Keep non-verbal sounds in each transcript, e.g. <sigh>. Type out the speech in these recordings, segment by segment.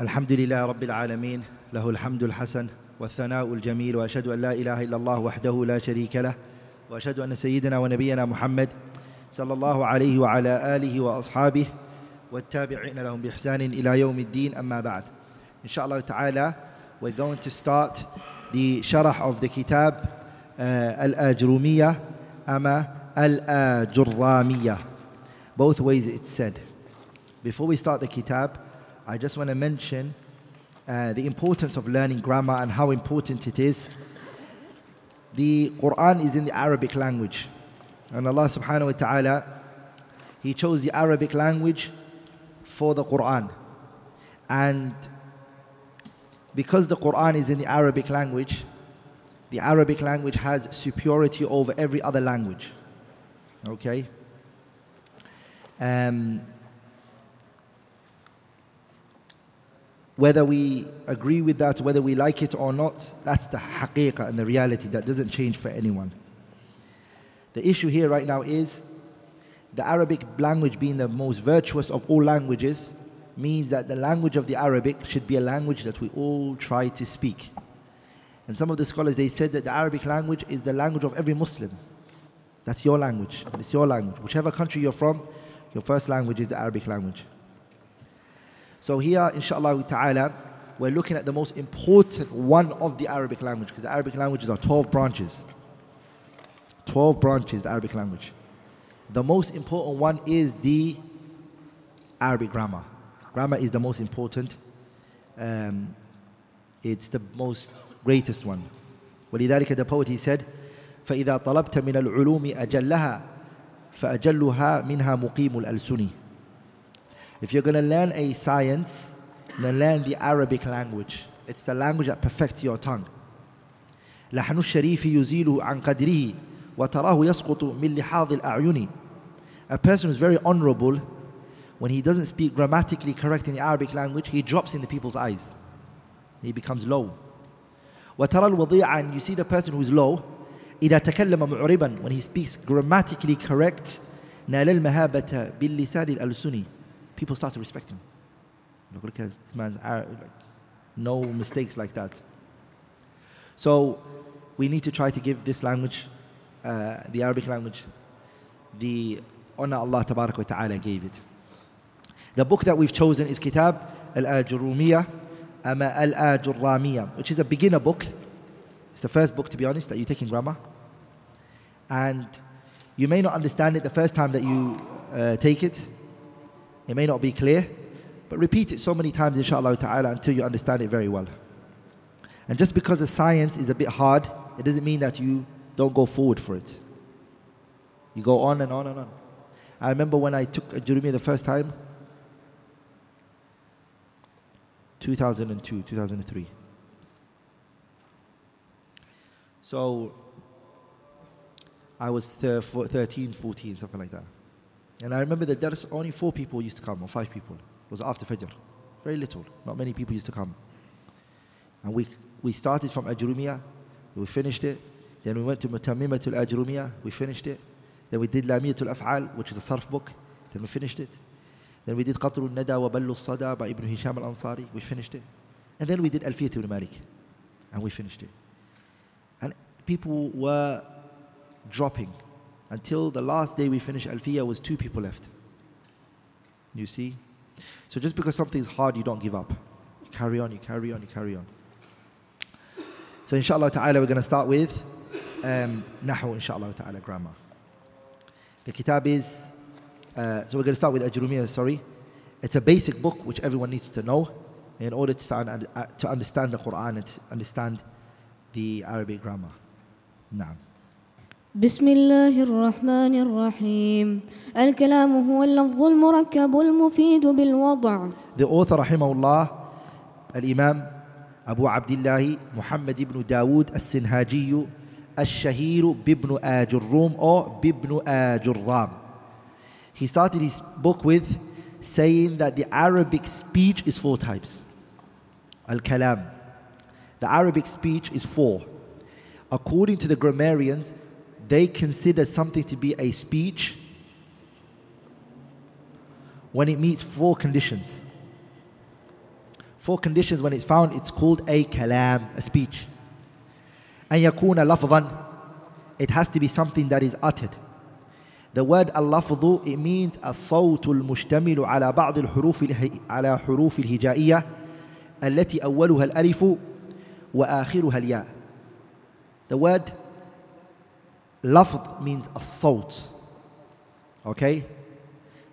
الحمد لله رب العالمين له الحمد الحسن والثناء الجميل وأشهد أن لا إله إلا الله وحده لا شريك له وأشهد أن سيدنا ونبينا محمد صلى الله عليه وعلى آله وأصحابه والتابعين لهم بإحسان إلى يوم الدين أما بعد. إن شاء الله تعالى we're going to start the sharh of the kitab uh, al-ajrumiyah ama al-ajurramiyah both ways it's said. Before we start the kitab I just want to mention uh, the importance of learning grammar and how important it is. The Quran is in the Arabic language. And Allah subhanahu wa ta'ala, He chose the Arabic language for the Quran. And because the Quran is in the Arabic language, the Arabic language has superiority over every other language. Okay? Um, whether we agree with that, whether we like it or not, that's the haqiqah and the reality that doesn't change for anyone. The issue here right now is the Arabic language being the most virtuous of all languages means that the language of the Arabic should be a language that we all try to speak. And some of the scholars they said that the Arabic language is the language of every Muslim. That's your language. It's your language. Whichever country you're from, your first language is the Arabic language. So here, inshallah ta'ala, we're looking at the most important one of the Arabic language, because the Arabic languages are 12 branches. 12 branches, the Arabic language. The most important one is the Arabic grammar. Grammar is the most important. Um, it's the most greatest one. ولذلك the poet he said فإذا طلبت من العلوم أجلها فأجلها منها مقيم الألسن if you're going to learn a science, then learn the Arabic language. It's the language that perfects your tongue. لحن الشريف يزيله عن قدره وتراه يسقط من لحاظ الأعين. A person who's very honorable, when he doesn't speak grammatically correct in the Arabic language, he drops in the people's eyes. He becomes low. وترى الوضيع and you see the person who's low إذا تكلم معربا when he speaks grammatically correct نال المهابة باللسان الألسني people start to respect him. Look, look at this man's like, no mistakes like that. So we need to try to give this language, uh, the Arabic language, the honor Allah wa ta'ala gave it. The book that we've chosen is Kitab Al-Ajurumiyah Ama Al-Ajurramiyah, which is a beginner book. It's the first book, to be honest, that you take in grammar. And you may not understand it the first time that you uh, take it, it may not be clear, but repeat it so many times, inshallah ta'ala, until you understand it very well. And just because the science is a bit hard, it doesn't mean that you don't go forward for it. You go on and on and on. I remember when I took Ajurumi the first time, 2002, 2003. So I was 13, 14, something like that. And I remember that there was only four people used to come, or five people. It was after Fajr. Very little. Not many people used to come. And we, we started from Ajrumiyah, we finished it. Then we went to Mutammimatul Ajrumiyah, we finished it. Then we did Lamiyatul Af'al, which is a sarf book. Then we finished it. Then we did Qatrul Nada wa Ballu Sada by Ibn Hisham al Ansari, we finished it. And then we did Alfiyat ibn Malik, and we finished it. And people were dropping until the last day we finished Alfiya was two people left. You see? So just because something is hard, you don't give up. You carry on, you carry on, you carry on. So inshallah ta'ala we're going to start with um, Nahu inshallah ta'ala grammar. The kitab is, uh, so we're going to start with Ajrumiyah, sorry. It's a basic book which everyone needs to know in order to, uh, to understand the Quran and to understand the Arabic grammar. Now. بسم الله الرحمن الرحيم الكلام هو اللفظ المركب المفيد بالوضع The author رحمه الله الإمام أبو عبد الله محمد بن داود السنهاجي الشهير بابن آجرروم أو بابن آجرام He started his book with saying that the Arabic speech is four types Al-Kalam The Arabic speech is four According to the grammarians they consider something to be a speech when it meets four conditions. Four conditions when it's found, it's called a kalam, a speech. أن يكون لفظا It has to be something that is uttered. The word اللفظ it means الصوت المشتمل على بعض الحروف على حروف الهجائية التي أولها الألف وآخرها الياء. The word Lafd means as-sawt. Okay?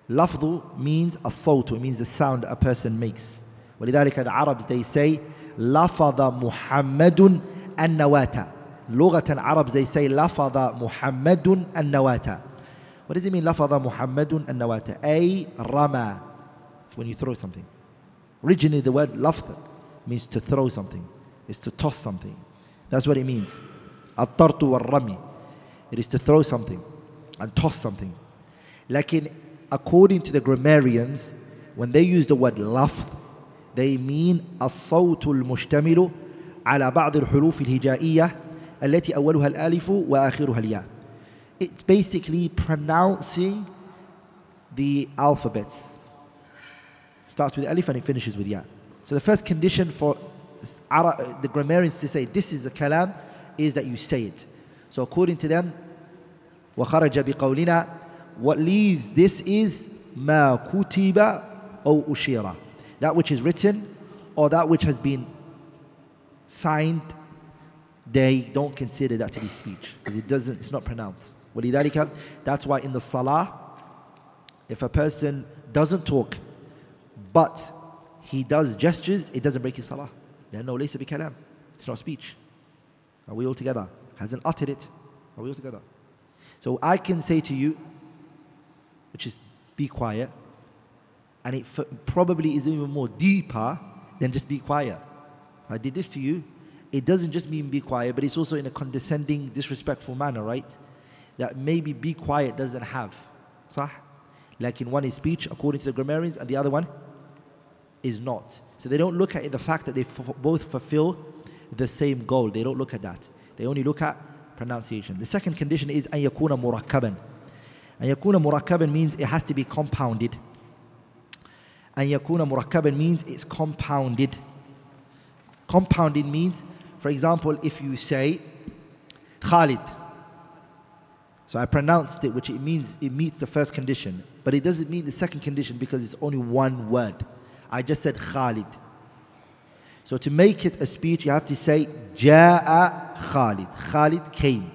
Lafdu means as-sawt, it means the sound a person makes. ولذلك the Arabs they say لفظ محمد النواتا لغة Arabs they say لفظ محمد النواتا What does it mean لفظ محمد النواتا أي رمى when you throw something. Originally the word لفظ means to throw something. Is to toss something. That's what it means. الطرط والرمي It is to throw something and toss something لكن according to the grammarians when they use the word لفظ they mean الصوت المشتمل على بعض الحروف الهجائية التي أولها الألف وآخرها الياء. It's basically pronouncing the alphabets. Starts with alif and it finishes with ya. So the first condition for the grammarians to say this is a kalam is that you say it. So according to them, وخرج بقولنا what leaves this is ما كتب أو أشير that which is written or that which has been signed, they don't consider that to be speech because it doesn't, it's not pronounced. That's why in the salah, if a person doesn't talk but he does gestures, it doesn't break his salah. No, ليس بكلام. It's not speech. Are we all together? Hasn't uttered it. Are we all together? So I can say to you, which is be quiet, and it f- probably is even more deeper than just be quiet. I did this to you. It doesn't just mean be quiet, but it's also in a condescending, disrespectful manner, right? That maybe be quiet doesn't have. صح? Like in one is speech, according to the grammarians, and the other one is not. So they don't look at the fact that they f- both fulfill the same goal. They don't look at that. They only look at pronunciation. The second condition is أن يكون مركبا. أن يكون مركبا means it has to be compounded. أن يكون مركبا means it's compounded. Compounded means, for example, if you say Khalid. So I pronounced it, which it means it meets the first condition, but it doesn't meet the second condition because it's only one word. I just said Khalid. So to make it a speech, you have to say Ja'a Khalid. Khalid came.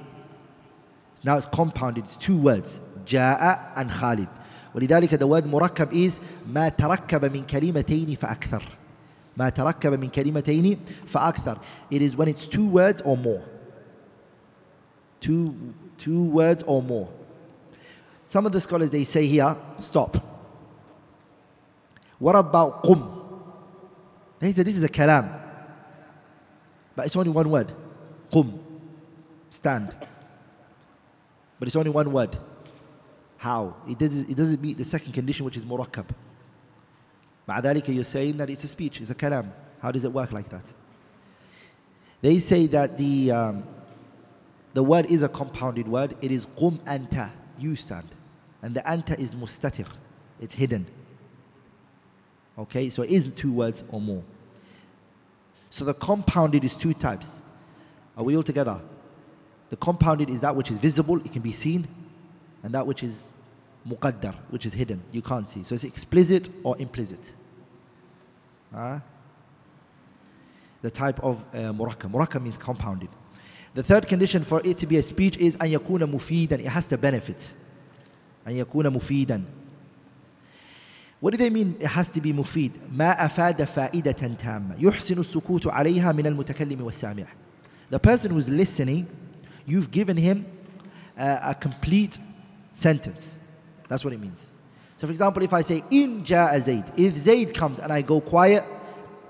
Now it's compounded, it's two words. Ja'a and Khalid. ولذلك the word مركب is ما تركب من كلمتين فأكثر ما تركب من كلمتين فأكثر it is when it's two words or more two two words or more some of the scholars they say here stop what about قم they say this is a kalam but it's only one word Qum. Stand. But it's only one word. How? It doesn't, it doesn't meet the second condition, which is murakkab. Ma'adalika, you're saying that it's a speech, it's a kalam. How does it work like that? They say that the, um, the word is a compounded word. It is qum anta, you stand. And the anta is mustatir, it's hidden. Okay, so it is two words or more. So the compounded is two types. Are we all together? The compounded is that which is visible, it can be seen, and that which is muqaddar, which is hidden, you can't see. So it's explicit or implicit. Uh, the type of uh, murakkab. Murakkab means compounded. The third condition for it to be a speech is أن يكون مفيدا. It has to benefit. أن يكون مفيدا. What do they mean it has to be مفيد? ما أفاد فائدة تامة يحسن السكوت عليها من المتكلم والسامع. The person who's listening, you've given him uh, a complete sentence. That's what it means. So, for example, if I say, In ja'a Zaid, if Zaid comes and I go quiet,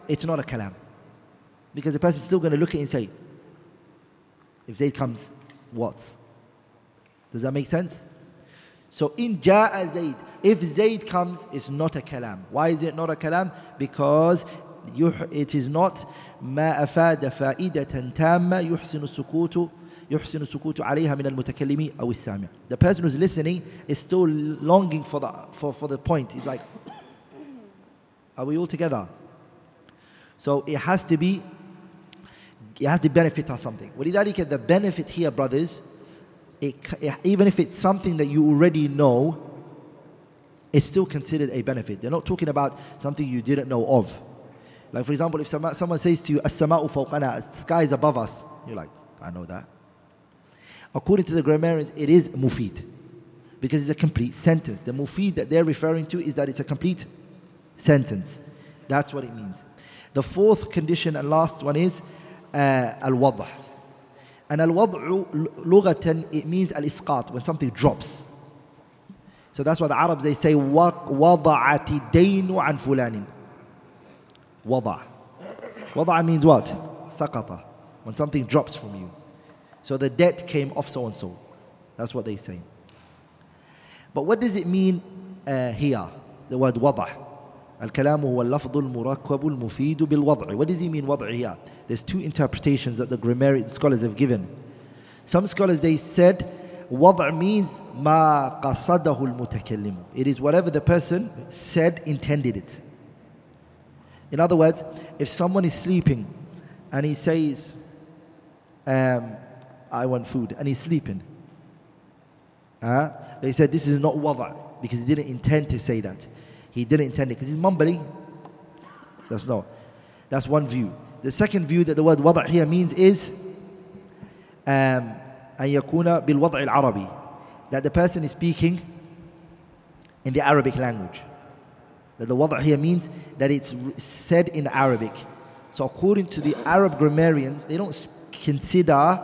it's not a kalam. Because the person's still going to look at it and say, If Zaid comes, what? Does that make sense? So, in ja'a Zaid, if Zaid comes, it's not a kalam. Why is it not a kalam? Because it is not ما أفاد فائدة تامة يحسن السكوت يحسن السكوت عليها من المتكلم أو السامع. The person who's listening is still longing for the, for, for the point. He's like, are we all together? So it has to be, it has to benefit us something. ولذلك the benefit here, brothers, it, even if it's something that you already know, it's still considered a benefit. They're not talking about something you didn't know of. Like for example, if someone says to you, "As-sama'u fawqana," the sky is above us, you're like, I know that. According to the grammarians, it is mufid because it's a complete sentence. The mufid that they're referring to is that it's a complete sentence. That's what it means. The fourth condition and last one is uh, al-wadh. And al-wad'u lughatan, it means al-isqat, when something drops. So that's why the Arabs, they say, وَضَعَتِ الدَّيْنُ عَنْ فُلَانٍ Wada. Wada means what? Sakata. When something drops from you. So the debt came off so and so. That's what they say. But what does it mean uh, here? The word wada. الكلام هو اللفظ المركب المفيد بالوضع. What does he mean وضع here? There's two interpretations that the grammar scholars have given. Some scholars they said وضع means ما قصده المتكلم. It is whatever the person said intended it. In other words, if someone is sleeping and he says, um, I want food, and he's sleeping, uh, they said this is not wada because he didn't intend to say that. He didn't intend it because he's mumbling. That's not. That's one view. The second view that the word wada here means is um, أن يكون بالوضع العربي that the person is speaking in the Arabic language. That the wada' here means that it's said in Arabic. So according to the Arab grammarians, they don't consider,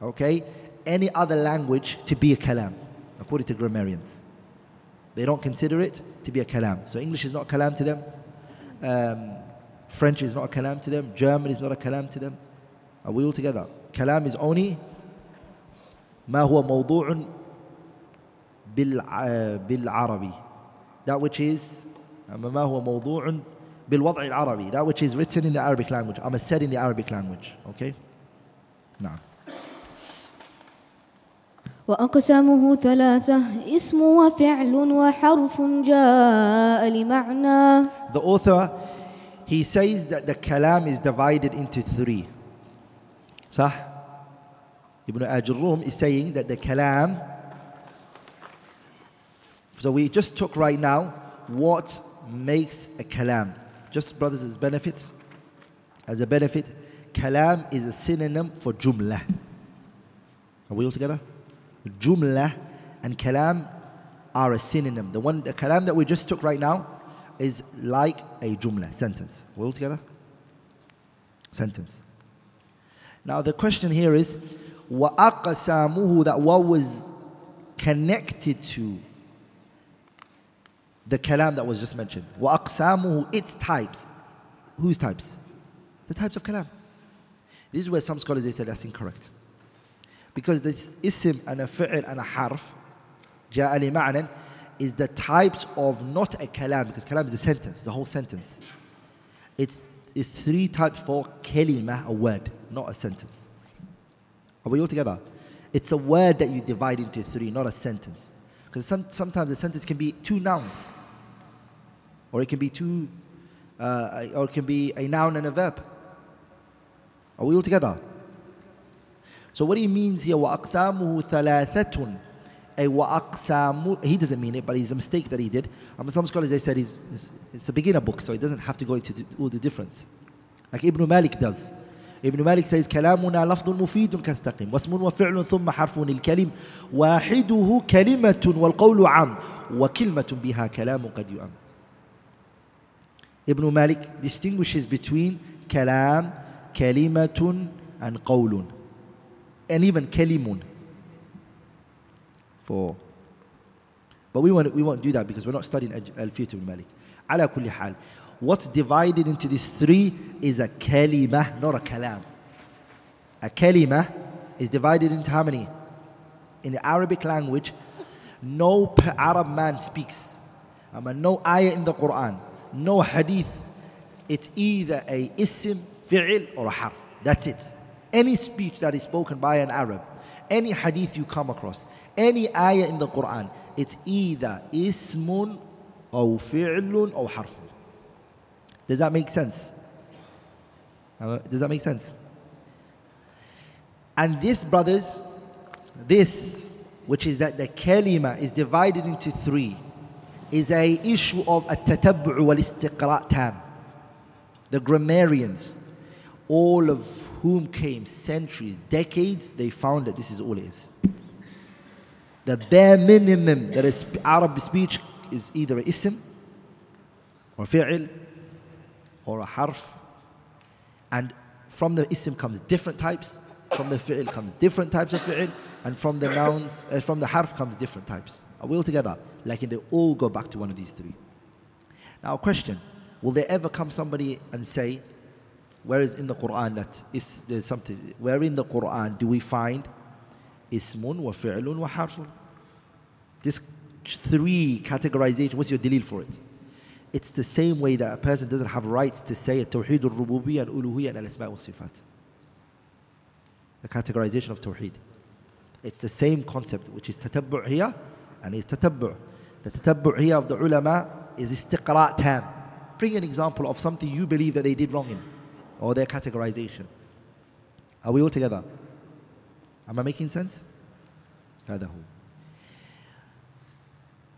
okay, any other language to be a kalam, according to grammarians. They don't consider it to be a kalam. So English is not a kalam to them. Um, French is not a kalam to them. German is not a kalam to them. Are we all together? Kalam is only ما هو موضوع بالعربي that which is ما هو موضوع بالوضع العربي that which is written in the Arabic language I'm said in the Arabic language okay نعم وأقسامه ثلاثة اسم وفعل وحرف جاء لمعنى The author he says that the kalam is divided into three صح Ibn Ajurrum is saying that the kalam So we just took right now what makes a kalam. Just brothers as benefits. As a benefit, kalam is a synonym for jumla. Are we all together? Jumla and kalam are a synonym. The one the kalam that we just took right now is like a jumla, sentence. We all together? Sentence. Now the question here is وَأَقْسَامُهُ that what was connected to the kalam that was just mentioned. وَأَقْسَامُهُ Its types. Whose types? The types of kalam. This is where some scholars they say that's incorrect. Because this ism and a fi'l and a harf, جاء لمعنى, is the types of not a kalam, because kalam is a sentence, the whole sentence. It's, it's three types for kalima, a word, not a sentence. Are we all together? It's a word that you divide into three, not a sentence. Because some, sometimes a sentence can be two nouns or it can be two, uh, or it can be a noun and a verb. Are we all together? So what he means here, وَأَقْسَامُهُ ثَلَاثَةٌ a وَأَقْسَامُ He doesn't mean it, but it's a mistake that he did. Um, some scholars, they said he's, it's, it's a beginner book, so he doesn't have to go into all the difference. Like Ibn Malik does. ابن مالك says كلامنا لفظ مفيد كاستقيم واسم وفعل ثم حرف الكلم واحده كلمة والقول عام وكلمة بها كلام قد يؤم Ibn Malik distinguishes between kalam, kalimatun, and qawlun. And even kalimun. For but we won't, we won't do that because we're not studying Alfiyat ibn Malik. Ala kulli hal. What's divided into these three is a kalima, not a kalam. A kalima is divided into how many? In the Arabic language, no Arab man speaks. I mean, no ayah in the Quran no hadith. It's either a ism, fi'il, or a harf. That's it. Any speech that is spoken by an Arab, any hadith you come across, any ayah in the Quran, it's either ismun or fi'lun or harfun. Does that make sense? Does that make sense? And this, brothers, this, which is that the kalima is divided into three, is a issue of at-tatabbu wal-istiqra' tam. The grammarians, all of whom came centuries, decades, they found that this is all it is. The bare minimum that is Arab speech is either a ism or fi'l or a harf. And from the ism comes different types, from the fi'l comes different types of fi'l, and from the nouns, uh, from the harf comes different types. Are we all together? Like they all go back to one of these three. Now, question Will there ever come somebody and say, where is in the Quran that is there's something where in the Quran do we find ismun wa fi'lun wa harfun? This three categorization, what's your delil for it? It's the same way that a person doesn't have rights to say Tawheed al-Rububiyyah and Uluhiyyah and al-Asma' wa Sifat The categorization of Tawheed. It's the same concept, which is tatabbu' here and is tatabbu'. The tatabbu' here of the ulama is istiqra' tam. Bring an example of something you believe that they did wrong in or their categorization. Are we all together? Am I making sense? هذا هو.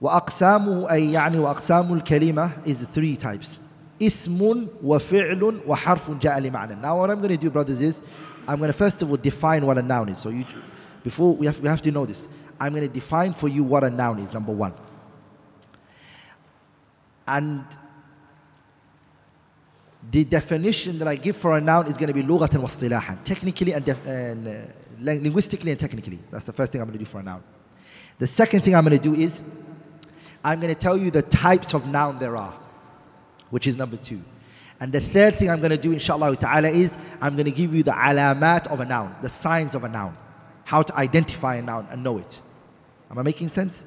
وأقسامه أي يعني وأقسام الكلمة is three types. اسم وفعل وحرف جاء لمعنى. Now what I'm going to do brothers is I'm going to first of all define what a noun is. So you, before we have, we have to know this. I'm going to define for you what a noun is, number one. And the definition that I give for a noun is going to be لغة واصطلاحا technically and, def- and uh, linguistically and technically that's the first thing I'm going to do for a noun the second thing I'm going to do is I'm going to tell you the types of noun there are which is number two and the third thing I'm going to do, inshallah ta'ala, is I'm going to give you the alamat of a noun, the signs of a noun, how to identify a noun and know it. Am I making sense?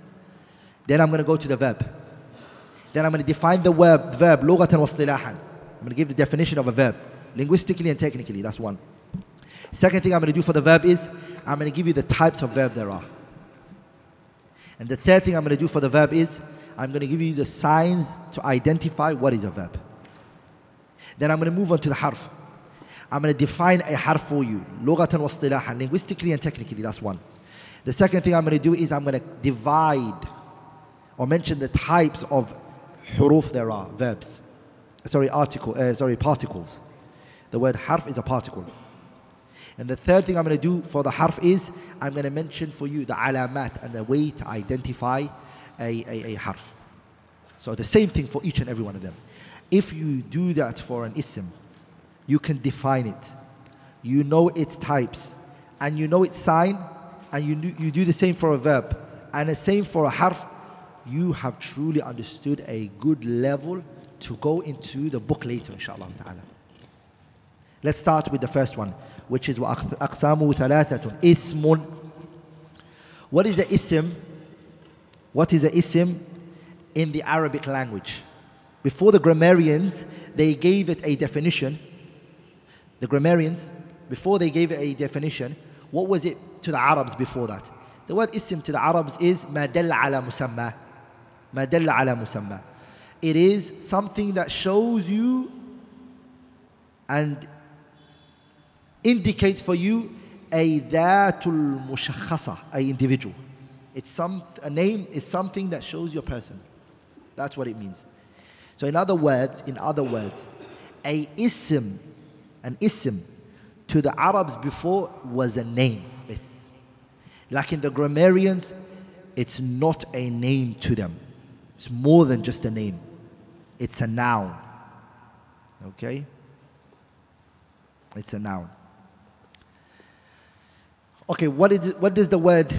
Then I'm going to go to the verb. Then I'm going to define the verb, verb, lughatan wa. I'm going to give the definition of a verb, linguistically and technically, that's one. Second thing I'm going to do for the verb is I'm going to give you the types of verb there are. And the third thing I'm going to do for the verb is I'm going to give you the signs to identify what is a verb. Then I'm going to move on to the harf. I'm going to define a harf for you, linguistically and technically, that's one. The second thing I'm going to do is I'm going to divide or mention the types of huruf there are, verbs. Sorry, article, uh, sorry, particles. The word harf is a particle. And the third thing I'm going to do for the harf is I'm going to mention for you the alamat and the way to identify a, a, a harf. So the same thing for each and every one of them. If you do that for an ism, you can define it. You know its types and you know its sign and you, you do the same for a verb and the same for a harf. You have truly understood a good level to go into the book later, inshallah ta'ala. Let's start with the first one, which is وَأَقْسَامُ ثَلَاثَةٌ ismun. What is the ism? What is the ism in the Arabic language? Before the grammarians, they gave it a definition. The grammarians, before they gave it a definition, what was it to the Arabs before that? The word ism to the Arabs is ma ala musamma. Ala musamma. It is something that shows you and indicates for you a dhatul mushakhasa, a individual. It's some, a name is something that shows your person. That's what it means. So in other words, in other words, a ism, an ism to the Arabs before was a name. Like in the grammarians, it's not a name to them. It's more than just a name. It's a noun. Okay? It's a noun. Okay, what, is, what does the word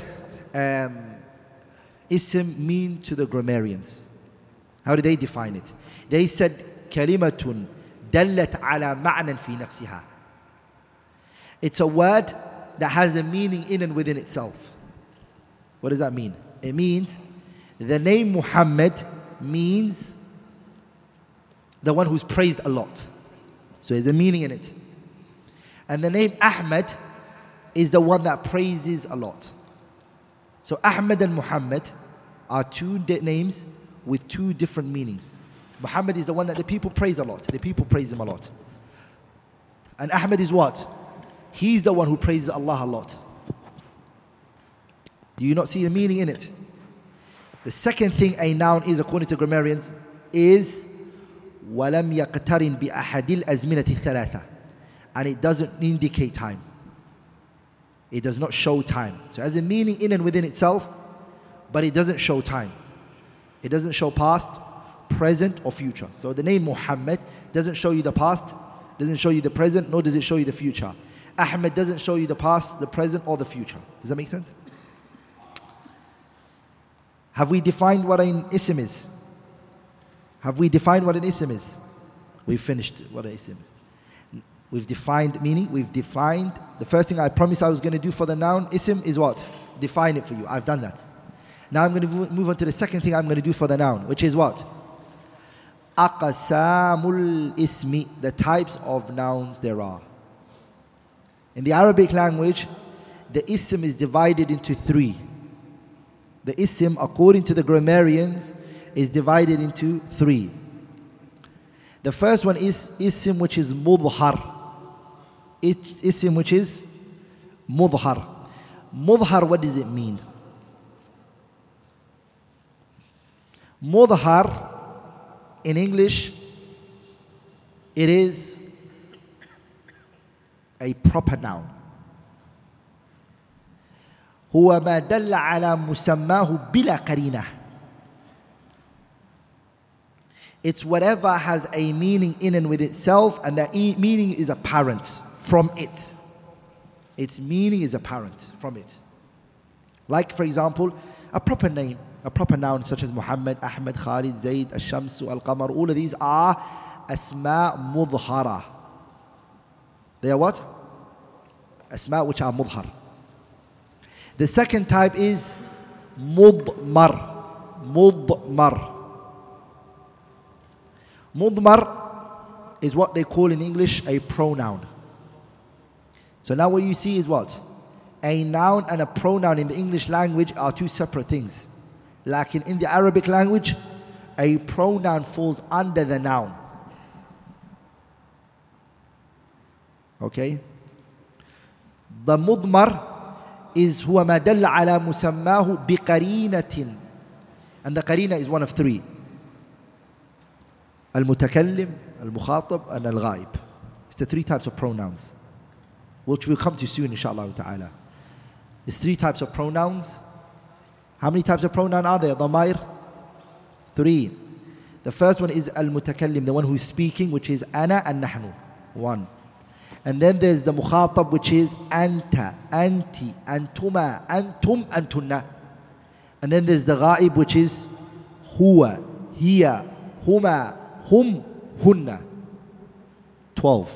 um, ism mean to the grammarians? How do they define it? They said كلمة دلت على معنى في نفسها. It's a word that has a meaning in and within itself. What does that mean? It means the name Muhammad means the one who's praised a lot. So there's a meaning in it. And the name Ahmed is the one that praises a lot. So Ahmed and Muhammad are two names with two different meanings. Muhammad is the one that the people praise a lot. The people praise him a lot. And Ahmed is what? He's the one who praises Allah a lot. Do you not see the meaning in it? The second thing a noun is, according to grammarians, is وَلَمْ يَقْتَرِنْ بِأَحَدِ الْأَزْمِنَةِ الثَّلَاثَةِ And it doesn't indicate time. It does not show time. So it has a meaning in and within itself, but it doesn't show time. It doesn't show past, present, or future. So the name Muhammad doesn't show you the past, doesn't show you the present, nor does it show you the future. Ahmed doesn't show you the past, the present, or the future. Does that make sense? Have we defined what an ism is? Have we defined what an ism is? We've finished what an ism is. We've defined meaning. We've defined the first thing I promised I was going to do for the noun ism is what? Define it for you. I've done that. Now I'm going to move on to the second thing I'm going to do for the noun, which is what? Aqsamul ismi, the types of nouns there are. In the Arabic language, the ism is divided into three. The ism, according to the grammarians, is divided into three. The first one is ism which is mudhar. Ism which is mudhar. Mudhar, what does it mean? Mudhar, in English, it is a proper noun. هو ما دل على مسماه بلا قرينه It's whatever has a meaning in and with itself, and that e- meaning is apparent from it. Its meaning is apparent from it. Like, for example, a proper name, a proper noun such as Muhammad, Ahmed, Khalid, Zayd, Al-Shamsu, Al-Qamar, all of these are asma mudhara. They are what? Asma which are mudhar. The second type is mudmar. Mudmar. Mudmar is what they call in English a pronoun. So now what you see is what? A noun and a pronoun in the English language are two separate things. Like in the Arabic language, a pronoun falls under the noun. Okay? The mudmar is هو ما دل على مسماه بقرينة and the qarina is one of three المتكلم المخاطب and الغائب it's the three types of pronouns which we'll come to soon inshallah ta'ala it's three types of pronouns how many types of pronoun are there? Damair? Three. The first one is al mutakallim, the one who's speaking, which is ana and nahnu. One. And then there's the mukhatab, which is anta, anti, antuma, antum, antunna. And then there's the ghaib, which is huwa, hiya, huma, hum, hunna. Twelve.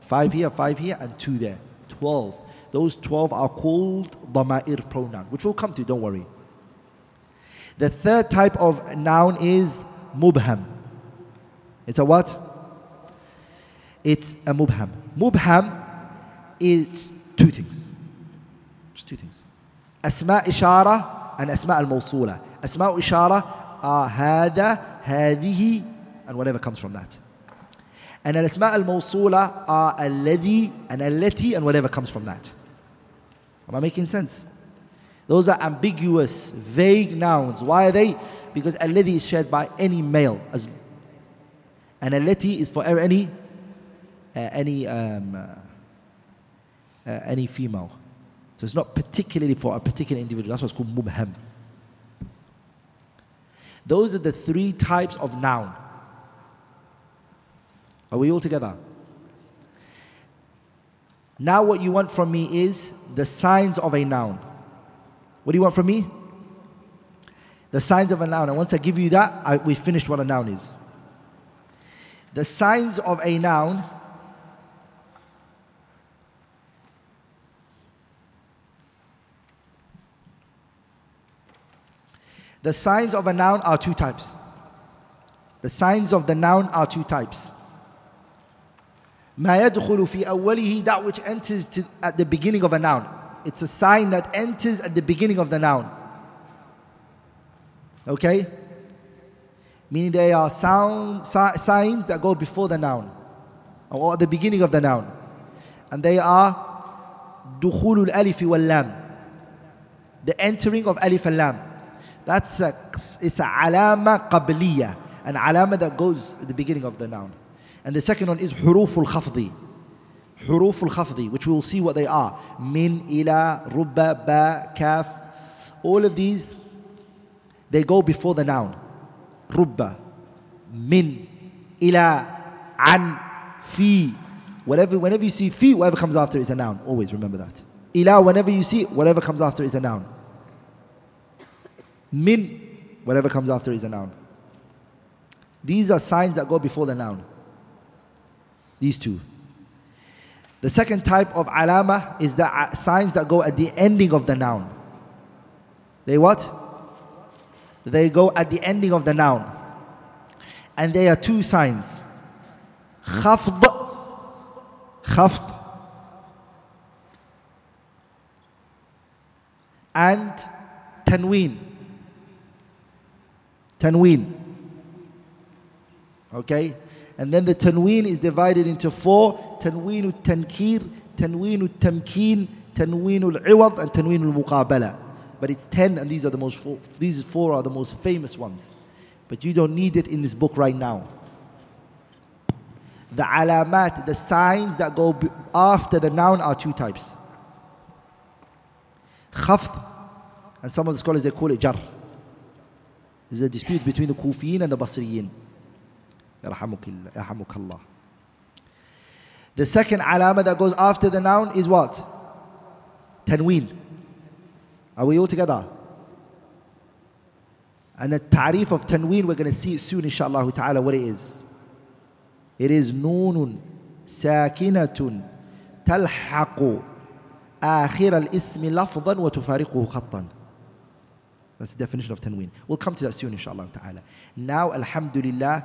Five here, five here, and two there. Twelve. Those twelve are called damair pronoun, which we'll come to, don't worry. The third type of noun is mubham. It's a what? It's a mubham. Mubham is two things. Just two things. Asma ishara and asma al mawsula. Asma ishara are hada, hadihi, and whatever comes from that. And al asma al mawsula are alladhi and allati and whatever comes from that. Am I making sense? Those are ambiguous, vague nouns. Why are they? Because alladhi is shared by any male. As, and allati is for er, any, uh, any, um, uh, uh, any female. So it's not particularly for a particular individual. That's what's called mubham. Those are the three types of noun. Are we all together? Now, what you want from me is the signs of a noun. What do you want from me? The signs of a noun. And once I give you that, I, we finished what a noun is. The signs of a noun The signs of a noun are two types. The signs of the noun are two types. ما يدخل في أوله that which enters to, at the beginning of a noun. it's a sign that enters at the beginning of the noun. Okay? Meaning they are sound, signs that go before the noun or at the beginning of the noun. And they are دخول alif واللام. The entering of alif and lam. That's a, it's a alama قبلية, an alama that goes at the beginning of the noun. And the second one is حروف الخفضي. Huruf al-khafdi, which we will see what they are. Min, ila, rubba, ba, kaf. All of these, they go before the noun. Rubba, min, ila, an, fi. Whatever, whenever you see fi, whatever comes after is a noun. Always remember that. Ila, whenever you see whatever comes after is a noun. Min, whatever comes after is a noun. These are signs that go before the noun. These two. The second type of alama is the uh, signs that go at the ending of the noun. They what? They go at the ending of the noun. And there are two signs. Khafd. Khafd. And tanween. Tanween. Okay? And then the tanween is divided into four tanween tankir, tanween tamkeen, tanween al-iwad, and tanween al-muqabala. But it's ten, and these are the most four, these four are the most famous ones. But you don't need it in this book right now. The alamat, the signs that go after the noun are two types. Khafd, and some of the scholars they call it jar. There's a dispute between the Kufiyin and the Basriyin. Allah. The second alama that goes after the noun is what? Tanween. Are we all together? And the ta'rif of tanween, we're going to see it soon, inshallah ta'ala, what it is. It is noon sakinatun talhaqu آخر الاسم لفظا وتفارقه خطا That's the definition of tanween. We'll come to that soon, inshallah ta'ala. Now, alhamdulillah,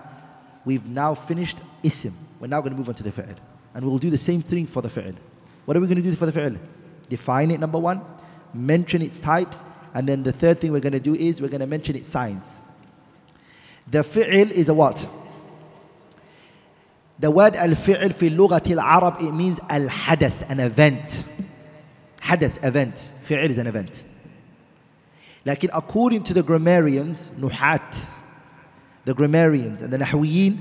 we've now finished ism. We're now going to move on to the fi'l. And we'll do the same thing for the fi'l. What are we going to do for the fi'l? Define it, number one. Mention its types. And then the third thing we're going to do is we're going to mention its signs. The fi'l is a what? The word al-fi'l fi lughati al-Arab, it means al-hadath, an event. Hadath, event. Fi'l is an event. Like according to the grammarians, nuhat, the grammarians and the nahwiyin,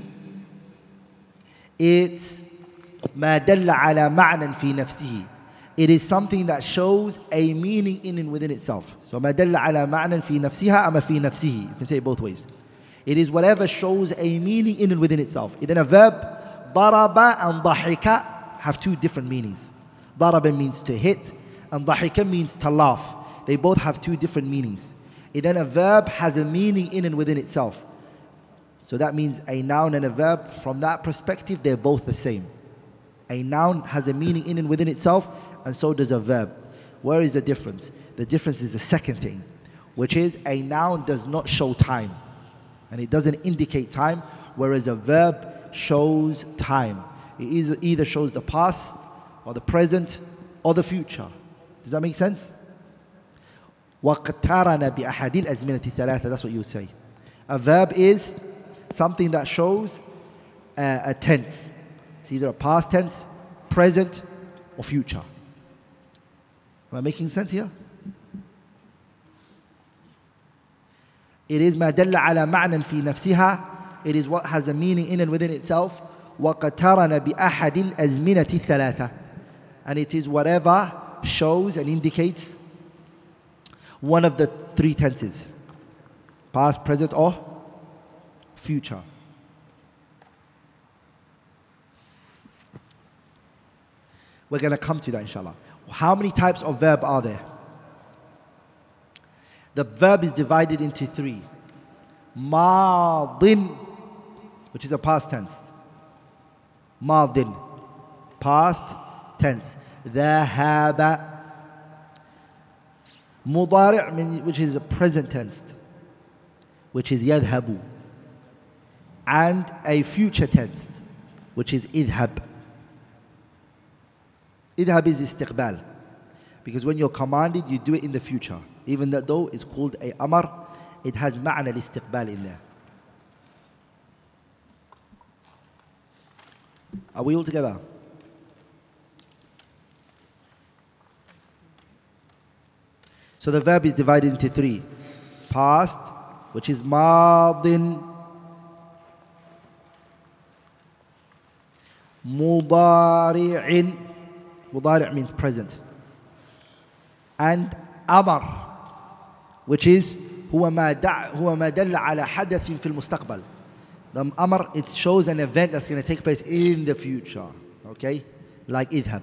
it's ما دل على معنى في نفسه. It is something that shows a meaning in and within itself. So ما دل على معنى في نفسها أما في نفسه. You can say it both ways. It is whatever shows a meaning in and within itself. Then a verb, ضرب and ضحك have two different meanings. ضرب means to hit and ضحك means to laugh. They both have two different meanings. And then a verb has a meaning in and within itself. So that means a noun and a verb, from that perspective, they're both the same. A noun has a meaning in and within itself, and so does a verb. Where is the difference? The difference is the second thing, which is a noun does not show time, and it doesn't indicate time, whereas a verb shows time. It either shows the past, or the present, or the future. Does that make sense? وَقْتَرَنَ بِأَحَدِ الْأَزْمِنَةِ الثَّلَاثَةِ That's what you would say. A verb is something that shows a, a tense. It's either a past tense, present, or future. Am I making sense here? It is ما دل على معنى في نفسها. It is what has a meaning in and within itself. وقترن بأحد الأزمنة الثلاثة. And it is whatever shows and indicates one of the three tenses past, present, or future. We're going to come to that inshallah. How many types of verb are there? The verb is divided into three. Madin, which is a past tense. Madin, past tense. Dhahaba, Mudari' which is a present tense, which is yadhabu and a future tense, which is idhab. Idhab is istiqbal. Because when you're commanded, you do it in the future. Even that though it's called a amar, it has ma'na al-istiqbal in there. Are we all together? So the verb is divided into three. Past, which is madin, mudari'in, mudari' means present, and amar, which is هو ما دع هو ما دل على حدث في المستقبل. The amar it shows an event that's going to take place in the future. Okay, like idhab.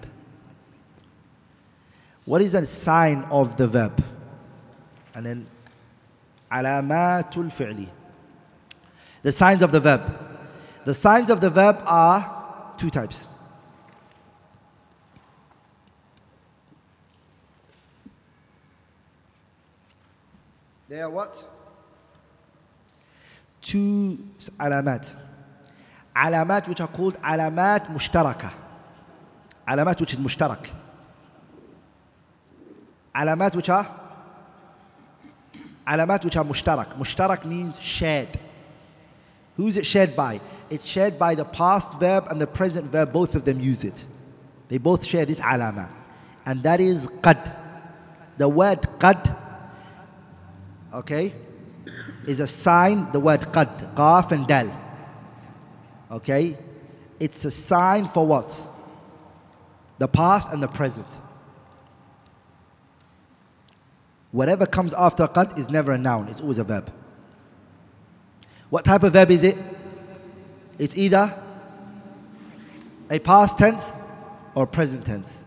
What is the sign of the verb? And then alamatul fi'li. The signs of the verb. The signs of the verb are two types. They are what? Two alamat. Alamat which are called alamat mushtaraka. Alamat which is mushtarak. Alamat which are alamat which are mushtarak. Mushtarak means shared. Who is it shared by? It's shared by the past verb and the present verb, both of them use it. They both share this alama. And that is qad. The word qad, okay, is a sign, the word qad, qaf and dal. Okay? It's a sign for what? The past and the present. Whatever comes after qad is never a noun, it's always a verb. What type of verb is it? It's either a past tense or present tense.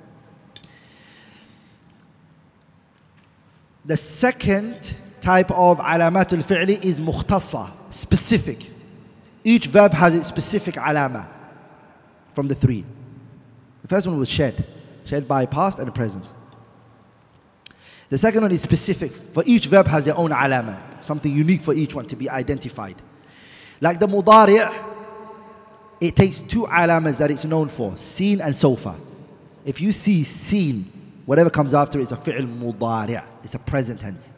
The second type of alamat al-fi'li is mukhtasa, specific. Each verb has its specific alama from the three. The first one was shed, shed by past and present. The second one is specific. For each verb has their own alama, something unique for each one to be identified. Like the mudari', it takes two alamas that it's known for, seen and sawfa. If you see seen, whatever comes after it is a fi'l mudari', it's a present tense.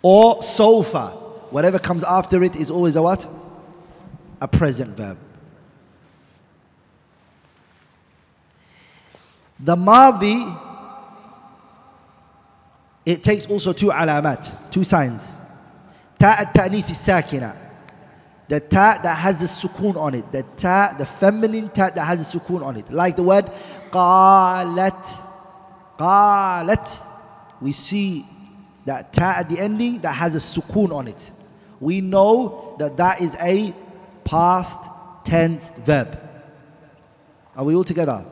Or sawfa, whatever comes after it is always a what? A present verb. The madi, it takes also two alamat, two signs. Ta at-ta'nith sakina the ta that has the sukoon on it, the ta, the feminine ta that has the sukoon on it. Like the word qalat, qalat. We see that ta at the ending that has a sukoon on it. We know that that is a past tense verb. Are we all together?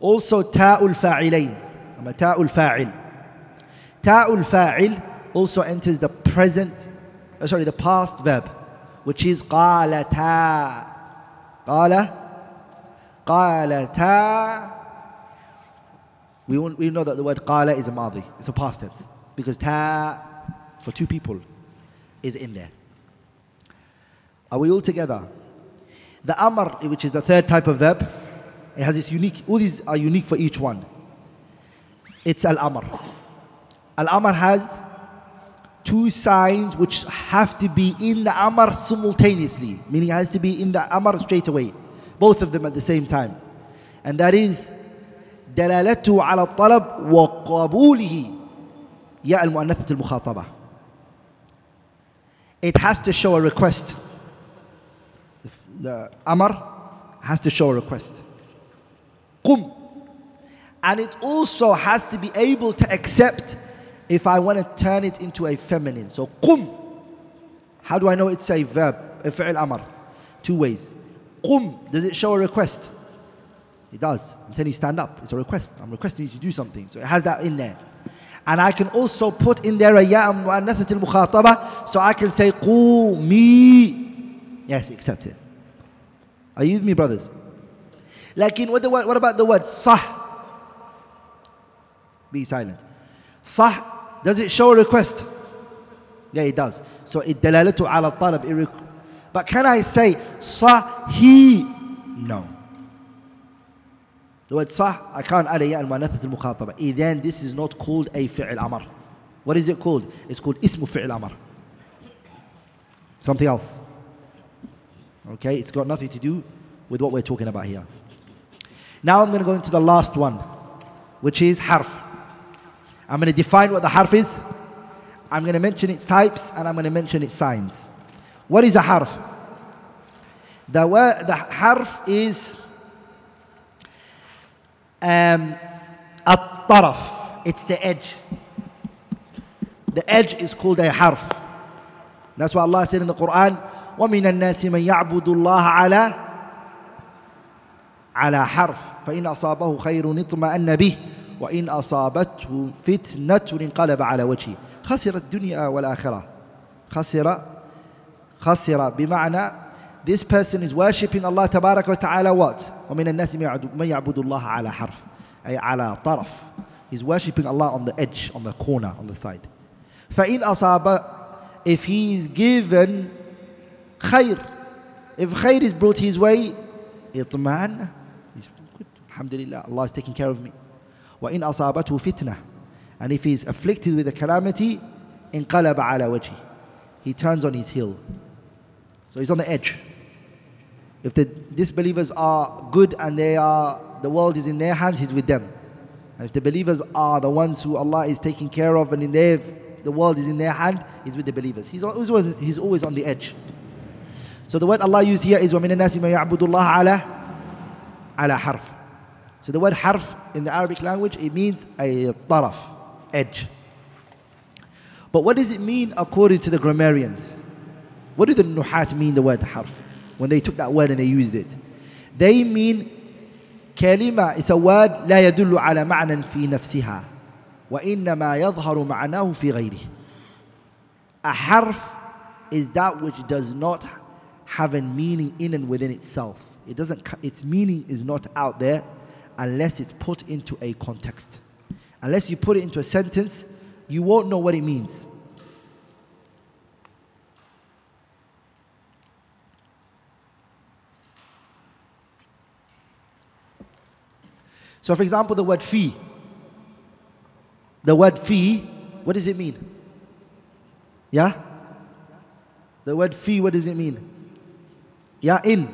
Also ta'ul fa'ilain. Ta'ul fa'il. Ta'ul fa'il also enters the present, uh, sorry, the past verb which is qalata. Qala? Qalata. We, we know that the word qala is a madi, it's a past tense. Because ta, for two people, is in there. Are we all together? The amr, which is the third type of verb, it has its unique, all these are unique for each one. It's al amr. Al amr has two signs which have to be in the Amr simultaneously, meaning it has to be in the Amr straight away, both of them at the same time. And that is دلالته على الطلب وقبوله يا المؤنثة المخاطبة. It has to show a request. The Amr has to show a request. قم. And it also has to be able to accept if I want to turn it into a feminine. So qum. How do I know it's a verb? A fi'l. Two ways. Qum. Does it show a request? It does. I'm telling you stand up. It's a request. I'm requesting you to do something. So it has that in there. And I can also put in there a ya mu'annathat al-mukhataba so I can say qumi. Yes, accept it. Are you with me brothers? Like in what, the, what about the word sah? Be silent. Sah does it show a request? Yeah, it does. So it dalalatu ala talab. But can I say sahih? No. The word sah, I can't add ya al-mu'anathat al-mukhataba. Then this is not called a fi'l amr. What is it called? It's called ismu fi'l amr. Something else. Okay, it's got nothing to do with what we're talking about here. Now I'm going to go into the last one, which is harf. I'm going to define what the harf is. I'm going to mention its types and I'm going to mention its signs. What is a harf? The, word, the harf is um, a taraf. It's the edge. The edge is called a harf. That's why Allah said in the Quran, وَمِنَ النَّاسِ مَنْ يَعْبُدُ اللَّهَ عَلَى على حرف فإن أصابه خير اطمأن به وإن أصابته فتنة انقلب على وجهه خسر الدنيا والآخرة خسر خسر بمعنى this person is worshipping Allah تبارك وتعالى what ومن الناس من يعبد الله على حرف أي على طرف he's worshipping Allah on the edge on the corner on the side فإن أصاب if he is given خير if خير is brought his way اطمأن he's good alhamdulillah Allah is taking care of me وإن أصابته فتنة and if he is afflicted with a calamity انقلب على وجهه he turns on his heel so he's on the edge if the disbelievers are good and they are the world is in their hands he's with them and if the believers are the ones who Allah is taking care of and in their the world is in their hand, he's with the believers. He's always, he's always on the edge. So the word Allah used here is وَمِنَ النَّاسِ مَن يَعْبُدُ اللَّهَ عَلَى عَلَى حرف. So the word harf in the Arabic language, it means a taraf, edge. But what does it mean according to the grammarians? What do the nuhat mean the word harf? When they took that word and they used it. They mean كلمة is a word لا يدل على معنى في نفسها وإنما يظهر معناه في غيره A harf is that which does not have a meaning in and within itself. It doesn't, its meaning is not out there unless it's put into a context. Unless you put it into a sentence, you won't know what it means. So, for example, the word fee. The word fee, what does it mean? Yeah? The word fee, what does it mean? Yeah, in.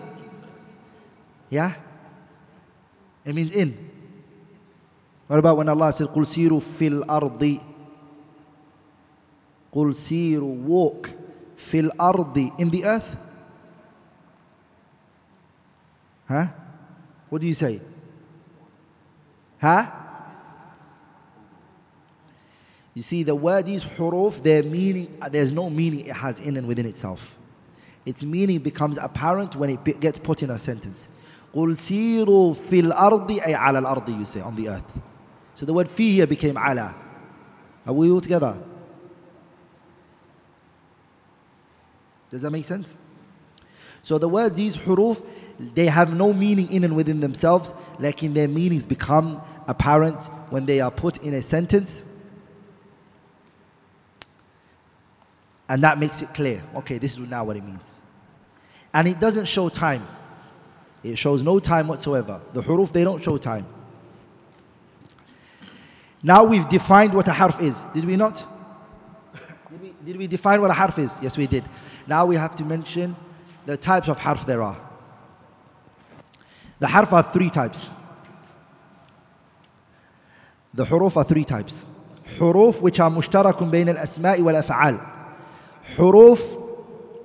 Yeah? It means in. What about when Allah said, قُلْ سِيرُوا فِي الْأَرْضِ قُلْ سِيرُوا walk fil ardi in the earth? Huh? What do you say? Huh? You see, the word these huruf, their meaning, there's no meaning it has in and within itself. Its meaning becomes apparent when it gets put in a sentence. قُلْ سِيرُوا فِي الْأَرْضِ أي على الأرض you say, on the earth. So the word fi here became ala. Are we all together? Does that make sense? So the word these huruf, they have no meaning in and within themselves, like in their meanings become apparent when they are put in a sentence. And that makes it clear. Okay, this is now what it means. And it doesn't show time. It shows no time whatsoever. The huruf, they don't show time. Now we've defined what a harf is, did we not? did, we, did we define what a harf is? Yes, we did. Now we have to mention the types of harf there are. The harf are three types. The huruf are three types. Huruf which are mushtarakun bayn al-asma'i wal af'al. Huruf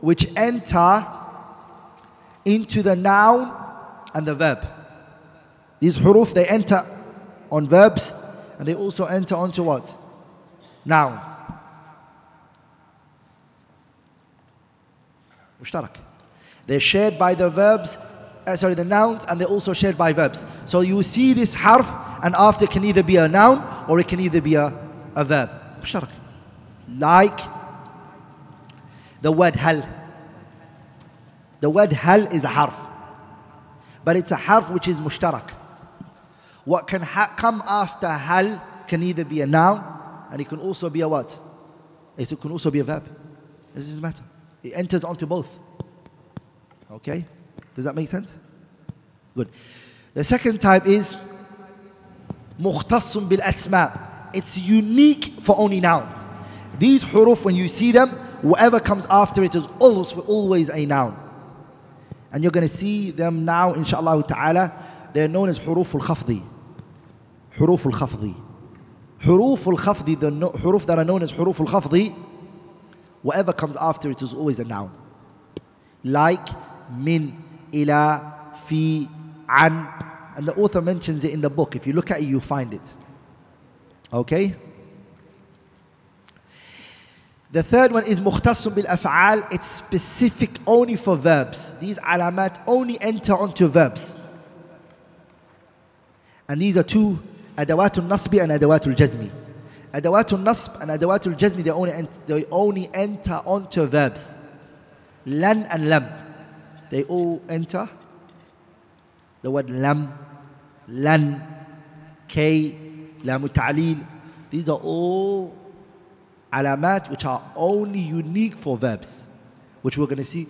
which enter into the noun and the verb. These huruf they enter on verbs and they also enter onto what? Nouns. Mushtarak. They're shared by the verbs, uh, sorry, the nouns, and they're also shared by verbs. So you see this harf, and after can either be a noun or it can either be a, a verb. Mushtarak. Like the word hal. The word hal is a harf. But it's a harf which is mushtarak. What can ha- come after hal can either be a noun and it can also be a what? It can also be a verb. It doesn't matter. It enters onto both. Okay? Does that make sense? Good. The second type is مختص بالأسماء. It's unique for only nouns. These huruf, when you see them, whatever comes after it is always, always a noun. And you're going to see them now, inshallah ta'ala. They're known as huruf al-khafdi. Huruf al-khafdi. Huruf al-khafdi, the no, huruf that are known as huruf al-khafdi, whatever comes after it is always a noun. Like min, ila, fi, an. And the author mentions it in the book. If you look at it, you find it. Okay? The third one is bil af'al. It's specific only for verbs. These alamat only enter onto verbs. And these are two adawatul nasbi and adawatul jazmi. Adawatul nasb and adawatul jazmi they only they only enter onto verbs. Lan and lam. They all enter the word lam, lan, kay, lam ta'lil. These are all alamat which are only unique for verbs, which we're going to see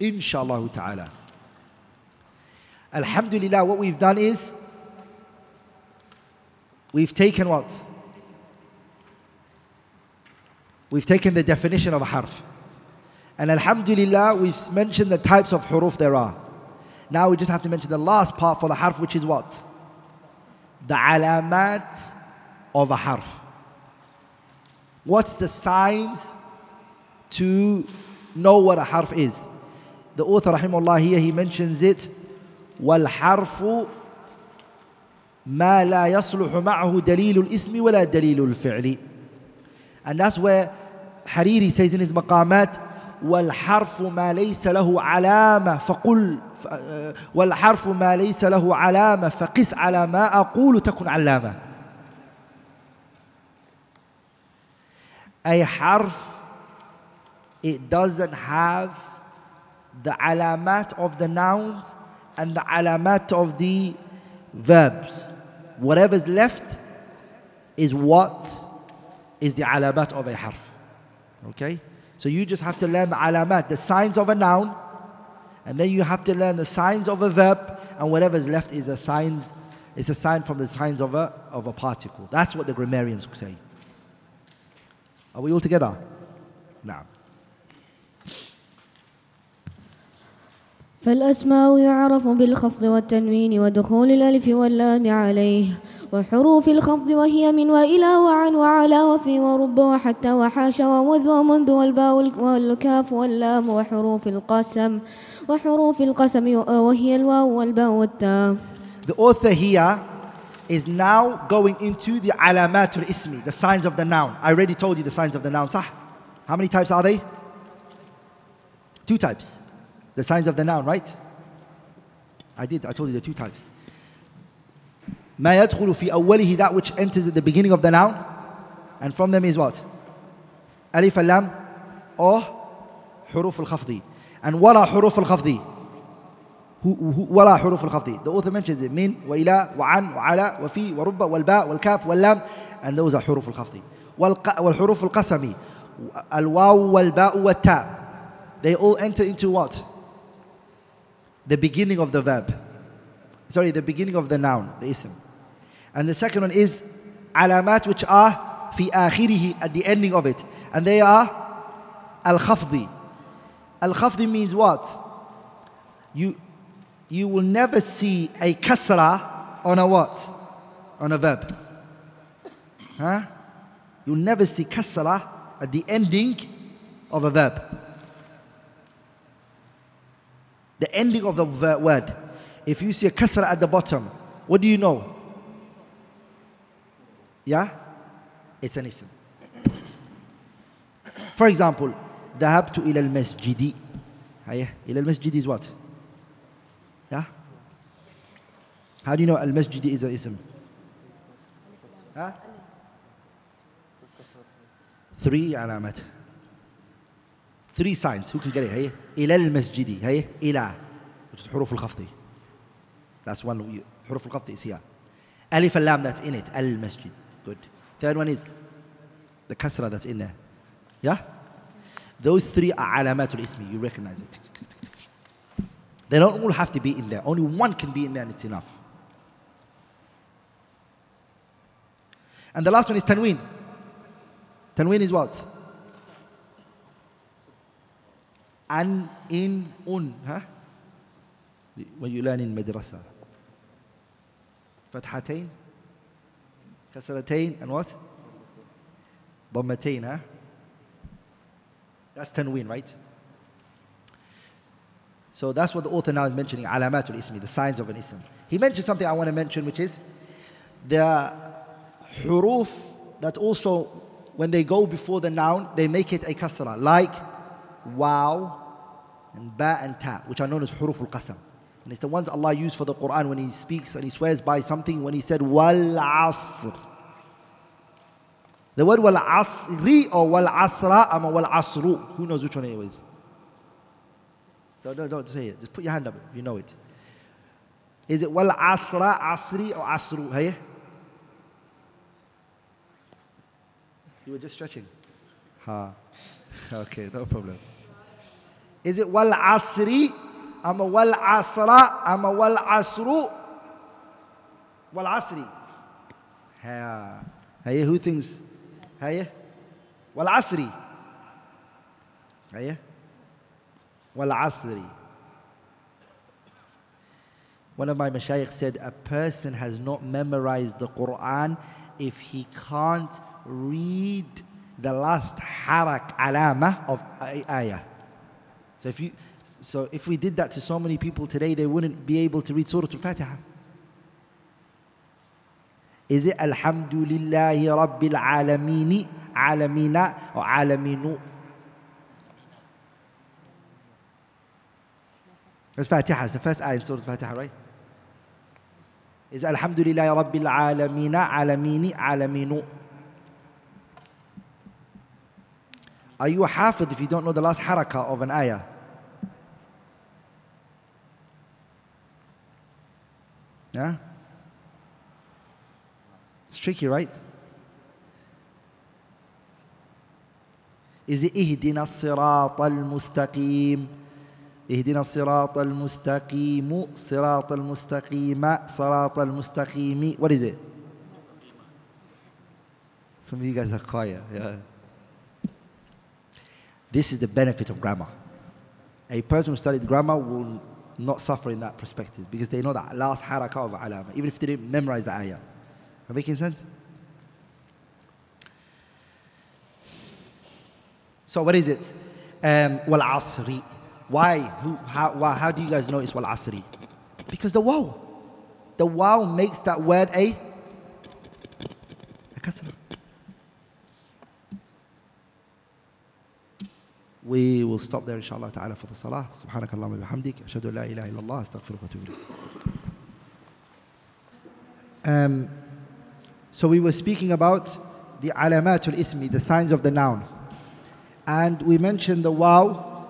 inshallah ta'ala. Alhamdulillah, what we've done is we've taken what? We've taken the definition of a harf. And Alhamdulillah, we've mentioned the types of huruf there are. Now we just have to mention the last part for the harf, which is what? The alamat of a harf. What's the signs to know what a harf is? The author, rahimahullah, here he mentions it. والحرف ما لا يصلح معه دليل الاسم ولا دليل الفعل and that's where Hariri says in his مقامات والحرف ما ليس له علامة فقل والحرف ما ليس له علامة فقس على ما أقول تكن علامة a harf it doesn't have the alamat of the nouns and the alamat of the verbs. Whatever's left is what is the alamat of a harf. Okay? So you just have to learn the alamat the signs of a noun and then you have to learn the signs of a verb and whatever's left is a signs it's a sign from the signs of a of a particle. That's what the grammarians say are we all together? Now. فالأسماء يعرف بالخفض والتنوين ودخول الألف واللام عليه وحروف الخفض وهي من وإلى وعن وعلى وفي ورب وحتى وحاشا ومذ ومنذ والباء والكاف واللام وحروف القسم وحروف القسم وهي الواو والباء والتاء The author here is now going into the alamatul ismi, the signs of the noun. I already told you the signs of the noun. Sah? How many types are they? Two types. The signs of the noun, right? I did. I told you the two types. ما يدخل في أوله that which enters at the beginning of the noun and from them is what? ألف اللام or حروف الخفض and ولا حروف الخفض ولا حروف الخفض the author mentions it من وإلى وعن وعلى وفي ورب والباء والكاف واللام and those are حروف الخفض والحروف القسم الواو والباء والتاء they all enter into what the beginning of the verb sorry the beginning of the noun the ism and the second one is علامات which are في آخره at the ending of it and they are الخفض الخفض means what you you will never see a kasra on a what? On a verb. Huh? You'll never see kasra at the ending of a verb. The ending of the word. If you see a kasra at the bottom, what do you know? Yeah? It's an ism. For example, ذهبت إلى المسجد. إلى المسجد is what? How do you know al-masjid is a ism? Huh? Three alamat. Three signs. Who can get it? Hey? إلى المسجد. Hey? إلى. Which is حروف الخفض. That's one. حروف الخفض is here. Alif al-lam that's in it. Al-masjid. Good. Third one is the kasra that's in there. Yeah? Those three are alamatul ismi. You recognize it. They don't all have to be in there. Only one can be in there and it's enough. And the last one is tanween. Tanween is what? An, in, un. Huh? When you learn in madrasa. Fathatain, kasratain, and what? Dhammatain, huh? That's tanween, right? So that's what the author now is mentioning, alamatul ismi, the signs of an ism. He mentioned something I want to mention, which is the huruf that also, when they go before the noun, they make it a kasra, like wow and ba and ta, which are known as huruf al-qasam. And it's the ones Allah used for the Quran when He speaks and He swears by something when He said wal asr. The word wal asri or wal asra or wal asru. Who knows which one it is? Don't, don't, don't say it. Just put your hand up you know it. Is it wal asra, asri or asru? Hey? You were just stretching. Ha. <laughs> Okay, no problem. Is it wal asri? I'm a wal asra. I'm a wal asru. Wal asri. Ha. Hey, who thinks? Hey, wal asri. Hey, wal asri. One of my mashayikh said, a person has not memorized the Quran if he can't read the last harak alama of ayah. So if you so if we did that to so many people today, they wouldn't be able to read Surah Al-Fatiha. Is it Alhamdulillahi Rabbil Alamini, Alamina, or Alaminu? It's Fatiha, it's the first ayah in Surah Al-Fatiha, right? Is Alhamdulillahi Rabbil Alamina, Alamini, Alaminu? Are you a hafid if you don't know the last harakah of an ayah? Yeah? It's tricky, right? Is it اهدنا الصراط المستقيم اهدنا الصراط المستقيم صراط المستقيم صراط المستقيم What is it? Some of you guys are quiet. Yeah. this is the benefit of grammar. A person who studied grammar will not suffer in that perspective because they know that last harakah of alama, even if they didn't memorize the ayah. Am I making sense? So what is it? Um, wal asri. Why? Who, how, why, how do you guys know it's wal asri? Because the wow. The wow makes that word a, a kasra. We will stop there inshallah ta'ala for the salah. سبحانك اللهم وبحمدك أشهد أن لا إله إلا الله أستغفرك وأتوب إليك. Um, so we were speaking about the alamatul ismi, the signs of the noun. And we mentioned the waw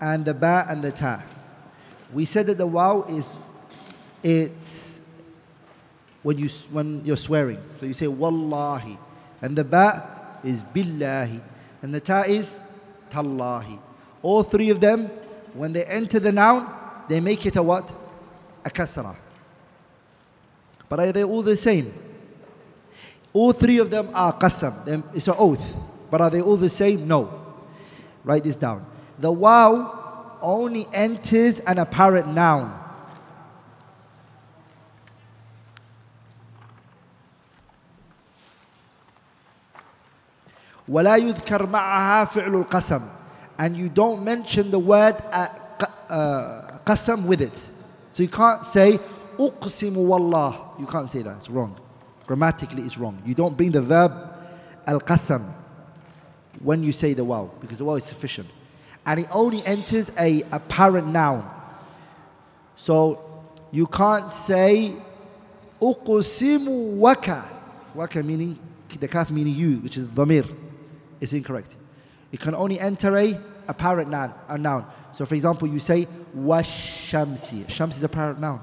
and the ba and the ta. We said that the waw is it's when you when you're swearing. So you say wallahi. And the ba is billahi. And the ta is tallahi. All three of them, when they enter the noun, they make it a what? A kasra. But are they all the same? All three of them are qasam. It's an oath. But are they all the same? No. Write this down. The waw only enters an apparent noun. ولا يذكر معها فعل القسم and you don't mention the word uh, uh, qasam with it so you can't say أقسم والله you can't say that it's wrong grammatically it's wrong you don't bring the verb al-qasam when you say the waw because the waw is sufficient and it only enters a apparent noun so you can't say أقسم waka waka meaning the kaf meaning you which is dhamir is incorrect. It can only enter a apparent noun, a noun. So for example, you say washamsi. Shams is a apparent noun.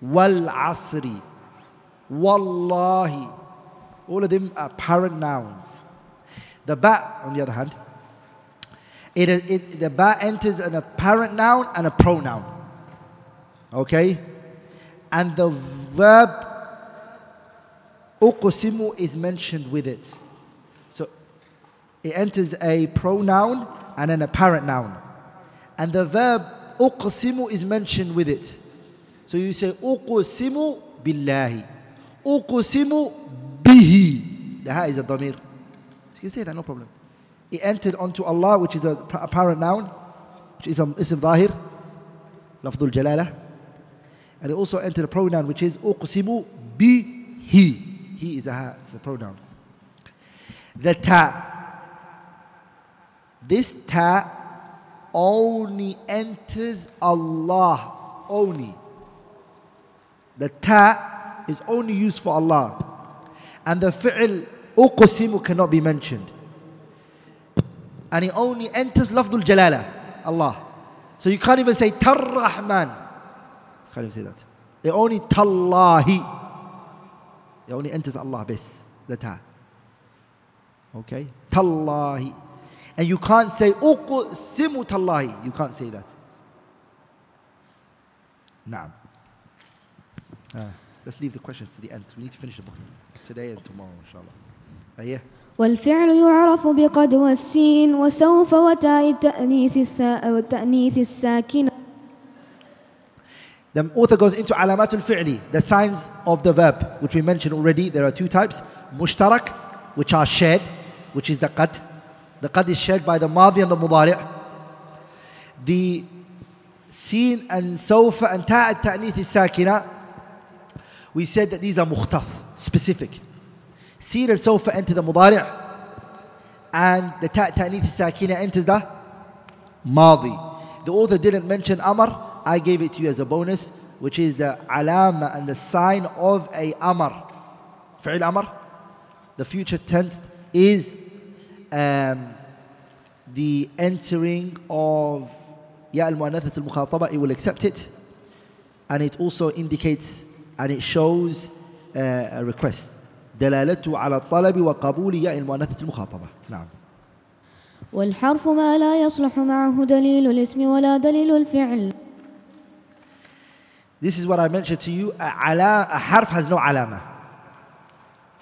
Wal asri. Wallahi. All of them are apparent nouns. The ba, on the other hand, it, it, the ba enters an apparent noun and a pronoun. Okay? And the verb uqsimu is mentioned with it it enters a pronoun and an apparent noun. And the verb uqsimu is mentioned with it. So you say uqsimu billahi. Uqsimu bihi. The ha is a damir. You can say that, no problem. It entered onto Allah, which is a p- apparent noun, which is a ism zahir, lafdul jalala. And it also entered a pronoun, which is uqsimu bihi. He is a ha, it's a pronoun. The ta. This ta only enters Allah. Only. The ta is only used for Allah. And the fi'l uqsimu cannot be mentioned. And it only enters lafdul jalala, Allah. So you can't even say tar-Rahman. You can't even say that. It only tallahi. It only enters Allah bis, the ta. Okay? Tallahi. And you can't say uqsimu tallahi. You can't say that. Naam. Uh, let's leave the questions to the end. We need to finish the book today and tomorrow, inshallah. Uh, yeah. والفعل يعرف بقد والسين وسوف وتاء التأنيث السا والتأنيث الساكنة The author goes into alamatul fi'li, the signs of the verb, which we mentioned already. There are two types. Mushtarak, which are shared, which is the qad. the qad is shared by the madi and the mudari'. The sin and sawfa and ta' at-ta'nith sakina we said that these are mukhtas, specific. Sin and sawfa enter the mudari' and the ta' ta'nith sakina enters the madi. The author didn't mention amr. I gave it to you as a bonus, which is the alama and the sign of a amr. Fi'il amr, the future tense is um, the entering of ya al mu'annathat al mukhataba. It will accept it, and it also indicates and it shows uh, a request. دلالته على الطلب وقبول ياء المؤنثة المخاطبة. نعم. والحرف ما لا يصلح معه دليل الاسم ولا دليل الفعل This is what I mentioned to you. A, ala, a harf has no alama.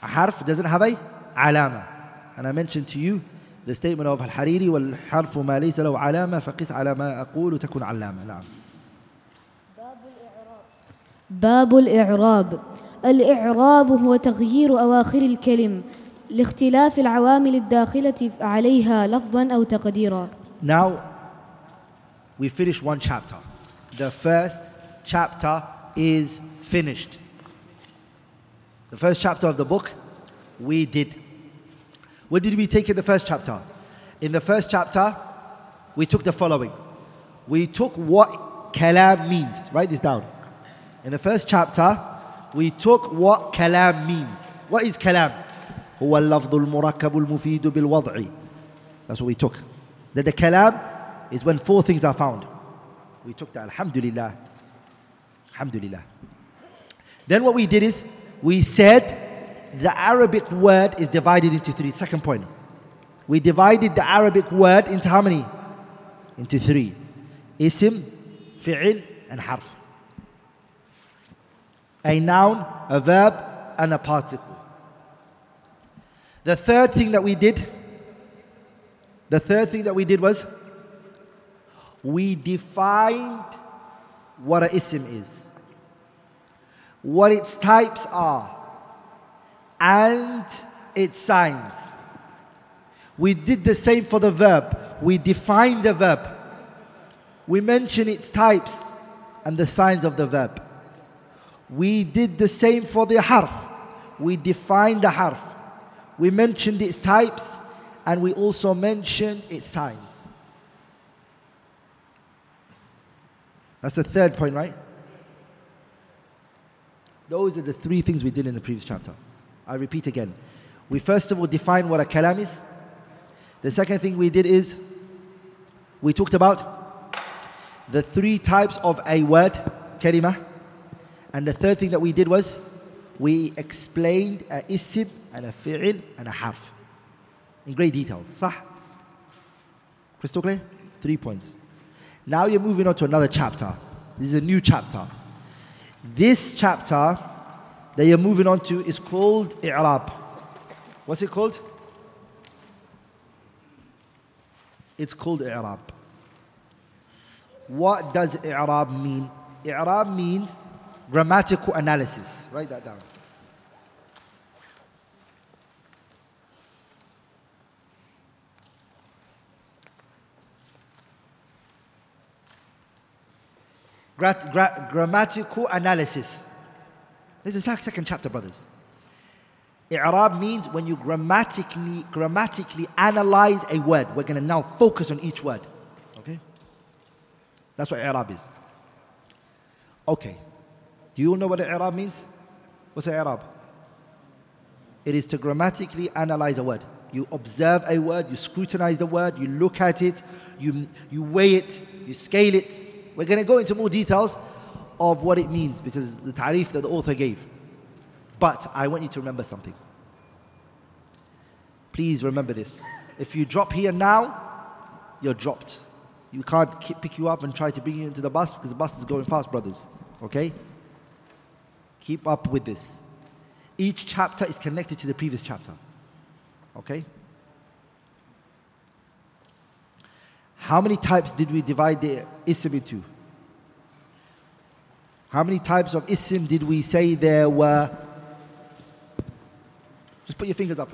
A harf doesn't have a alama. And I mentioned to you the statement of Al-Hariri والحرف ما ليس له علامة فقس على ما أقول تكن علامة. نعم. باب الإعراب الإعراب هو تغيير أواخر الكلم لاختلاف العوامل الداخلة عليها لفظا أو تقديرا Now, we finished one chapter. The first chapter is finished. The first chapter of the book, we did. What did we take in the first chapter? In the first chapter, we took the following. We took what kalam means. Write this down. In the first chapter, we took what kalam means. What is kalam? هو اللفظ المركب المفيد بالوضع. That's what we took. That the kalam is when four things are found. We took that. Alhamdulillah. Alhamdulillah. Then what we did is we said the Arabic word is divided into three. Second point. We divided the Arabic word into how many? Into three. Ism, fi'il, and harf. A noun, a verb, and a particle. The third thing that we did, the third thing that we did was we defined what a ism is, what its types are, and its signs. We did the same for the verb. We defined the verb. We mentioned its types and the signs of the verb. We did the same for the harf. We defined the harf. We mentioned its types and we also mentioned its signs. That's the third point, right? Those are the three things we did in the previous chapter. I repeat again. We first of all defined what a kalam is. The second thing we did is we talked about the three types of a word, kalima. And the third thing that we did was we explained a isim and a fi'il and a harf in great details. Sah? Crystal clear? Three points. Now you're moving on to another chapter. This is a new chapter. This chapter that you're moving on to is called I'rab. What's it called? It's called I'rab. What does i'rab mean? I'rab means grammatical analysis. Write that down. Gra- gra- grammatical analysis. This is second chapter, brothers. I'rab means when you grammatically, grammatically analyze a word. We're going to now focus on each word. Okay? That's what i'rab is. Okay. Do you know what i'rab means? What's i'rab? It is to grammatically analyze a word. You observe a word, you scrutinize the word, you look at it, you, you weigh it, you scale it. We're going to go into more details of what it means because the tarif that the author gave. But I want you to remember something. Please remember this. If you drop here now, you're dropped. You can't pick you up and try to bring you into the bus because the bus is going fast, brothers. Okay? Keep up with this. Each chapter is connected to the previous chapter. Okay? How many types did we divide the ism into? How many types of ism did we say there were? Just put your fingers up.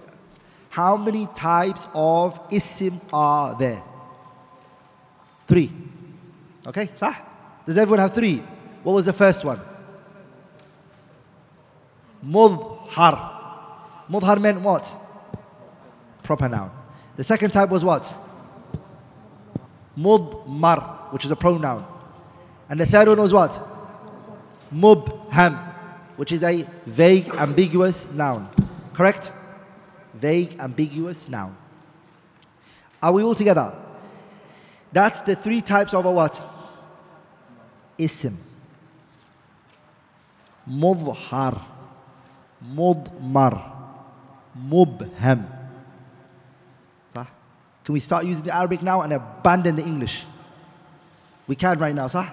How many types of ism are there? Three. Okay, sah? Does everyone have three? What was the first one? Mudhar. Mudhar meant what? Proper noun. The second type was what? Mudmar, which is a pronoun. And the third one was what? Mubham, which is a vague, ambiguous noun. Correct? Vague, ambiguous noun. Are we all together? That's the three types of a what? Ism. Mudhar. Mudmar. Mubham. Can we start using the Arabic now and abandon the English? We can right now, sah?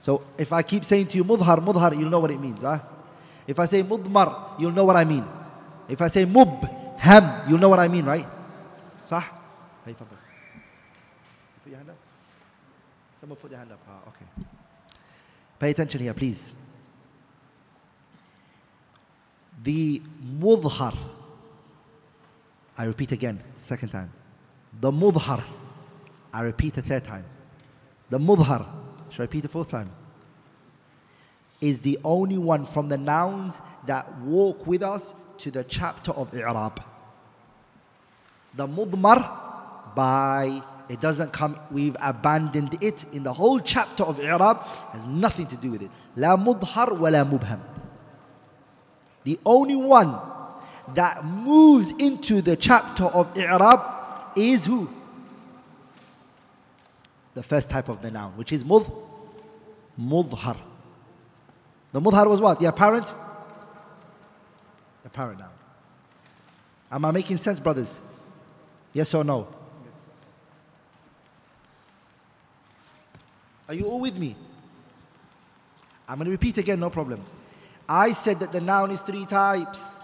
So if I keep saying to you mudhar, mudhar, you'll know what it means. Huh? If I say mudmar, you'll know what I mean. If I say mub, ham, you'll know what I mean, right? Sah? Hey, Put your hand up. Someone put their hand up. Ah, okay. Pay attention here, please. The mudhar. I repeat again, second time. The mudhar. I repeat a third time. The mudhar. Should I repeat the fourth time? Is the only one from the nouns that walk with us to the chapter of i'rab. The mudmar by it doesn't come we've abandoned it in the whole chapter of i'rab has nothing to do with it. La mudhar wa la mubham. The only one that moves into the chapter of i'rab is who? The first type of the noun, which is mudh, mudhar. The mudhar was what? The apparent? Apparent noun. Am I making sense, brothers? Yes or no? Are you all with me? I'm going to repeat again, no problem. I said that the noun is three types.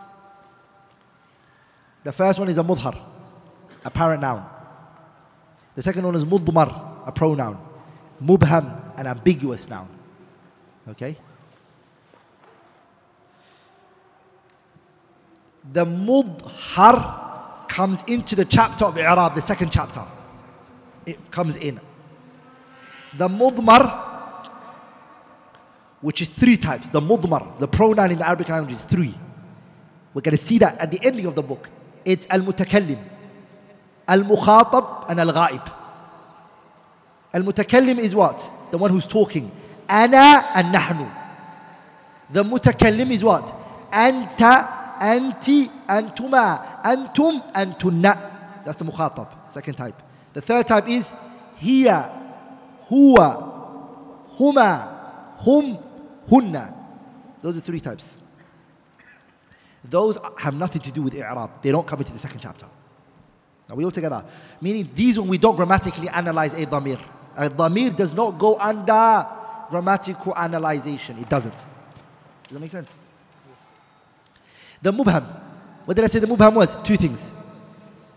The first one is a mudhar, apparent noun. The second one is mudmar, a pronoun. Mubham, an ambiguous noun. Okay? The mudhar comes into the chapter of I'rab, the second chapter. It comes in. The mudmar, which is three types. The mudmar, the pronoun in the Arabic language is three. We're going to see that at the ending of the book. It's al-mutakallim, al-mukhatab, and al-ghaib. Al-mutakallim is what? The one who's talking. Ana and nahnu. The mutakallim is what? Anta, anti, antuma, antum, antunna. That's the mukhatab, second type. The third type is hiya, huwa, huma, hum, hunna. Those are three types. Those have nothing to do with i'rab. They don't come into the second chapter. Are we all together? Meaning these when we don't grammatically analyze a. The dhamir does not go under grammatical analyzation. It doesn't. Does that make sense? The mubham. What did I say the mubham was? Two things.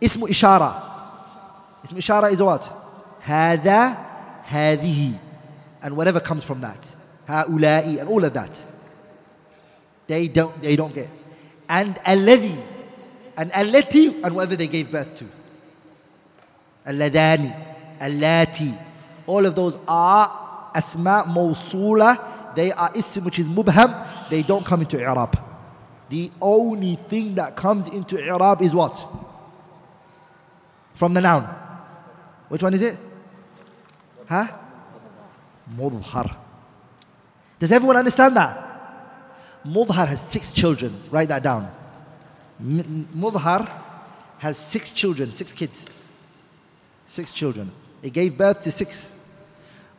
Ismu ishara. Ismu ishara is what? Hada, هذه And whatever comes from that. Ha'ula'i and all of that. They don't, they don't get. And Alladi. And allati and whatever they gave birth to. Alladani. Allati. All of those are asma mawsula. They are ism which is mubham. They don't come into i'rab. The only thing that comes into i'rab is what? From the noun. Which one is it? Huh? Mudhar. Does everyone understand that? Mudhar has six children. Write that down. Mudhar has six children, six kids. Six children. It gave birth to six.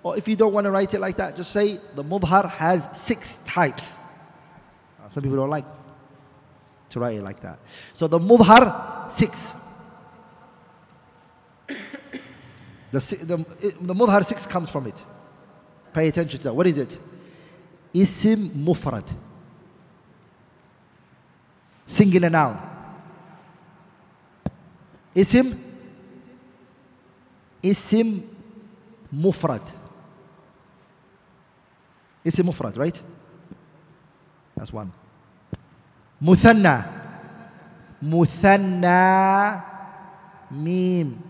Or if you don't want to write it like that, just say the mudhar has six types. Uh, some people don't like to write it like that. So the mudhar, six. <coughs> The, the, the mudhar, six comes from it. Pay attention to that. What is it? Isim mufrad. Singular noun. Isim. Isim mufrad. Isim mufrad, right? That's one. مثنى مثنى ميم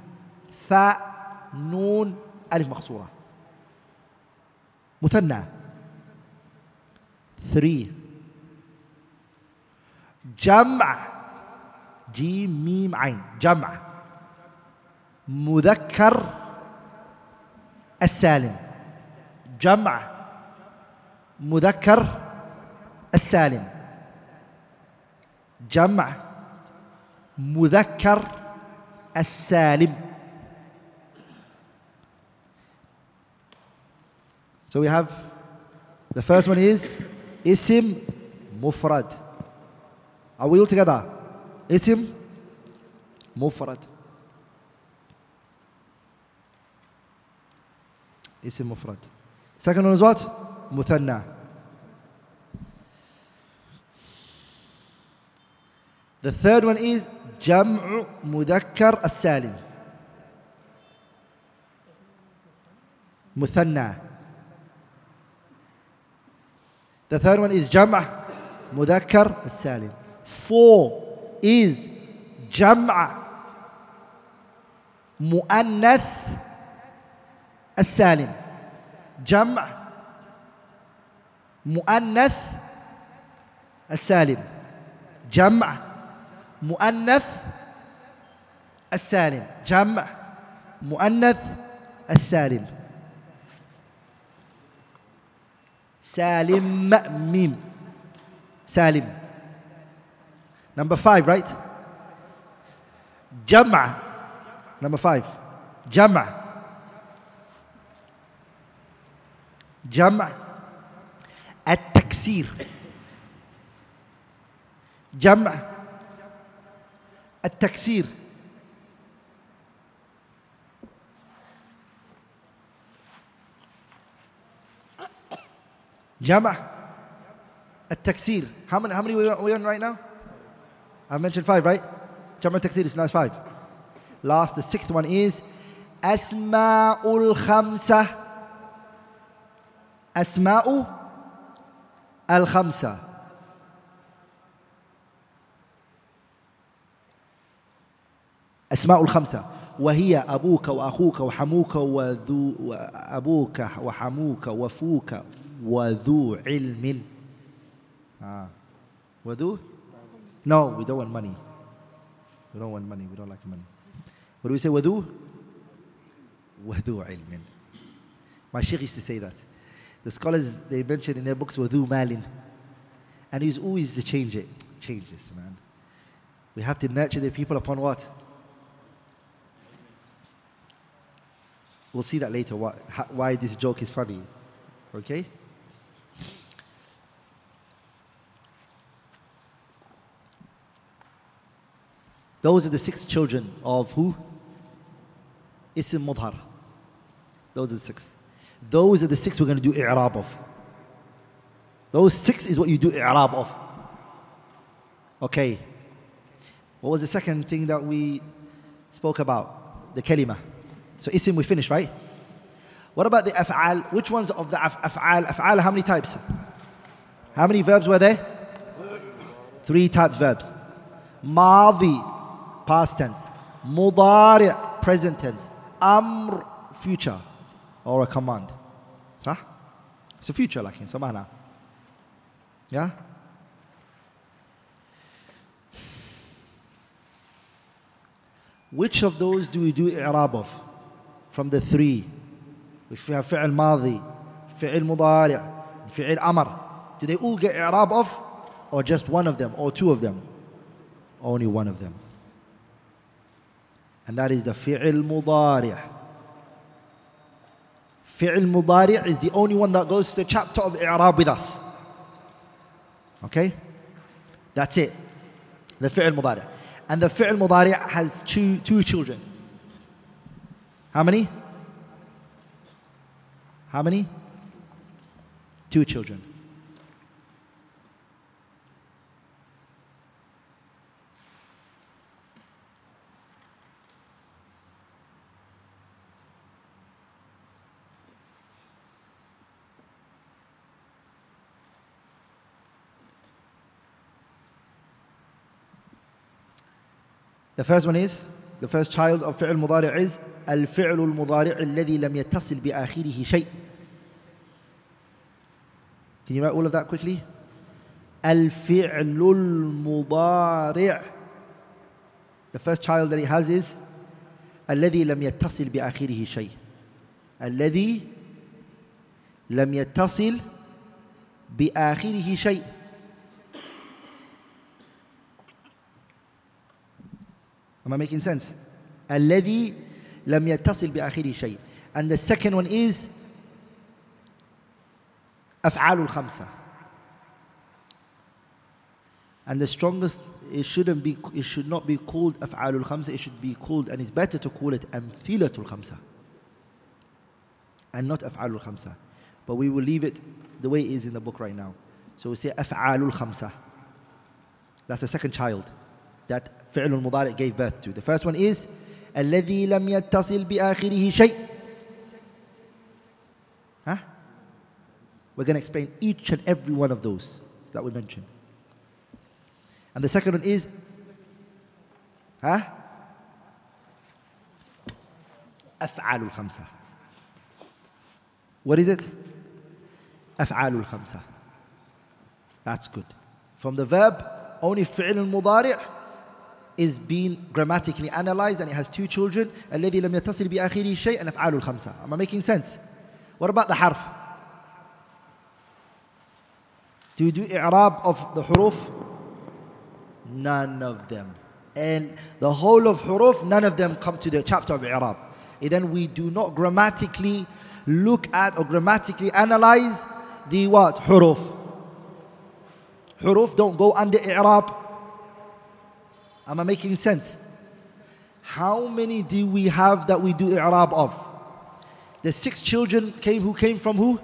ثاء نون ألف مقصورة مثنى three. جمع جيم ميم عين جمع مذكر السالم جمع مذكر السالم جمع مذكر السالم So we have the first one is isim mufrad. Are we all together? Isim mufrad. Isim mufrad. Second one is what? Muthanna. The third one is جمع مذكر السالم مثنى The third one is جمع مذكر السالم Four is جمع مؤنث السالم جمع مؤنث السالم. جمع مؤنث السالم. جمع مؤنث السالم. سالم ميم سالم. Number five right? جمع. Number five. جمع. جمع. التكسير جمع التكسير جمع التكسير how many, how many we on right now? I mentioned five right? جمع التكسير is nice five last the sixth one is أسماء الخمسة أسماء الخمسة أسماء الخمسة وهي أبوك وأخوك وحموك وذو وأبوك وحموك وفوك وذو علم آه. وذو No, we don't want money. We don't want money. We don't like money. What do we say? وذو وذو علم. My sheikh used to say that. The scholars, they mention in their books, Wadu Malin. And he's always the change it. Change this, man. We have to nurture the people upon what? We'll see that later, why, why this joke is funny. Okay? Those are the six children of who? Isim Mudhar. Those are the six. Those are the six we're going to do i'rab of. Those six is what you do i'rab of. Okay. What was the second thing that we spoke about? The kalima. So isim we finished, right? What about the af'al? Which ones of the af- af'al? Af'al, how many types? How many verbs were there? Three types verbs. Madi, past tense. Mudari, present tense. Amr, future Or a command. صح? It's a future لكن سمعنا. Yeah? Which of those do we do i'rab of? From the three. If we have فعل ماضي, فعل مضارع, فعل أمر. Do they all get i'rab of? Or just one of them? Or two of them? Only one of them. And that is the fi'l mudari'. Fi'l mudari' is the only one that goes to the chapter of i'rab with us. Okay? That's it. The fi'l mudari'. And the fi'l mudari' has two, two children. How many? How many? Two children. The first one is, the first child of فعل مضارع is الفعل المضارع الذي لم يتصل بآخره شيء. Can you write all of that quickly? الفعل المضارع. The first child that he has is الذي لم يتصل بآخره شيء. الذي لم يتصل بآخره شيء. Am I making sense? الذي لم يتصل بآخره شيء. And the second one is أفعال الخمسة. And the strongest, it shouldn't be, it should not be called أفعال الخمسة. It should be called, and it's better to call it أمثلة الخمسة. And not أفعال الخمسة. But we will leave it the way it is in the book right now. So we say أفعال الخمسة. That's the second child that فعل المضارع gave birth to. The first one is الذي لم يتصل بآخره شيء. Huh? We're going to explain each and every one of those that we mentioned. And the second one is huh? أفعال الخمسة. What is it? أفعال الخمسة. That's good. From the verb, only فعل المضارع is being grammatically analyzed and it has two children الذي لم يتصل بآخره شيء and أفعال الخمسة Am I making sense? What about the harf? Do you do i'rab of the huruf? None of them. And the whole of huruf, none of them come to the chapter of i'rab. And then we do not grammatically look at or grammatically analyze the what? Huruf. Huruf don't go under i'rab. Am I making sense? How many do we have that we do i'rab of? The six children came who came from who?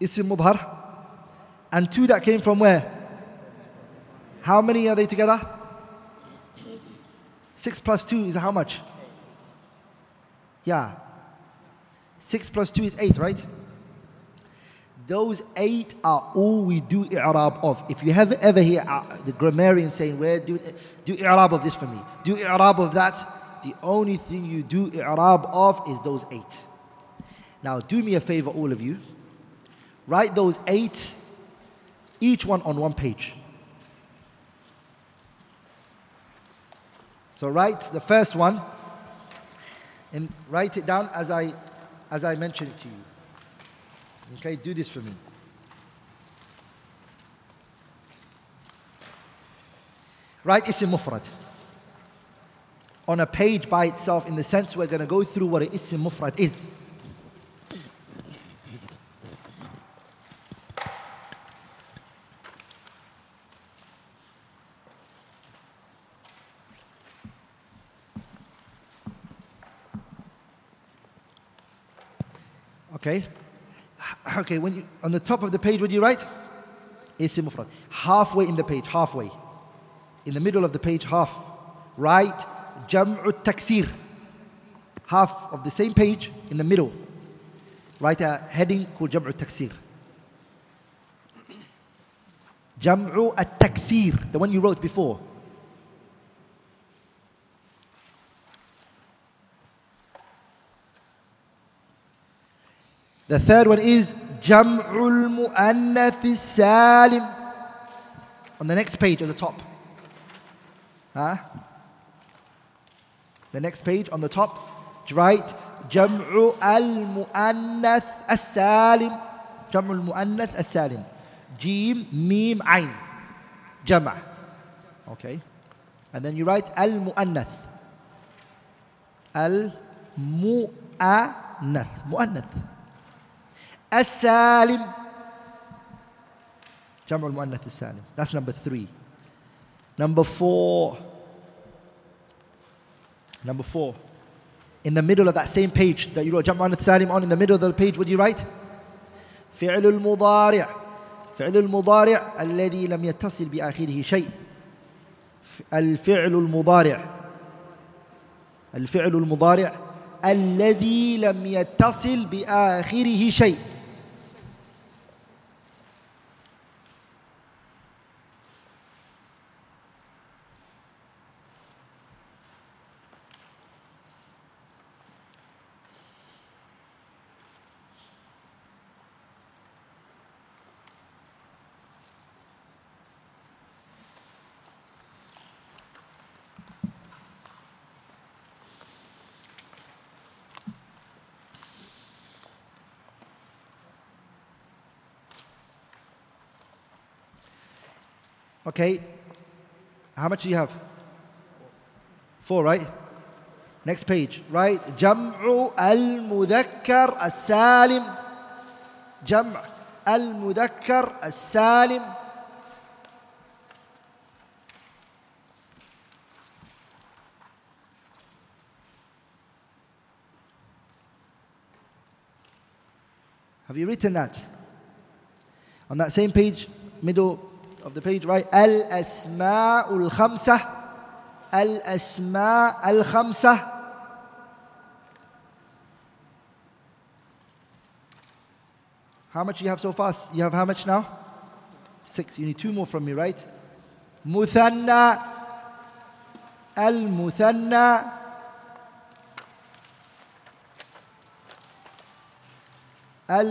Isim Mudhar. And two that came from where? How many are they together? Six plus two is how much? Yeah. Six plus two is eight, right? Those eight are all we do i'rab of. If you have ever hear uh, the grammarian saying, "Where do do i'rab of this for me? Do i'rab of that?" The only thing you do i'rab of is those eight. Now, do me a favor, all of you. Write those eight, each one on one page. So write the first one and write it down as I as I mentioned it to you. Okay, do this for me. Write isim mufrad on a page by itself in the sense we're going to go through what an isim mufrad is. Okay? Okay, when you, on the top of the page, what do you write? Isim mufrad. Halfway in the page, halfway. In the middle of the page, half. Write Jam'u taksir. half of the same page in the middle. Write a heading called Jam'u Taksir. Jam'u at-Taksir, the one you wrote before. The third one is Jam'ul Mu'annath Salim. On the next page at the top. Huh? The next page on the top, write Jam'u al-Mu'annath as-Salim. Jam'u al-Mu'annath as-Salim. Jim, Mim, Ain. Jama'. Okay. And then you write al-Mu'annath. Al-Mu'annath. Mu'annath. السالم. جمع المؤنث السالم. That's number three. Number four. Number four. In the middle of that same page that you wrote جمع المؤنث السالم on in the middle of the page what do you write? فعل المضارع. فعل المضارع الذي لم يتصل بآخره شيء. الفعل المضارع. الفعل المضارع الذي لم يتصل بآخره شيء. Okay. How much do you have? Four, right? Next page, right? Jam'u al-mudhakkar as-salim. Jam' al-mudhakkar as-salim. Have you written that? On that same page, middle of the page, right? Al Asma'ul Khamsah. Al Asma' al Khamsah. How much you have so far? You have how much now? Six. You need two more from me, right? Muthanna. Al Muthanna. Al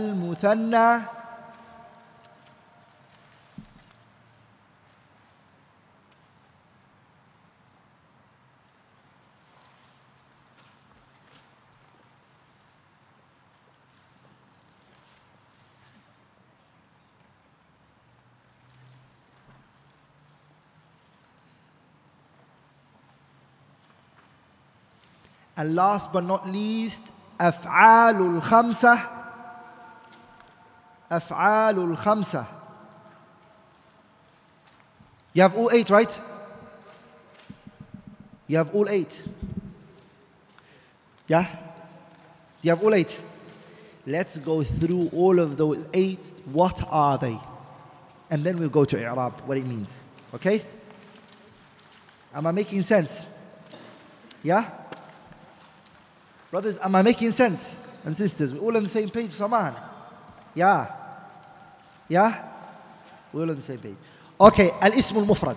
And last but not least, أفعال الخمسة أفعال الخمسة You have all eight, right? You have all eight. Yeah? You have all eight. Let's go through all of those eight. What are they? And then we'll go to i'rab, what it means. Okay? Am I making sense? Yeah? Brothers, am I making sense? And sisters, we're all on the same page, Saman. Yeah. Yeah? We're all on the same page. Okay, Al-Ismu al-Mufrad.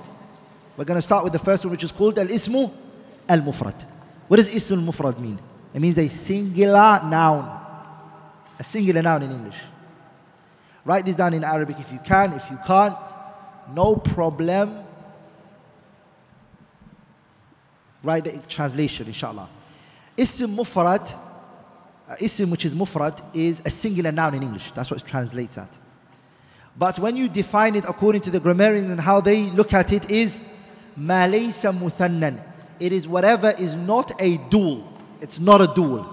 We're going to start with the first one, which is called Al-Ismu al-Mufrad. What does Ismu al-Mufrad mean? It means a singular noun. A singular noun in English. Write this down in Arabic if you can. If you can't, no problem. Write the translation, inshallah. Mufrad, uh, ism which is mufrad, is a singular noun in English. That's what it translates at. But when you define it according to the grammarians and how they look at it is ma laysa muthannan. It is whatever is not a dual. It's not a dual.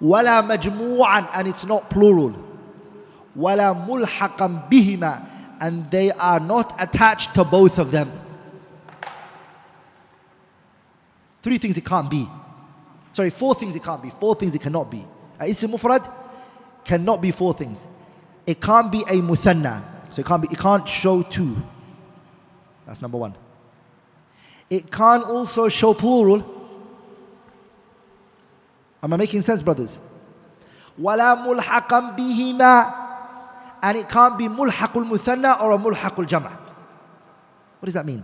Wala majmu'an and it's not plural. Wala mulhaqan bihima and they are not attached to both of them. Three things it can't be. Sorry, four things it can't be. Four things it cannot be. A ism mufrad cannot be four things. It can't be a muthanna. So it can't be, it can't show two. That's number one. It can't also show plural. Am I making sense, brothers? ولا ملحقا بهما and it can't be ملحق المثنى or a ملحق الجمع. What does that mean?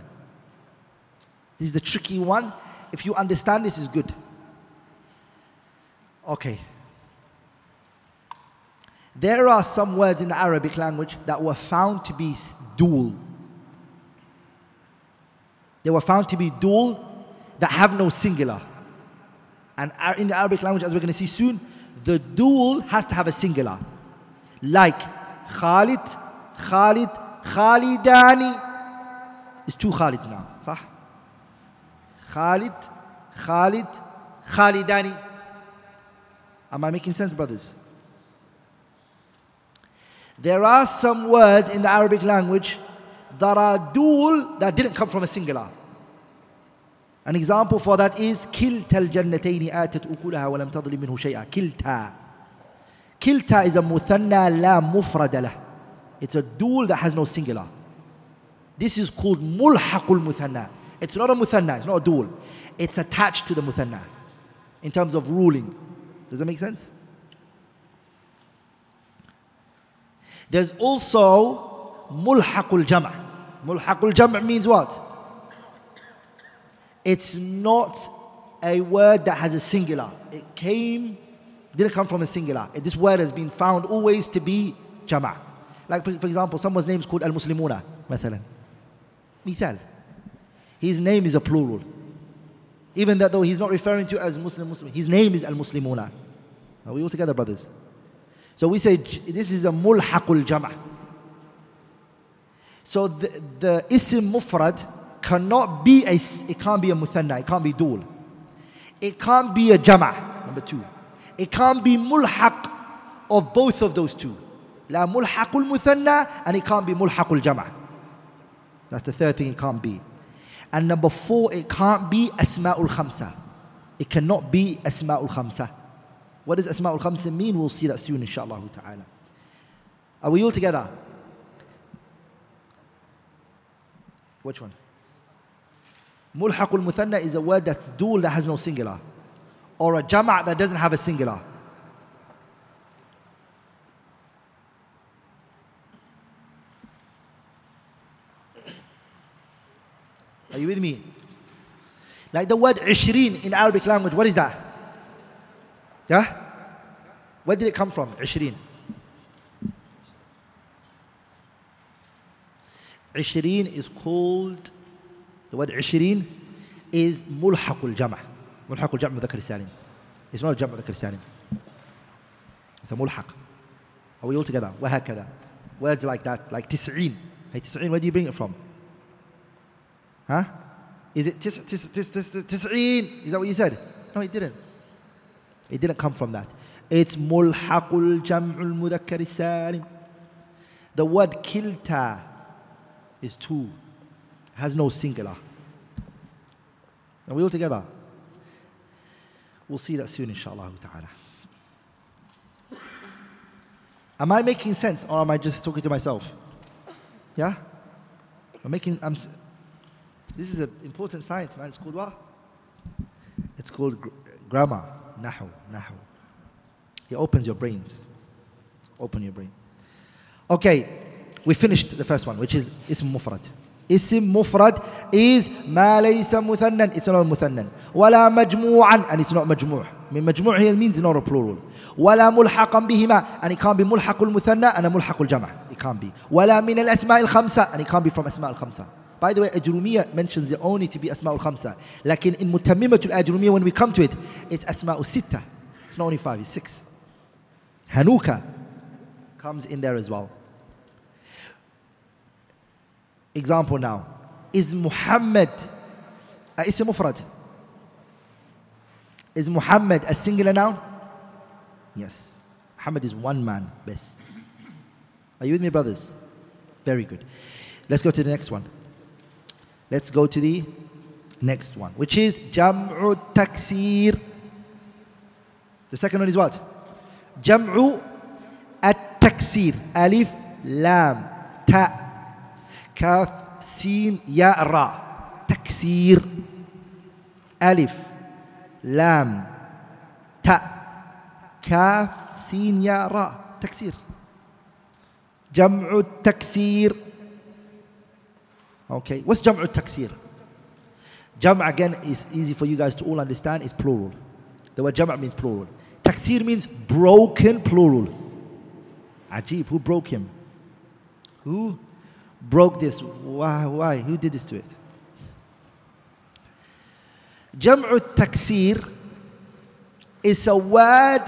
This is the tricky one. If you understand this is good. Okay. There are some words in the Arabic language that were found to be dual. They were found to be dual that have no singular. And in the Arabic language, as we're going to see soon, the dual has to have a singular. Like Khalid, Khalid, Khalidani. It's two Khalids now. صح? Khalid, Khalid, Khalidani. Am I making sense, brothers? There are some words in the Arabic language that are dual that didn't come from a singular. An example for that is كلتا الجنتين آتت أكلها ولم تظلم منه شيئا كلتا كلتا is a مثنى لا مفرد له It's a dual that has no singular. This is called ملحق المثنى. It's not a muthanna, it's not a dual. It's attached to the muthanna in terms of ruling. Does that make sense? There's also mulhaqul jam'. Mulhaqul jam' means what? It's not a word that has a singular. It came, didn't come from a singular. This word has been found always to be jama'. Like for, example, someone's name is called al-Muslimuna, مثلا. Mithal. His name is a plural. Even that though he's not referring to as Muslim Muslim, his name is al-Muslimuna. Are we all together, brothers? So we say this is a mulhaqul jama'. So the, the isim mufrad cannot be a, it can't be a muthanna, it can't be dual. It can't be a jama', number two. It can't be mulhaq of both of those two. La mulhaqul muthanna and it can't be mulhaqul jama'. That's the third thing it can't be. And number four, it can't be asma'ul khamsa. It cannot be asma'ul khamsa. What does Asma'ul Khamsa mean? We'll see that soon, inshallah ta'ala. Are we all together? Which one? Mulhaqul Muthanna is a word that's dual that has no singular. Or a jama' that doesn't have a singular. Are you with me? Like the word ishreen in Arabic language, what is that? Yeah? Where did it come from? 20. 20 is called, the word 20 is ملحق الجمع. ملحق الجمع مذكر السالم. It's not a جمع مذكر السالم. It's a ملحق. Are we all together? وهكذا. Words like that, like 90. Hey, 90, where do you bring it from? Huh? Is it 90? Is that what you said? No, it didn't. It didn't come from that. It's mulhaqul jam'ul mudhakkar salim. The word kilta is two, has no singular. Are we all together? We'll see that soon, inshallah ta'ala. Am I making sense or am I just talking to myself? Yeah? I'm making, I'm, this is an important science, man. It's called what? It's called gr- grammar. Nahu, Nahu. He opens your brains. Open your brain. Okay, we finished the first one, which is ism mufrad. Ism mufrad is ما ليس مثنى it's not مثنى ولا مجموعا and it's not مجموع من مجموع here means not a plural ولا ملحقا بهما and it can't be ملحق المثنى and ملحق الجمع it can't be ولا من الأسماء الخمسة and it can't be from أسماء الخمسة by the way, Ajrumiyya mentions it only to be Asma'ul Khamsa. Like in, in Mutammimatul Ajrumiyya, when we come to it, it's Asma'ul Sitta. It's not only five, it's six. Hanuka comes in there as well. Example now. Is Muhammad uh, a ism mufrad? Is Muhammad a singular noun? Yes. Muhammad is one man, best. Are you with me, brothers? Very good. Let's go to the next one. Let's go to the next one, which is Jam'u Taksir. The second one is what? Jam'u at Taksir. Alif, Lam, Ta, Kaf, Sin, Ya, Ra. Taksir. Alif, Lam, Ta. Kaf, sin, ya, ra. Taksir. Jam'u taksir. Okay, what's jam'u taksir? Jam' again is easy for you guys to all understand, is plural. The word jam' means plural. Taksir means broken plural. Ajib, who broke him? Who broke this? Why? Why? Who did this to it? Jam'u taksir is a word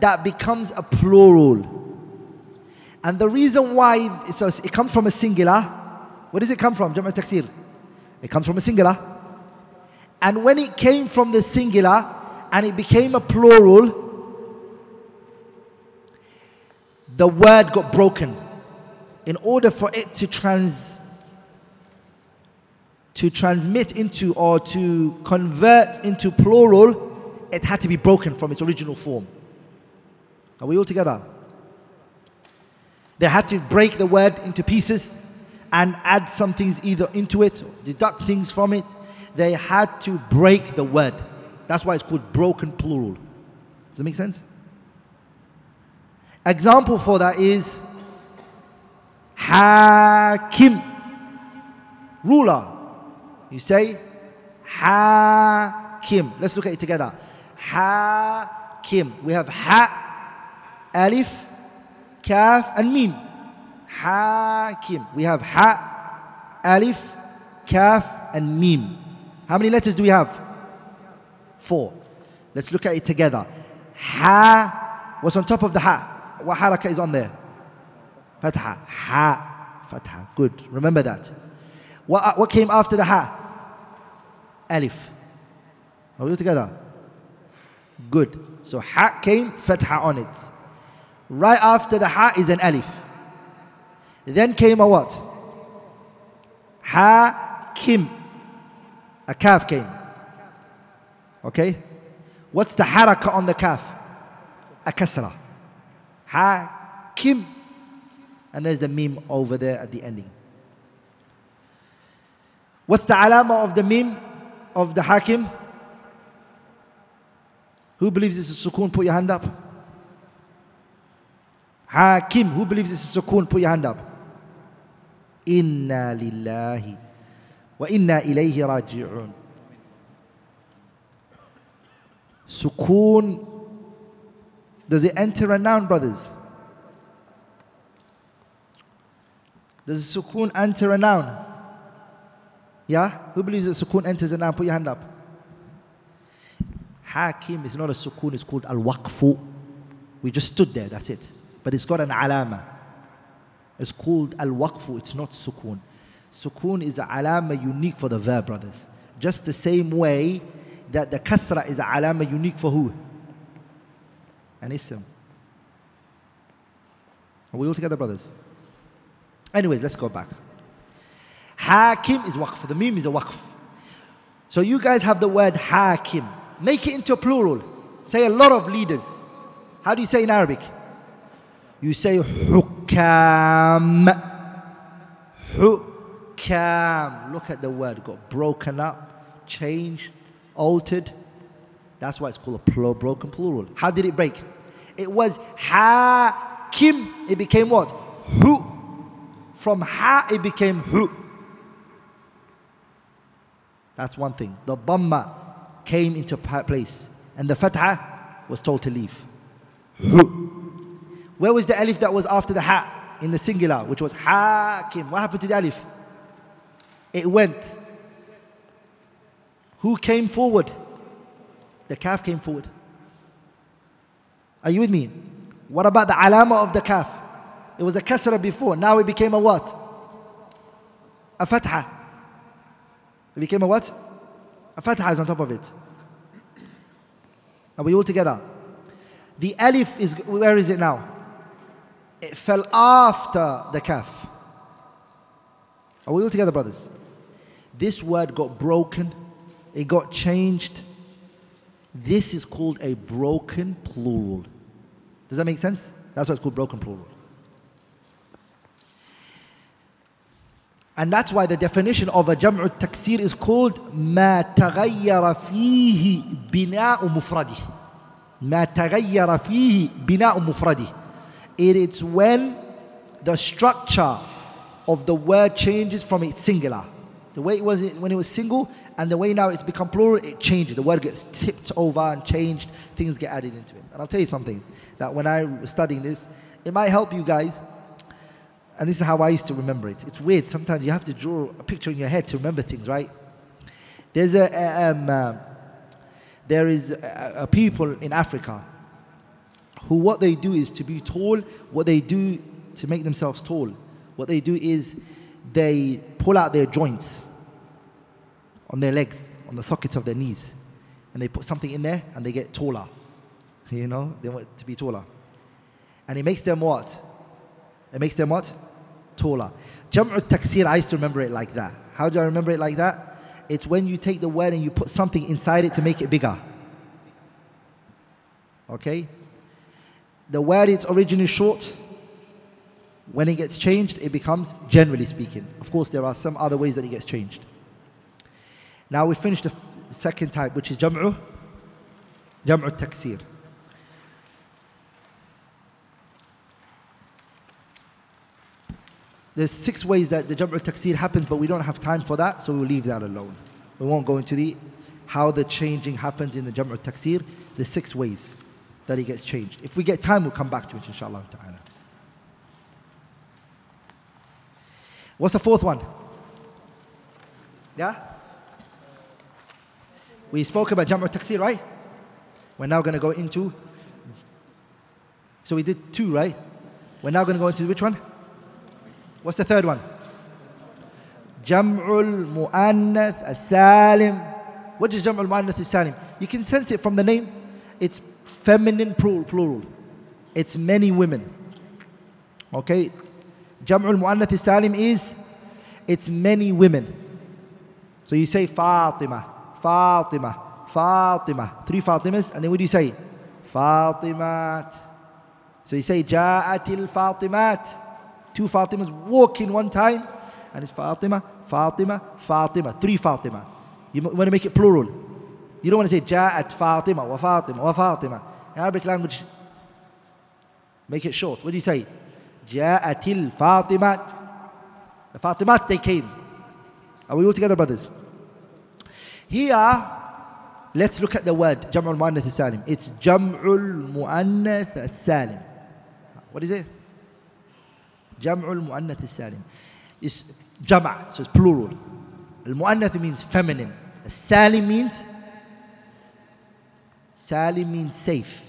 that becomes a plural. And the reason why so it comes from a singular, where does it come from? Jam'u taksir. It comes from a singular. And when it came from the singular and it became a plural, the word got broken. In order for it to trans to transmit into or to convert into plural, it had to be broken from its original form. Are we all together? They had to break the word into pieces and add some things either into it, deduct things from it. They had to break the word. That's why it's called broken plural. Does that make sense? Example for that is Hakim, ruler. You say Hakim. Let's look at it together. Hakim. We have Ha, Alif, Kaf, and Mim. Hakim. We have Ha, Alif, Kaf, and Mim. How many letters do we have? Four. Let's look at it together. Ha. What's on top of the Ha? What haraka is on there? Fatha. Ha. Fatha. Good. Remember that. What, uh, what came after the Ha? Alif. Are we together? Good. So Ha came, Fatha on it. Right after the Ha is an Alif. Then came a what? Ha Kim. A Kaf came. Okay? What's the haraka on the Kaf? A kasra. Hakim. And there's the Mim over there at the ending. What's the alama of the Mim of the hakim? Who believes this is sukoon? Put your hand up. Hakim. Who believes this is sukoon? Put your hand up. Inna lillahi wa inna ilayhi raji'un. Sukoon does it enter a noun, brothers? Does sukoon enter a noun? Yeah? Who believes that sukoon enters a noun? Put your hand up. Hakim is not a sukoon, it's called al waqfu. We just stood there, that's it. But it's got an alama. It's called al waqfu, it's not sukoon. Sukoon is an alama unique for the verb, brothers. Just the same way that the kasra is an alama unique for who? An ism. Are we all together, brothers? Anyways, let's go back. Hakim is waqf. The Mim is a waqf. So you guys have the word hakim. Make it into a plural. Say a lot of leaders. How do you say in Arabic? You say hukam. Hukam. Look at the word. Got broken up, changed, altered. That's why it's called a plural, broken plural. How did it break? It was hakim. It became what? Hu. From ha, it became hu. That's one thing. The dhamma came into place, and the fatha was told to leave. Hu. Where was the alif that was after the ha in the singular, which was hakim? What happened to the alif? It went. Who came forward? The Kaf came forward. Are you with me? What about the alama of the Kaf? It was a kasra before. Now it became a what? A fatha. It became a what? A fatha is on top of it. Are we all together? The alif is, where is it now? It fell after the Kaf. Are we all together, brothers? This word got broken, it got changed. This is called a broken plural. Does that make sense? That's why it's called broken plural. And that's why the definition of a jam'u taksir is called ما تغير فيه بناء مفرده. ما تغير فيه بناء مفرده. It is when the structure of the word changes from its singular. The way it was when it was single and the way now it's become plural, it changes. The word gets tipped over and changed, things get added into it. And I'll tell you something that when I was studying this, it might help you guys. And this is how I used to remember it. It's weird. Sometimes you have to draw a picture in your head to remember things, right? There's a, um, uh, there is a, a people in Africa who what they do is to be tall, what they do to make themselves tall, what they do is they pull out their joints on their legs, on the sockets of their knees, and they put something in there and they get taller. <laughs> You know, they want to be taller. And it makes them what? It makes them what? Taller. Jam'u takthir, I used to remember it like that. How do I remember it like that? It's when you take the word and you put something inside it to make it bigger. Okay? The word is originally short. When it gets changed, it becomes generally speaking. Of course, there are some other ways that it gets changed. Now we finished the f- second type, which is jam'u, jam'u taksir. There's six ways that the jam'u taksir happens, but we don't have time for that, so we'll leave that alone. We won't go into the how the changing happens in the jam'u taksir. The six ways that it gets changed. If we get time, we'll come back to it, inshallah ta'ala. What's the fourth one? Yeah? We spoke about Jam'u Taksir, right? We're now going to go into. So we did two, right? We're now going to go into which one? What's the third one? Jam'ul Mu'annath As-Salim. What is Jam'ul Mu'annath As-Salim? You can sense it from the name. It's feminine plural. plural. It's many women. Okay? Jam'ul Mu'annath As-Salim is it's many women. So you say Fatima, Fatima, Fatima. Three Fatimas. And then what do you say? Fatimat. So you say Ja'atil Fatimat. Two Fatimas walking one time. And it's Fatima, Fatima, Fatima. Three Fatima. You want to make it plural. You don't want to say Ja'at Fatima wa Fatima wa Fatima. In Arabic language, make it short. What do you say? Ja'atil Fatimat. The Fatimat, they came. Are we all together, brothers? Here, let's look at the word Jam'ul Mu'annath Salim. It's Jam'ul Mu'annath Salim. What is it? Jam'ul Mu'annath Salim. It's Jama', so it's plural. Al Mu'annath means feminine. Salim means Salim means safe.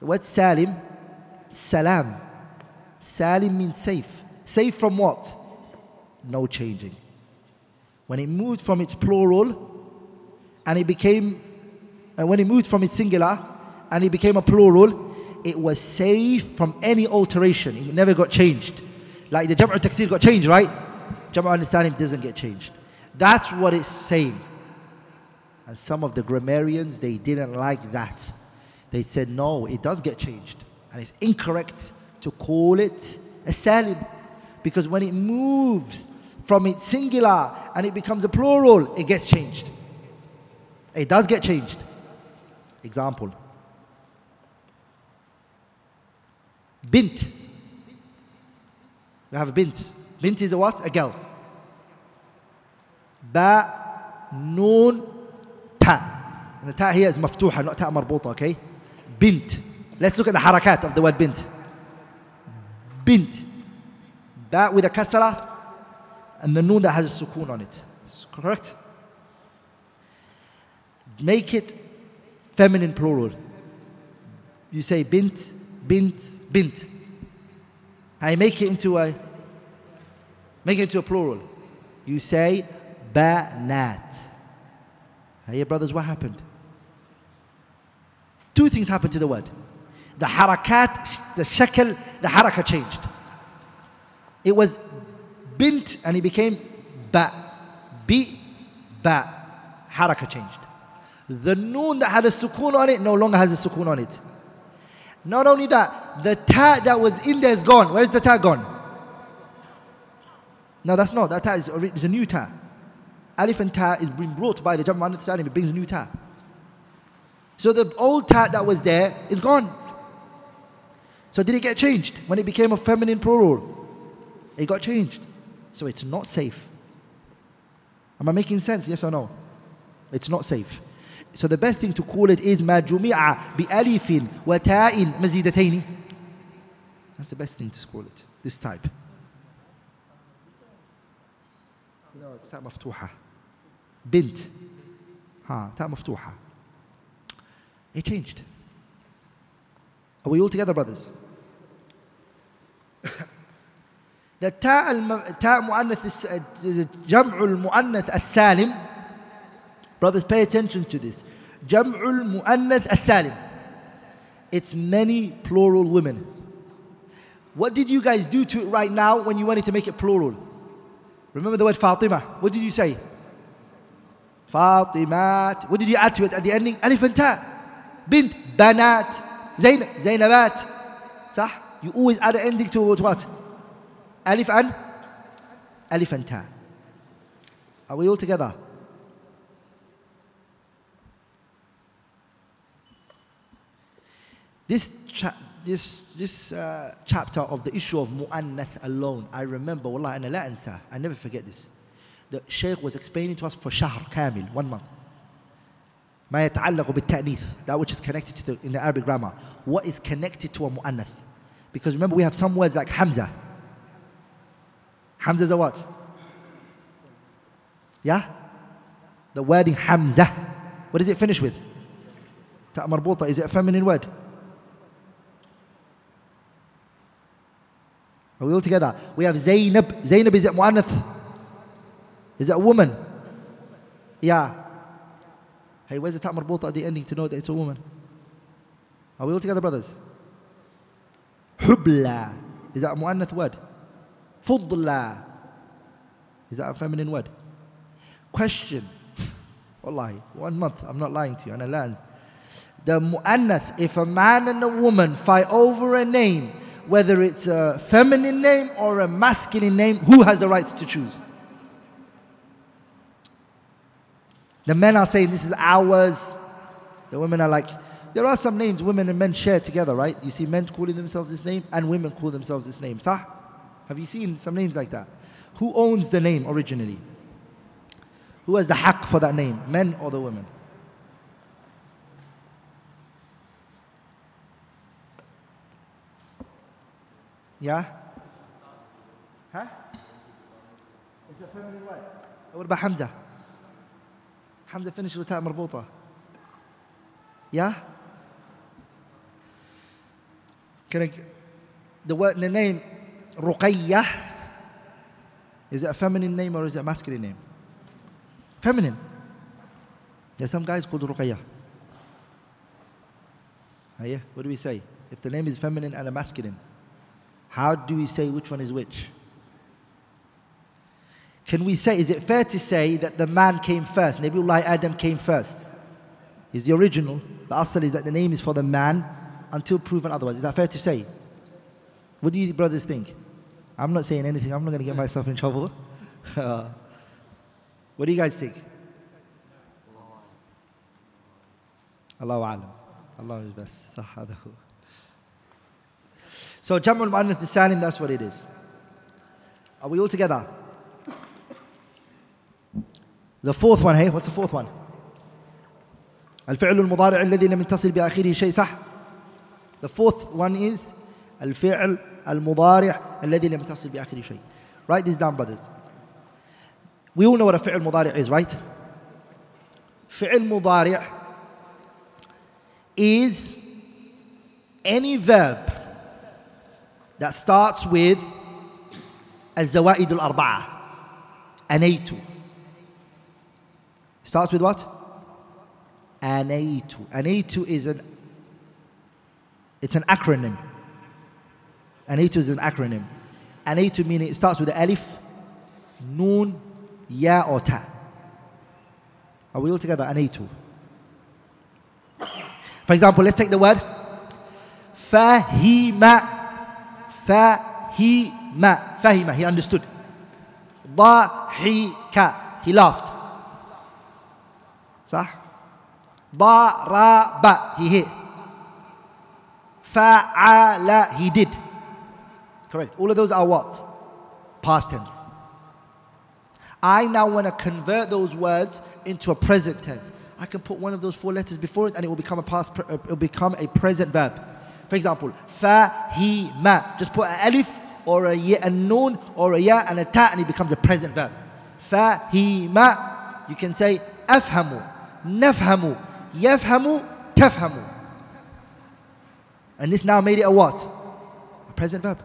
Word Salim, Salam. Salim means safe. Safe from what? No changing. When it moved from its plural and it became, and when it moved from its singular and it became a plural, it was safe from any alteration. It never got changed. Like the Jam'u Taksir got changed, right? Jam'u understanding doesn't get changed. That's what it's saying. And some of the grammarians, they didn't like that. They said, no, it does get changed. And it's incorrect to call it a salim. Because when it moves from its singular and it becomes a plural, it gets changed. It does get changed. Example. Bint. We have a bint. Bint is a what? A girl. Ba, noon, ta. And the ta here is maftuha, not ta okay? Bint. Let's look at the harakat of the word bint. Bint. That with a kasra and the noon that has a sukoon on it. Correct? Make it feminine plural. You say bint, bint, bint. I make it into a make it into a plural. You say banat. Hey brothers, what happened? Two things happened to the word. The harakat, the shakal, the haraka changed. It was bint and it became ba. Bi, ba. Haraka changed. The noon that had a sukoon on it no longer has a sukoon on it. Not only that, the ta that was in there is gone. Where's the ta gone? No, that's not. That ta is a new ta elephant ta is being brought by the Jabal and it brings a new ta. So the old ta that was there is gone. So did it get changed when it became a feminine plural? It got changed. So it's not safe. Am I making sense? Yes or no? It's not safe. So the best thing to call it is Madjumia bi Alifin wa Ta'in مزيدتين. That's the best thing to call it. This type. No, it's type مفتوحة. بنت. ها تاء مفتوحة. It changed. Are we all together, brothers? the تاء الم... تاء مؤنث الس... جمع المؤنث السالم brothers pay attention to this جمع المؤنث السالم it's many plural women what did you guys do to it right now when you wanted to make it plural remember the word Fatima what did you say Fatimat. What did you add to it at the ending? Alif. Bint, Banat, Zainab, Zainabat. Sah? You always add an ending to what? Alif and? Alif and Are we all together? This, cha- this, this uh, chapter of the issue of mu'annath alone, I remember, wallah, I never forget this The Shaykh was explaining to us for شهر كامل, one month. ما يتعلق بالتأنيث, that which is connected to the, in the Arabic grammar. What is connected to a mu'annath? Because remember, we have some words like Hamza. Hamza is a what? Yeah? The wording Hamza. What does it finish with? Ta marbuta. Is it a feminine word? Are we all together? We have Zainab. Zainab is it mu'annath? Is it a woman? Yeah. Hey, where's the ta marbuta at the ending to know that it's a woman? Are we all together, brothers? Hubla. Is that a mu'annath word? Fudla. Is that a feminine word? Question. <laughs> Wallahi, one month, I'm not lying to you, and I learned. The mu'annath, if a man and a woman fight over a name, whether it's a feminine name or a masculine name, who has the rights to choose? The men are saying this is ours. The women are like, there are some names women and men share together, right? You see men calling themselves this name and women call themselves this name. Sah? Have you seen some names like that? Who owns the name originally? Who has the haqq for that name, men or the women? Yeah? Huh? Is it feminine word? What about Hamza? Hamza finished with ta marbuta. Yeah? Can the word, the name Ruqayyah, is it a feminine name or is it a masculine name? Feminine. There's some guys called Ruqayyah. Yeah, what do we say? If the name is feminine and a masculine, how do we say which one is which? Can we say, is it fair to say that the man came first? Nabiullah Adam came first. He's the original. The asal is that the name is for the man until proven otherwise. Is that fair to say? What do you brothers think? I'm not saying anything. I'm not going to get myself in trouble. <laughs> Uh, what do you guys think? Allahu alam. Allah is best. So Jamul Mu'annath Salim, that's what it is. Are we all together? The fourth one, hey, what's the fourth one? الفعل المضارع الذي لم يتصل بآخره شيء صح؟ The fourth one is الفعل المضارع الذي لم يتصل بآخره شيء. Write this down, brothers. We all know what a فعل مضارع is, right? فعل مضارع is any verb that starts with الزوائد الأربعة أنيت Starts with what? Anaitu. Anaitu is an it's an acronym. Anaitu is an acronym. Anaitu meaning it starts with the alif, noon, ya or ta. Are we all together? Anaitu. For example, let's take the word fahima. Fahima. Fahima. He understood. Dhahika. He laughed. صح ضرب he hit فعل he did correct all of those are what past tense I now want to convert those words into a present tense I can put one of those four letters before it and it will become a past it will become a present verb for example فهيم just put an alif or a, ya, a noon or a ya and a ta and it becomes a present verb فهيم you can say أفهم نفهم يفهم تفهم. And this now made it a what? A present verb.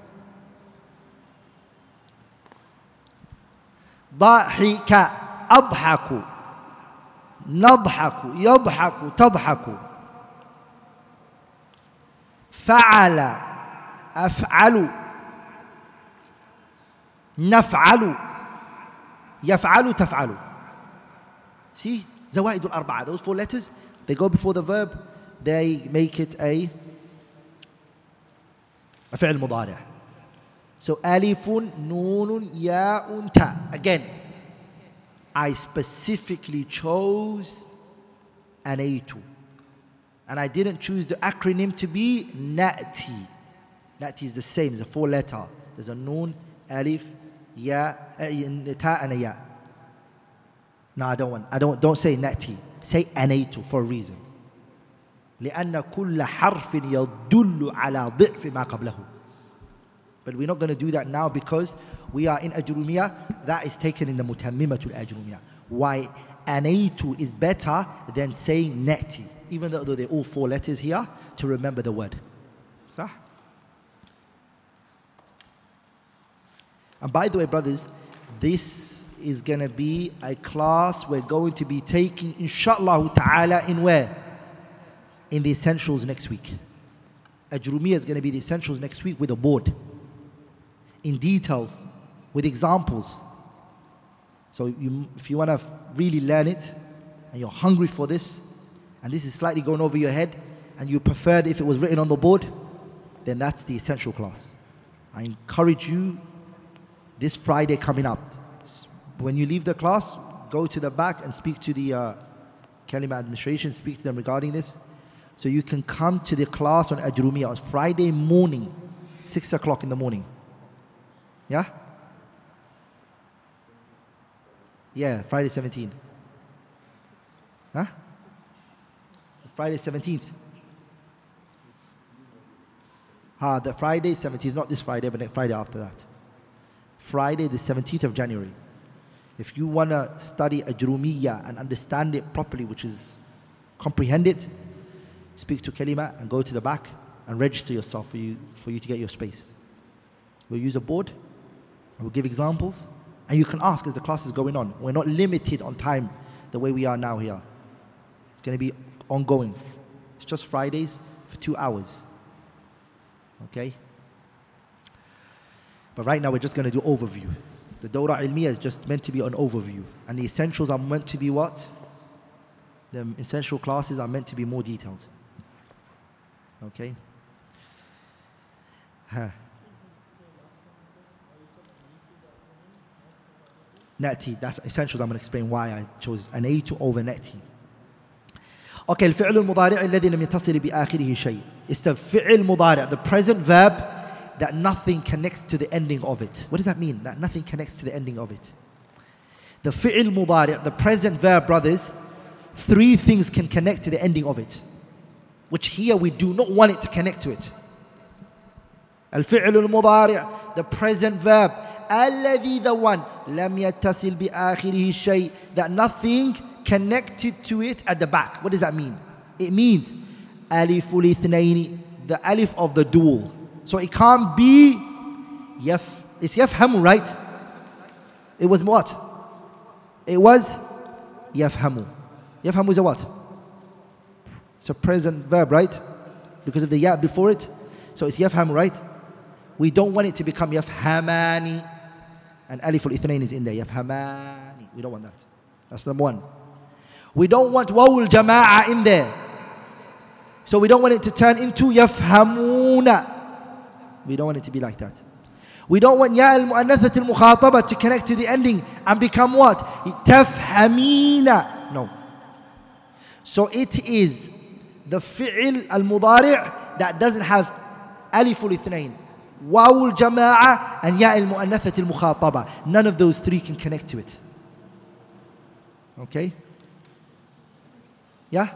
ضحك أضحك نضحك يضحك تضحك. فعل أفعل. نفعل يفعل تفعل. See, زوائد الأربعة those four letters they go before the verb. They make it a a فعل مضارع so ألف نون ياء تاء again I specifically chose Anaitu and I didn't choose the acronym to be NATI. NATI is the same it's a four letter. There's a nun, alif ya eh, ta and ya. no I don't want I don't don't say NATI say A2 for a reason لأن كل حرف يدل على ضعف ما قبله But we're not going to do that now because we are in Ajrumiyah. That is taken in the Mutammimatul Ajrumiyah. Why Anaitu is better than saying Neti, even though they're all four letters here, to remember the word. صح? And by the way, brothers, this is going to be a class we're going to be taking, inshallah ta'ala, in where? In the essentials next week. Ajrumiyah is going to be the essentials next week with a board in details with examples. So you, if you want to really learn it and you're hungry for this, and this is slightly going over your head, and you preferred if it was written on the board, then that's the essential class. I encourage you this Friday coming up. When you leave the class, go to the back and speak to the uh, Kalima administration, speak to them regarding this. So you can come to the class on Ajrumiyah on Friday morning, 6 o'clock in the morning. Yeah? Yeah, Friday 17th. Huh? Friday 17th. Ah, the Friday 17th, not this Friday, but next Friday after that. Friday the 17th of January. If you want to study Ajrumiyya and understand it properly, which is comprehend it, speak to Kalima and go to the back and register yourself for you, for you to get your space. We'll use a board we'll give examples, and you can ask as the class is going on. We're not limited on time the way we are now here. It's going to be ongoing. It's just Fridays for two hours. Okay? But right now we're just going to do overview. The Dawrah Ilmiyyah is just meant to be an overview. And the essentials are meant to be what? The essential classes are meant to be more detailed. Okay? Huh. that's essentials I'm going to explain why I chose Anaitu over Nati. okay الفعل المضارع الذي لم يتصل بآخره شيء is the فعل المضارع, the present verb that nothing connects to the ending of it What does that mean? That nothing connects to the ending of it The فعل مضارع the present verb brothers three things can connect to the ending of it which here we do not want it to connect to it الفعل المضارع the present verb الذي the one لم يتصل بآخره شيء that nothing connected to it at the back what does that mean it means ألف الاثنين the alif of the dual so it can't be yaf. It's yafhamu, right? It was what? It was yafhamu. Yafhamu is a what? It's a present verb, right? Because of the ya before it. So it's yafhamu, right? We don't want it to become yafhamani. And aliful ithnain is in there. Yafhamani. We don't want that. That's number one. We don't want wawul jama'a in there. So we don't want it to turn into yafhamuna. We don't want it to be like that. We don't want ya al-mu'annathat al-mukhataba to connect to the ending and become what? Tafhamina. No. So it is the fi'l al-mudari' that doesn't have alif al-ithnain, waw al-jama'a and ya al-mu'annathat al-mukhataba. None of those three can connect to it. Okay? Yeah?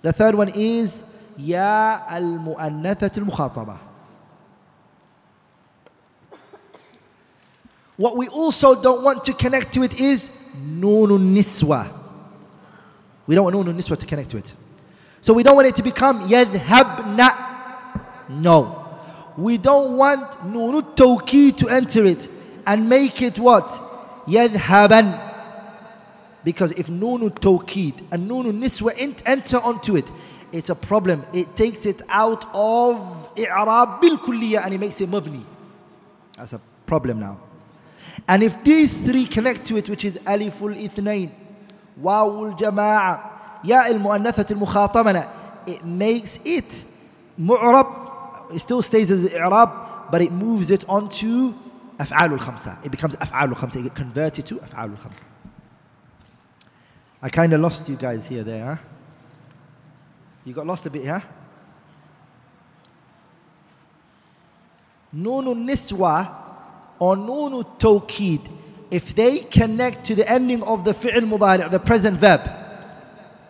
The third one is ya al-mu'annathat al-mukhataba. What we also don't want to connect to it is nunun niswa. We don't want nunun niswa to connect to it. So we don't want it to become yadhabna. No. We don't want nunut tawki to enter it and make it what? Yadhaban. Because if nunu tawkid and nunu niswa enter onto it, it's a problem. It takes it out of i'rab bil and it makes it mabni. That's a problem now. And if these three connect to it, which is aliful ithnain, wawul jama'a, ya al mu'annathat al mukhatamana, it makes it mu'rab, it still stays as i'rab, but it moves it onto af'al al khamsa. It becomes al khamsa. It gets converted to al khamsa. I kind of lost you guys here, there, huh? You got lost a bit, huh? Nunu niswa or nunu tawkid, if they connect to the ending of the fi'l mudari', the present verb,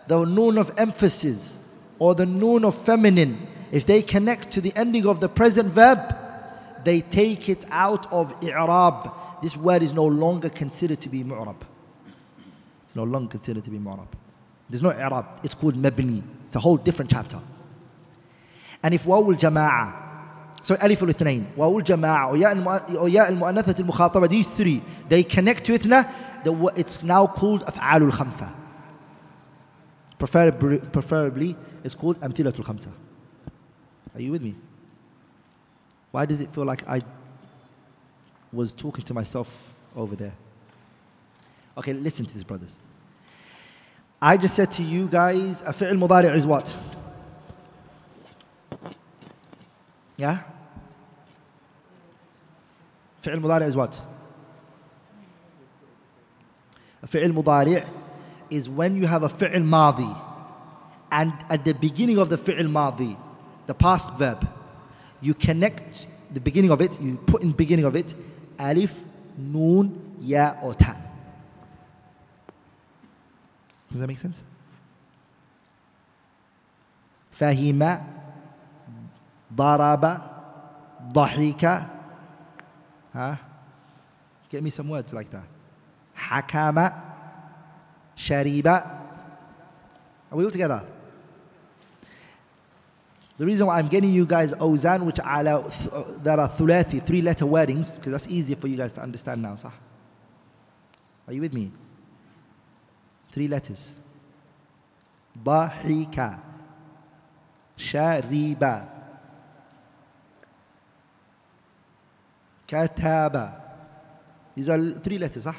the noon of emphasis or the noon of feminine, if they connect to the ending of the present verb, they take it out of i'rab. This word is no longer considered to be mu'rab. It's no longer considered to be mu'rab. There's no i'rab. It's called mabni. It's a whole different chapter. And if waw al-jama'a so alif al-ithnain, ya al-mu'annathat al-mukhataba, these three, they connect to it now, it's now called af'al al-khamsa. Preferably, preferably, it's called amthilat al-khamsa. Are you with me? Why does it feel like I was talking to myself over there? Okay, listen to this, brothers. I just said to you guys, a fi'l mudari' is what? Yeah? فعل مضارع is what? A fi'l mudari' is when you have a fi'l madi and at the beginning of the fi'l madi, the past verb, you connect the beginning of it, you put in the beginning of it alif, noon, ya or ta. Does that make sense? فهم daraba, dahika. ها Get me some words like that. Hakama, shariba. Are we all together? The reason why I'm getting you guys awzan, which ala, th- that are thulathi, three letter wordings, because that's easier for you guys to understand now. Sah? Are you with me? Three letters. Dahika. Shariba. Kataba. These are three letters, huh?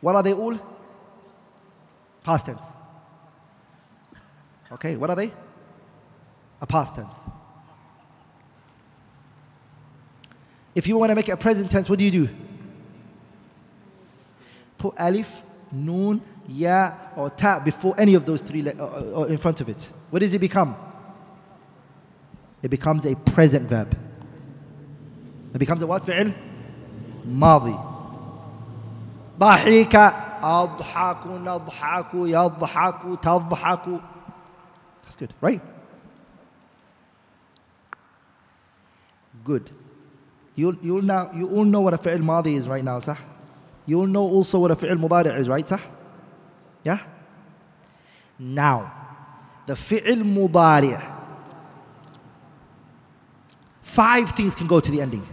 What are they all? Past tense. Okay, what are they? A past tense. If you want to make it a present tense, what do you do? Put alif, noon, ya, or ta before any of those three letters, uh, uh, in front of it. What does it become? It becomes a present verb. It becomes a what فعل ماضي ضحك أضحك نضحك يضحك تضحك That's good, right? Good. You'll, you'll now, you all know what a fi'l madi is right now, صح? You all know also what a fi'l mudari' is, right, صح? Yeah? Now, the fi'l mudari' five things can go to the ending.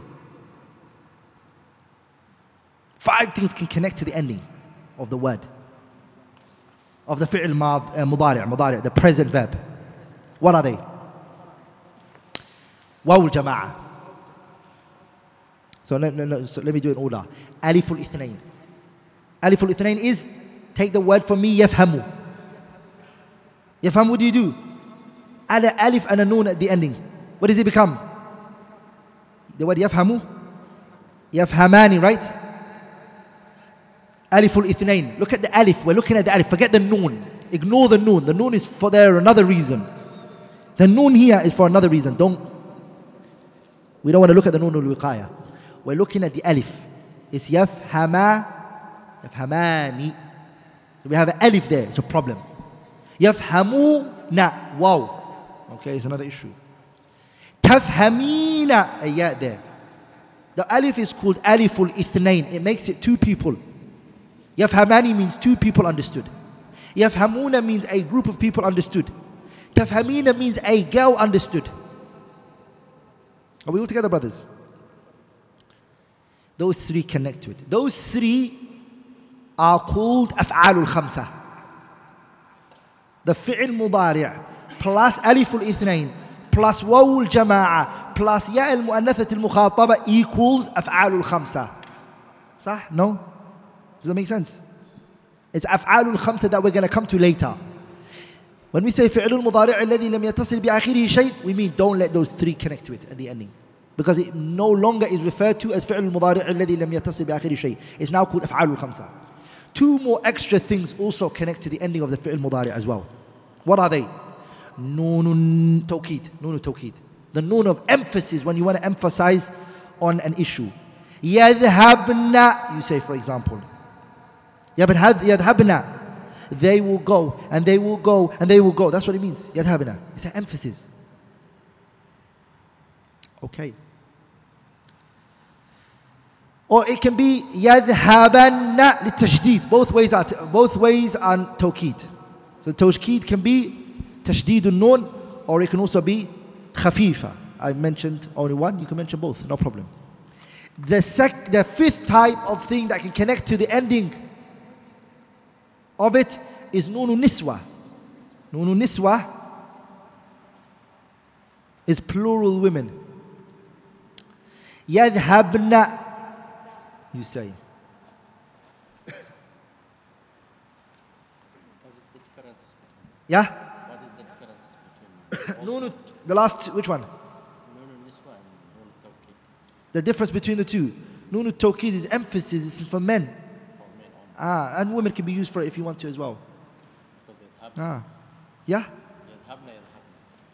Five things can connect to the ending of the word. Of the fi'l uh, mudari', mudari', the present verb. What are they? Waw al-jama'a. So, no, no, no, so let me do it in order. Alif al-ithnain. Alif al-ithnain is, take the word from me, yafhamu. Yafhamu, what do you do? Add an alif and a noon at the ending. What does it become? The word yafhamu? Yafhamani, right? Alif al-ithnain. Look at the alif. We're looking at the alif. Forget the noon. Ignore the noon. The noon is for there another reason. The noon here is for another reason. Don't. We don't want to look at the noon al-wiqaya. We're looking at the alif. It's yafhama, yafhamani. So we have an alif there. It's a problem. Yafhamuna. Wow. Okay, it's another issue. Tafhamina. A there. The alif is called aliful ithnain. It makes it two people. Yafhamani means two people understood. Yafhamuna means a group of people understood. Tafhamina means a girl understood. Are we all together, brothers? Those three connect to it. Those three are called af'alul khamsa. The fi'l mudari' plus aliful ithnain plus wawul jama'a plus ya al mu'annathat al mukhataba equals af'alul khamsa. صح؟ No? Does that make sense? It's أفعال الخمسة that we're going to come to later. When we say فعل المضارع الذي لم يتصل بآخره شيء, we mean don't let those three connect to it at the ending. Because it no longer is referred to as فعل المضارع الذي لم يتصل بآخره شيء. It's now called أفعال الخمسة. Two more extra things also connect to the ending of the فعل المضارع as well. What are they? نون توكيد. نون توكيد. The noon of emphasis when you want to emphasize on an issue. يذهبن, you say for example. Yadhabna. They will go and they will go and they will go. That's what it means. Yadhabna. It's an emphasis. Okay. Or it can be yadhabanna litashdid. Both ways are both ways on tawkid. So tawkid can be tashdid nun or it can also be khafifa. I mentioned only one, you can mention both, no problem. The sec- the fifth type of thing that can connect to the ending of it is nunu niswa. Nunu niswa is plural women. Yadhabna, you say. Yeah? What is the difference between no, the last, which one? No, and this one. The difference between the two. Nunu Tawkid is emphasis, it's for men. Ah, and women can be used for it if you want to as well. Ah, yeah.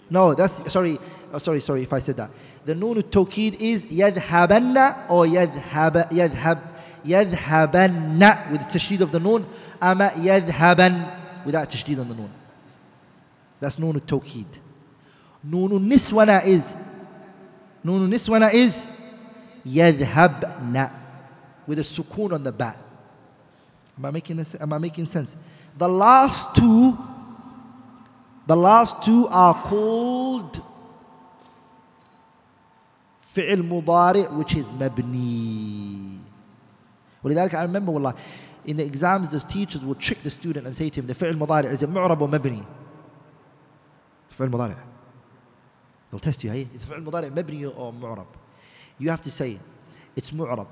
No, that's sorry. Oh, sorry, sorry if I said that. The noon tawkid is yadhabanna or yadhab yadhab yadhabanna with the tashdeed of the noon. Ama yadhaban without tashdeed on the noon. That's noon tawkid. Noon niswana is noon niswana is yadhabna with a sukoon on the back. Am I making this, am I making sense? The last two the last two are called فعل مضارع which is مبني ولذلك I remember والله in the exams the teachers would trick the student and say to him the فعل مضارع is it معرب or مبني فعل مضارع they'll test you hey is فعل مضارع مبني or معرب you have to say it's معرب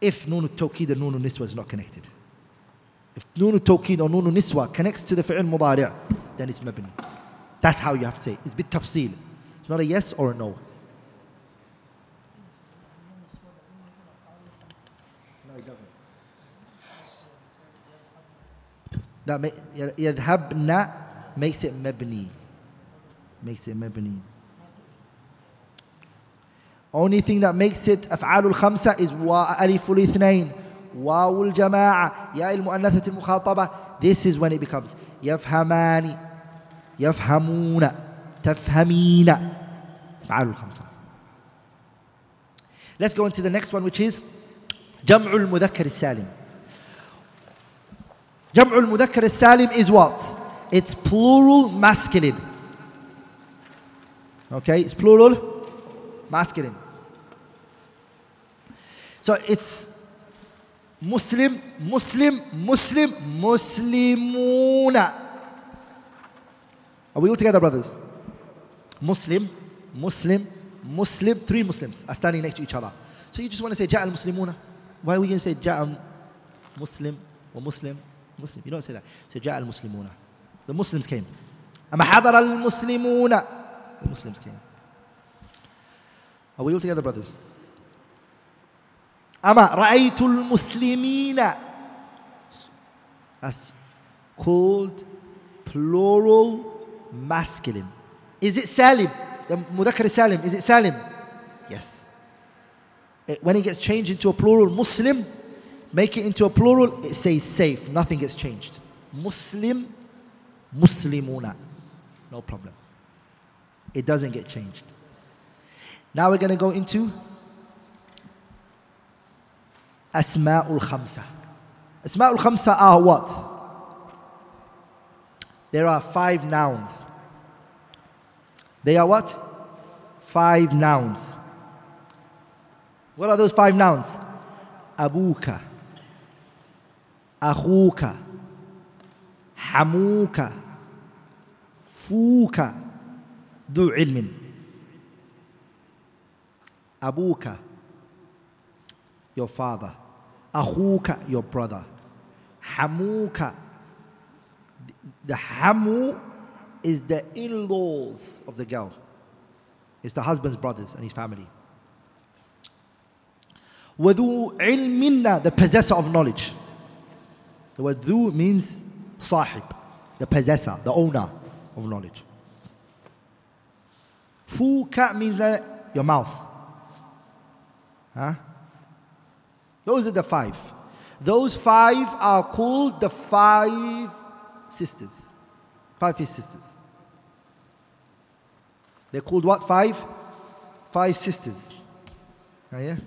if Nunu al-Tawqid and Nun Niswa is not connected. If Nunu al-Tawqid or Nun Niswa connects to the fi'l mudari' then it's mabni. That's how you have to say it. It's bit tafsil. It's not a yes or a no. No, it doesn't. That may, makes it mabni. Makes it mabni. Only thing that makes it أفعال الخمسة is وألف الاثنين واو الجماعة ياء المؤنثة المخاطبة This is when it becomes يفهمان يفهمون تفهمين أفعال الخمسة Let's go into the next one which is جمع المذكر السالم جمع المذكر السالم is what? It's plural masculine Okay, it's plural masculine. So it's Muslim, Muslim, Muslim, Muslimuna. Are we all together, brothers? Muslim, Muslim, Muslim, three Muslims are standing next to each other. So you just want to say Ja'a al Muslimuna. Why are we going to say Ja'a Muslim or Muslim? Muslim. You don't say that. Say Ja'a al Muslimuna. The Muslims came. أما حضر المسلمون The Muslims came. Are we all together, brothers? ama ra'aytul muslimina. That's called plural masculine. Is it salim? The mudhakkar salim. Is it salim? Yes. It, when it gets changed into a plural muslim make it into a plural it says safe. Nothing gets changed. Muslim muslimuna. No problem. It doesn't get changed. Now we're going to go into Asma'ul Khamsa. Asma'ul Khamsa are what? There are five nouns. They are what? Five nouns. What are those five nouns? Abuka, Akhuka, Hamuka, Fuka, Du ilmin. Abuka, your father. Ahuka, your brother. Hamuka. The Hamu is the in laws of the girl, it's the husband's brothers and his family. Wadu ilminna, the possessor of knowledge. The word means sahib, the possessor, the owner of knowledge. Fuka means that your mouth. Huh? Those are the five. Those five are called the five sisters. Five sisters. They're called what? Five? Five sisters. Oh, yeah?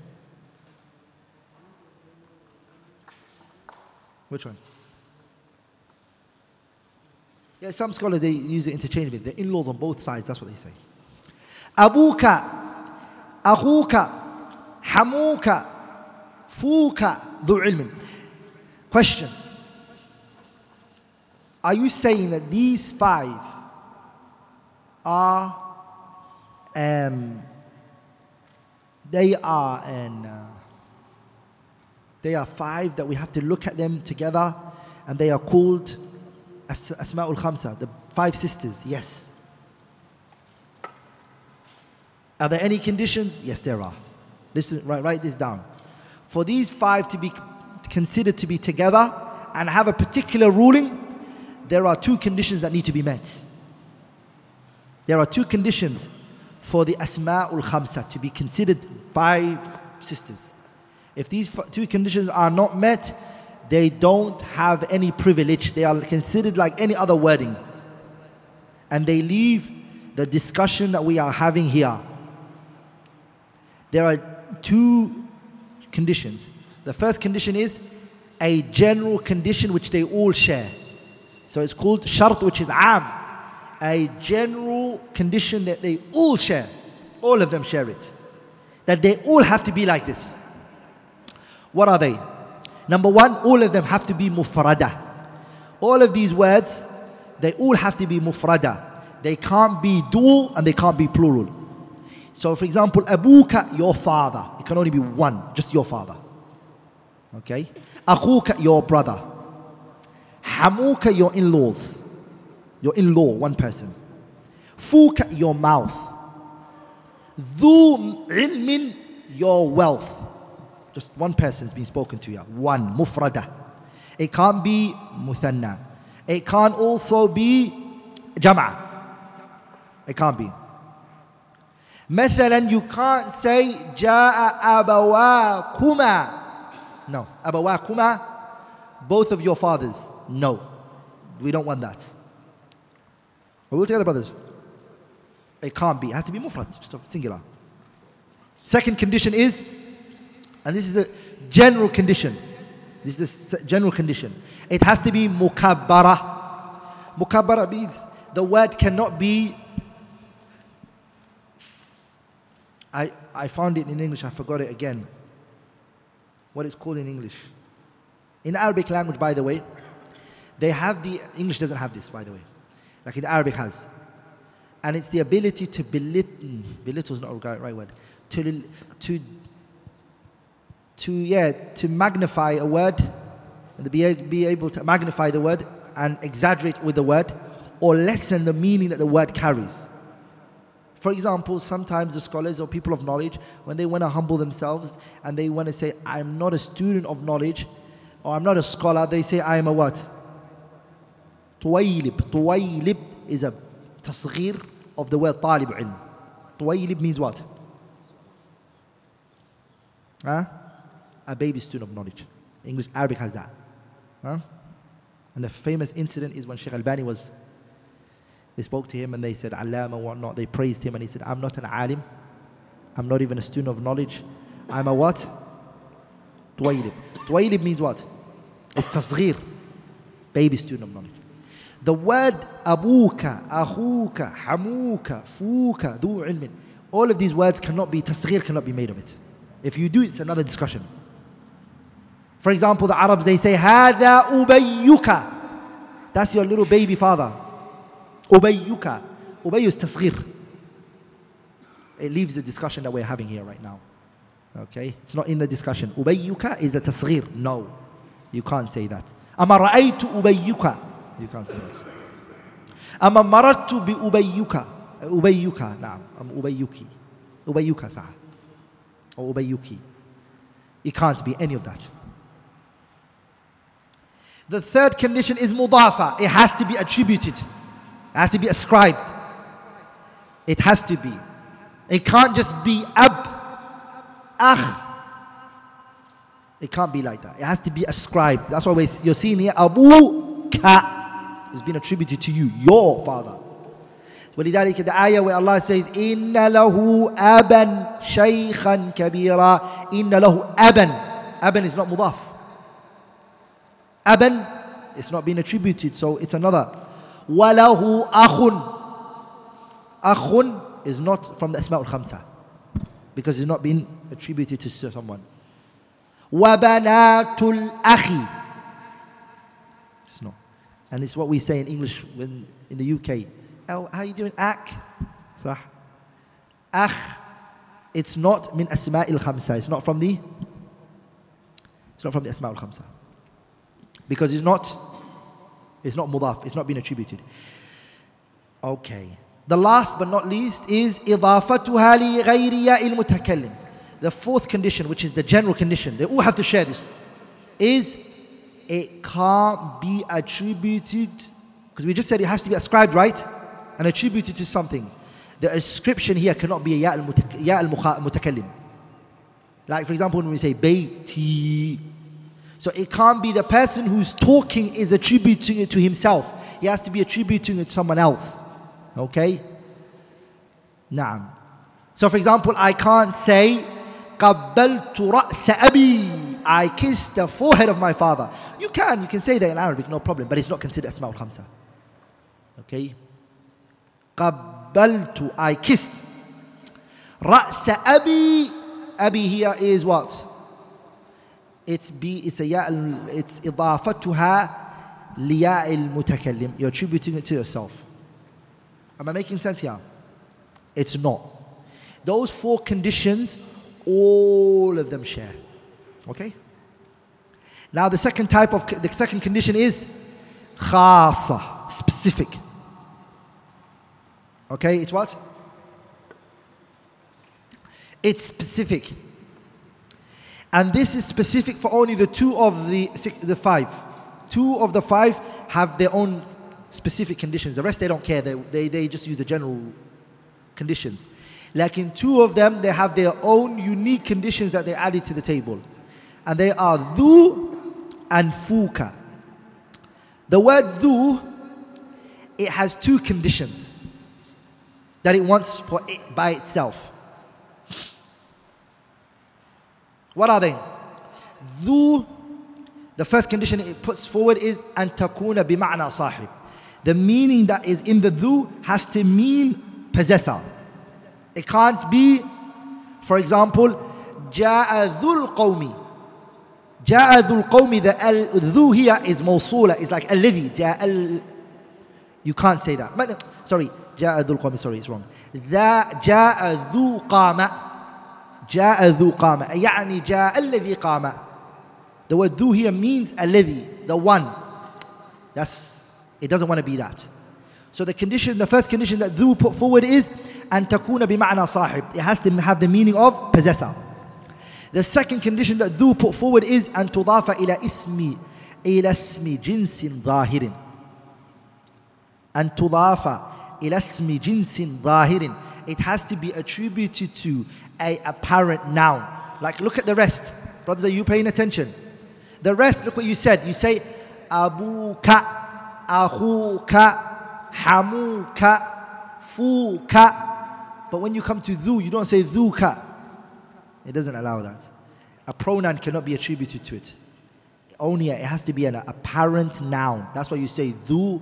Which one? Yeah, some scholars they use it interchangeably. They're in-laws on both sides, that's what they say. Abuka, Akuka, Hamuka, fuka ذو ilmin. Question. Are you saying that these five are um, they are and uh, they are five that we have to look at them together and they are called As- Asma'ul Khamsa, the five sisters, yes. Are there any conditions? Yes, there are. Listen, write, write this down. For these five to be considered to be together and have a particular ruling, there are two conditions that need to be met. There are two conditions for the Asma'ul Khamsa to be considered five sisters. If these two conditions are not met, they don't have any privilege. They are considered like any other wedding. And they leave the discussion that we are having here. There are two conditions. The first condition is a general condition which they all share. So it's called shart, which is am. A general condition that they all share. All of them share it. That they all have to be like this. What are they? Number one, all of them have to be mufrada. All of these words, they all have to be mufrada. They can't be dual and they can't be plural. So, for example, abuka, your father. It can only be one, just your father. Okay? Akhuka, your brother. Hamuka, your in laws. Your in law, one person. Fuka, your mouth. Dhu ilmin, your wealth. Just one person is being spoken to you. One, mufrada. It can't be muthanna. It can't also be jama. It can't be. مثلا you can't say جاء أبواكما no أبواكما both of your fathers no we don't want that are we all together brothers it can't be it has to be mufrad just a singular second condition is and this is the general condition this is the s- general condition it has to be mukabbara mukabbara means the word cannot be I, I found it in English, I forgot it again. What it's called in English. In Arabic language, by the way, they have the, English doesn't have this, by the way. Like in Arabic has. And it's the ability to belittle, belittle is not the right word, to, to, to, yeah, to magnify a word, and be, be able to magnify the word and exaggerate with the word, or lessen the meaning that the word carries. For example, sometimes the scholars or people of knowledge, when they want to humble themselves and they want to say, I'm not a student of knowledge or I'm not a scholar, they say, I am a what? Tuwaylib. Tuwaylib is a tasghir of the word talib ilm. Tuwaylib means what? Huh? A baby student of knowledge. English, Arabic has that. Huh? And the famous incident is when Sheikh Al-Albani was they spoke to him and they said, Alam and whatnot. They praised him and he said, I'm not an alim. I'm not even a student of knowledge. I'm a what? Twailib. Twailib means what? It's tasghir. Baby student of knowledge. The word abuka, ahuka, hamuka, fuka, du. All of these words cannot be, tasghir cannot be made of it. If you do, it's another discussion. For example, the Arabs, they say, Hada ubayyuka. That's your little baby father. Ubayyuka. Ubayy is tasghir. It leaves the discussion that we're having here right now. Okay? It's not in the discussion. Ubayyuka is a tasghir. No. You can't say that. Ama ra'aytu ubayyuka. You can't say that. Ama marattu bi ubayyuka. Ubayyuka. Naam. Am ubayyuki. Ubayyuka sa. Or ubayyuki. It can't be any of that. The third condition is mudafa. It has to be attributed. It has to be ascribed. It has to be. It can't just be ab, akh. It can't be like that. It has to be ascribed. That's why we're- you're seeing here Abu Ka is being attributed to you, your father. ولذلك the ayah where Allah says إن له أبا شيخا كبيرا إن له أبا أبا is not مضاف أبا it's not being attributed so it's another وله أخ أخ is not from the أسماء الخمسة because it's not being attributed to someone وبنات الأخ it's not and it's what we say in English when in the UK oh, how you doing أك صح أخ it's not من أسماء الخمسة it's not from the it's not from the أسماء الخمسة because it's not it's not mudaf it's not being attributed okay the last but not least is إضافتها لغير ياء المتكلم the fourth condition which is the general condition they all have to share this is it can't be attributed because we just said it has to be ascribed right and attributed to something the ascription here cannot be a ya al-mutak- ya al-mutakallim like for example when we say bayti so it can't be the person who's talking is attributing it to himself. He has to be attributing it to someone else. Okay? Naam. So for example, I can't say قبلت رأس أبي I kissed the forehead of my father. You can, you can say that in Arabic, no problem, but it's not considered Asma al Khamsa. Okay? قبلت I kissed رأس أبي أبي here is what? it's be it's a ya it's idafatuha liya'il mutakallim. You're attributing it to yourself. Am I making sense here? It's not. Those four conditions, all of them share. Okay? Now the second type of the second condition is khasa, specific. Okay, it's what? It's specific and this is specific for only the two of the six, the five. Two of the five have their own specific conditions. The rest they don't care. They, they, they just use the general conditions. Like in two of them, they have their own unique conditions that they added to the table. And they are dhu and fuka. The word dhu, it has two conditions that it wants for it by itself. What are they? ذو the first condition it puts forward is أن تكون بمعنى صاحب. The meaning that is in the ذو has to mean possessor. It can't be, for example, جاء ذو القوم. جاء ذو القوم the ال- ذو here is موصولة. It's like الذي جاء ال- You can't say that. But, sorry, جاء ذو القوم. Sorry, it's wrong. ذا جاء ذو قامة. جاء ذو قامة يعني جاء الذي قام The word ذو here means الذي the one That's it doesn't want to be that So the condition the first condition that ذو put forward is أن تكون بمعنى صاحب It has to have the meaning of possessor The second condition that ذو put forward is أن تضاف إلى اسم إلى اسم جنس ظاهر أن تضاف إلى اسم جنس ظاهر it has to be attributed to a apparent noun. Like, look at the rest. Brothers, are you paying attention? The rest, look what you said. You say, abuka, Ka, hamuka, fuka. But when you come to Zu, you don't say dhuka. It doesn't allow that. A pronoun cannot be attributed to it. Only it has to be an apparent noun. That's why you say dhu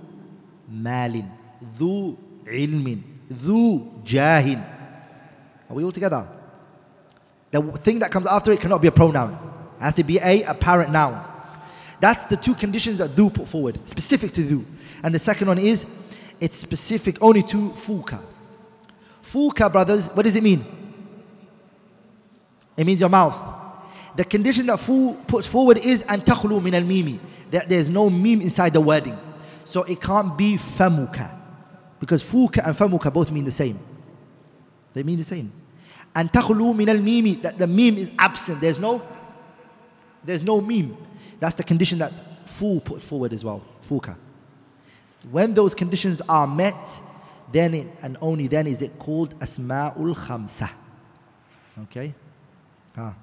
malin, dhu ilmin, dhu jahin. Are we all together? The thing that comes after it cannot be a pronoun. It has to be a apparent noun. That's the two conditions that dhu put forward specific to dhu and the second one is it's specific only to fuka fuka brothers what does it mean? It means your mouth. The condition that fu puts forward is an takhlu min al mimi. That there's no mim inside the wording. So it can't be famuka. Because fuka and famuka both mean the same. They mean the same and takhlu min al mimi that the mim is absent there's no there's no mim that's the condition that fu put forward as well fuka when those conditions are met then it, and only then is it called asma'ul khamsa okay ah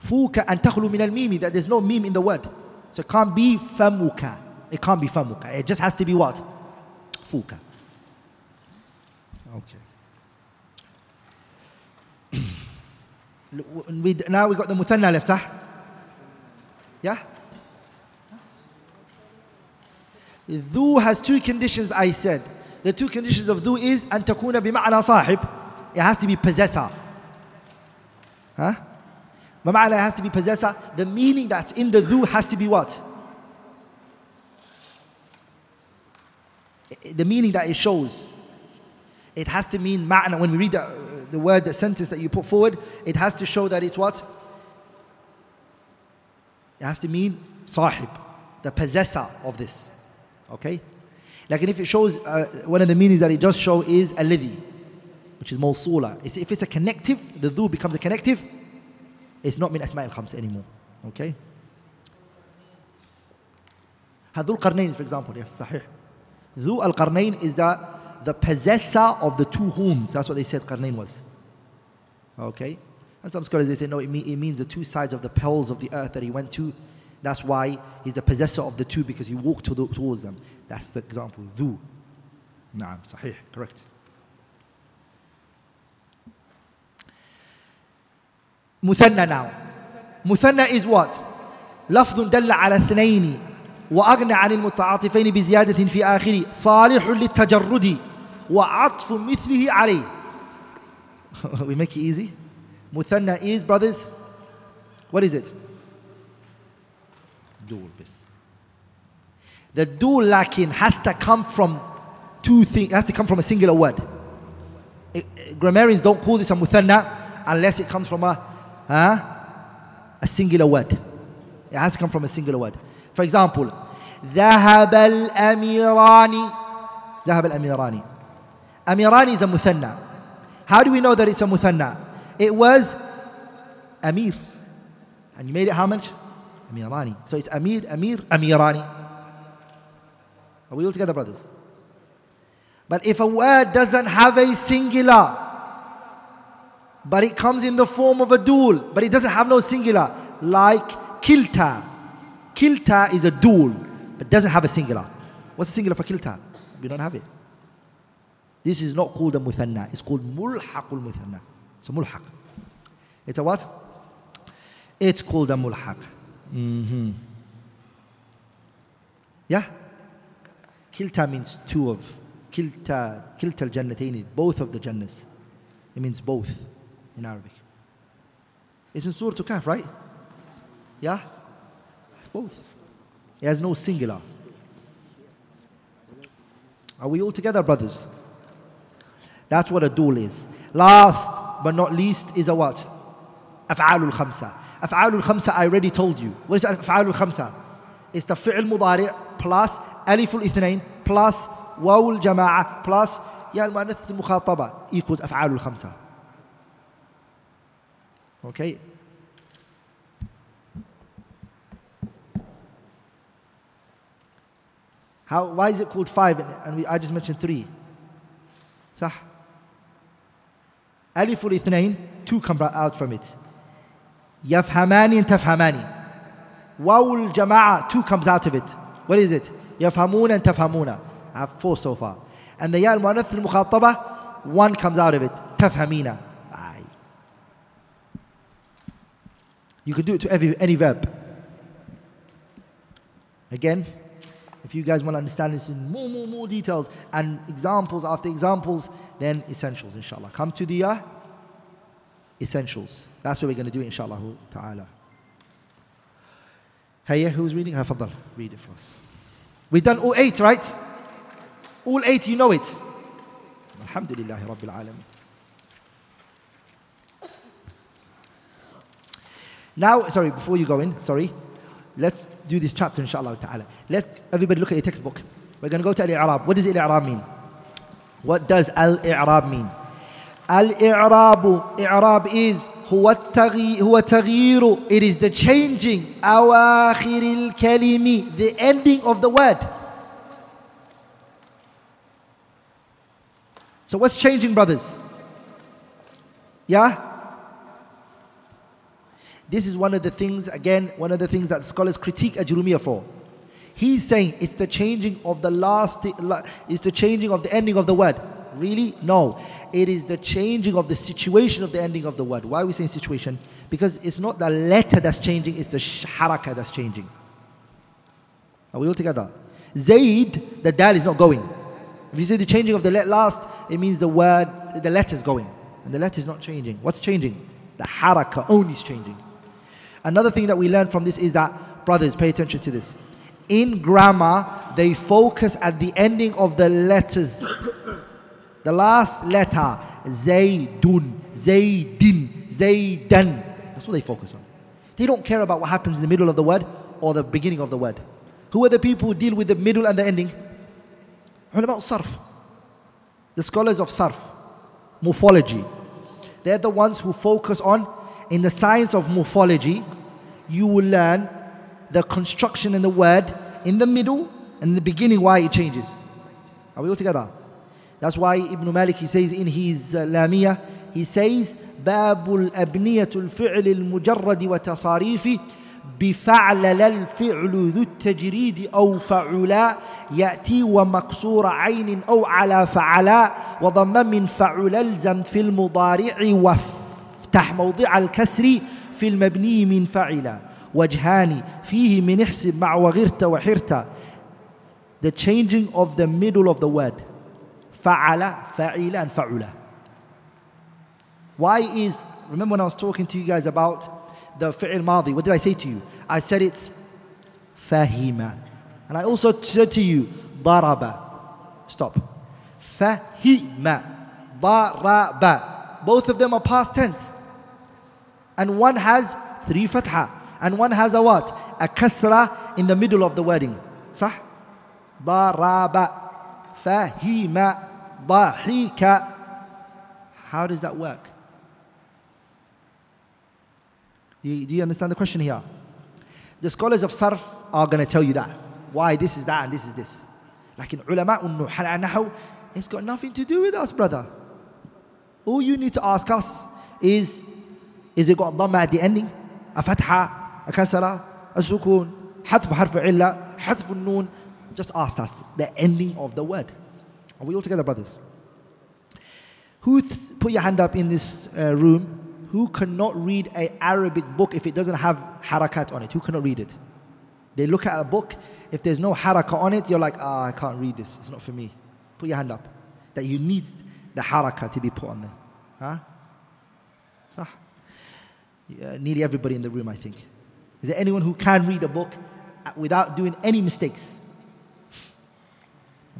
Fuka and takhlu min al mimi, that there's no mim in the word. So it can't be famuka. It can't be famuka. It just has to be what? Fuka. Okay. we, now we got the muthanna left, huh? Yeah? Dhu has two conditions, I said. The two conditions of dhu is أن تكون بمعنى صاحب. It has to be possessor. Huh? بمعنى it has to be possessor. The meaning that's in the dhu has to be what? The meaning that it shows. It has to mean ma'na. When we read the, the word, the sentence that you put forward, it has to show that it's what? It has to mean sahib, the possessor of this. Okay? Like if it shows, uh, one of the meanings that it does show is alladhi, which is mawsula. It's, if it's a connective, the dhu becomes a connective, it's not min asma' al-khams anymore. Okay? Hadul Qarnayn, for example, yes, sahih. Dhu al-Qarnayn is the, the possessor of the two horns. That's what they said Qarnayn was. Okay? And some scholars they say, no, it, mean, it means the two sides of the poles of the earth that he went to. That's why he's the possessor of the two because he walked to the, towards them. That's the example. Dhu. Naam, sahih, correct. Muthanna now. Muthanna is what? لفظ دل على اثنين وأغنى عن المتعاطفين بزيادة في آخره صالح للتجرد وعطف مثله عليه <laughs> We make it easy. مثنى is, brothers, what is it? Dual بس. The dual lakin has to come from two things, has to come from a singular word. Eh, eh, Grammarians don't call this a muthanna unless it comes from a, huh, a singular word. It has to come from a singular word. For example, ذهب الأميران ذهب الأميران Amirani is a muthanna. How do we know that it's a muthanna? It was Amir. And you made it how much? Amirani. So it's Amir, Amir, Amirani. Are we all together, brothers? But if a word doesn't have a singular, but it comes in the form of a dual, but it doesn't have no singular, like kilta. Kilta is a dual, but doesn't have a singular. What's the singular for kilta? We don't have it. This is not called a muthanna. It's called mulhaqul muthanna. It's a mulhaq. It's a what? It's called a mulhaq. hmm Yeah? Kilta means two of. Kilta, kilta al-jannatayn, both of the jannas. It means both in Arabic. It's in Surah Kahf, right? Yeah? Both. It has no singular. Are we all together, brothers? That's what a dual is. Last but not least is a what? افعال khamsa. افعال khamsa, I already told you. What is افعال khamsa? It's the fi'l mudari' plus ألف ithnain plus واو jama'a plus يا المؤنث المخاطبة equals أفعال الخمسة. Okay. How, why is it called five and, we, I just mentioned three? صح؟ ألف الاثنين two come out from it يفهمان تفهماني واو الجماعة two comes out of it what is it يفهمون and تفهمون I have four so far and the ياء المؤنث المخاطبة one comes out of it تفهمين five you could do it to every, any verb again if you guys want to understand this in more, more, more details and examples after examples, then essentials, inshallah. Come to the uh, essentials. That's what we're going to do, inshallah ta'ala. Hey, who's reading? Ha, Fadal, read it for us. We've done all eight, right? All eight, you know it. Alhamdulillah, Rabbil Alameen. Now, sorry, before you go in, sorry, let's do this chapter, inshallah ta'ala. Let everybody look at your textbook. We're going to go to Al-I'rab. What does Al-I'rab mean? What does Al-I'rab mean? Al-I'rab, I'rab is هو التغيير, هو تغيير It is the changing أواخر الكلم The ending of the word. So what's changing, brothers? Yeah? this is one of the things, again, one of the things that scholars critique Ajurumiyya for. He's saying it's the changing of the last, it's the changing of the ending of the word. Really? No. It is the changing of the situation of the ending of the word. Why are we saying situation? Because it's not the letter that's changing, it's the haraka that's changing. Are we all together? Zaid, the dal is not going. If you say the changing of the last, it means the word, the letter is going. And the letter is not changing. What's changing? The haraka only is changing. Another thing that we learn from this is that, brothers, pay attention to this. In grammar, they focus at the ending of the letters. The last letter, Zaydun, Zaydin, Zaydan. That's what they focus on. They don't care about what happens in the middle of the word or the beginning of the word. Who are the people who deal with the middle and the ending? Ulama sarf. The scholars of sarf, morphology. They're the ones who focus on in the science of morphology, you will learn the construction in the word in the middle and in the beginning why it changes. Are we all together? That's why Ibn Malik he says in his uh, Lamia, he says باب الأبنية الفعل المجرد وتصاريف بفعل الفعل ذو التجريد أو فعلا يأتي ومكسور عين أو على فعلا وضم من فعل الزم في المضارع وف افتح موضع الكسر في المبني من فعل وجهان فيه من احسب مع وغرت وحرت the changing of the middle of the word فعل فعل and فعل why is remember when I was talking to you guys about the fi'l madi what did I say to you I said it's fahima and I also said to you ضرب stop fahima ضرب both of them are past tense and one has three fatha and one has a what? A kasra in the middle of the wording. صح? ضرب فهم ضحك How does that work? Do you, do you understand the question here? The scholars of Sarf are going to tell you that. Why this is that and this is this. Like in ulama nahu, it's got nothing to do with us, brother. All you need to ask us is is it got dhamma at the ending? A fatha, a kasara, a sukun, حذف حرف علة, حذف النون. Just ask us the ending of the word. Are we all together, brothers? Who, th- put your hand up in this uh, room, who cannot read a Arabic book if it doesn't have harakat on it? Who cannot read it? They look at a book, if there's no haraka on it, you're like, ah, I can't read this. It's not for me. Put your hand up. That you need the haraka to be put on there. Huh? صح? yeah, nearly everybody in the room, I think. Is there anyone who can read a book without doing any mistakes?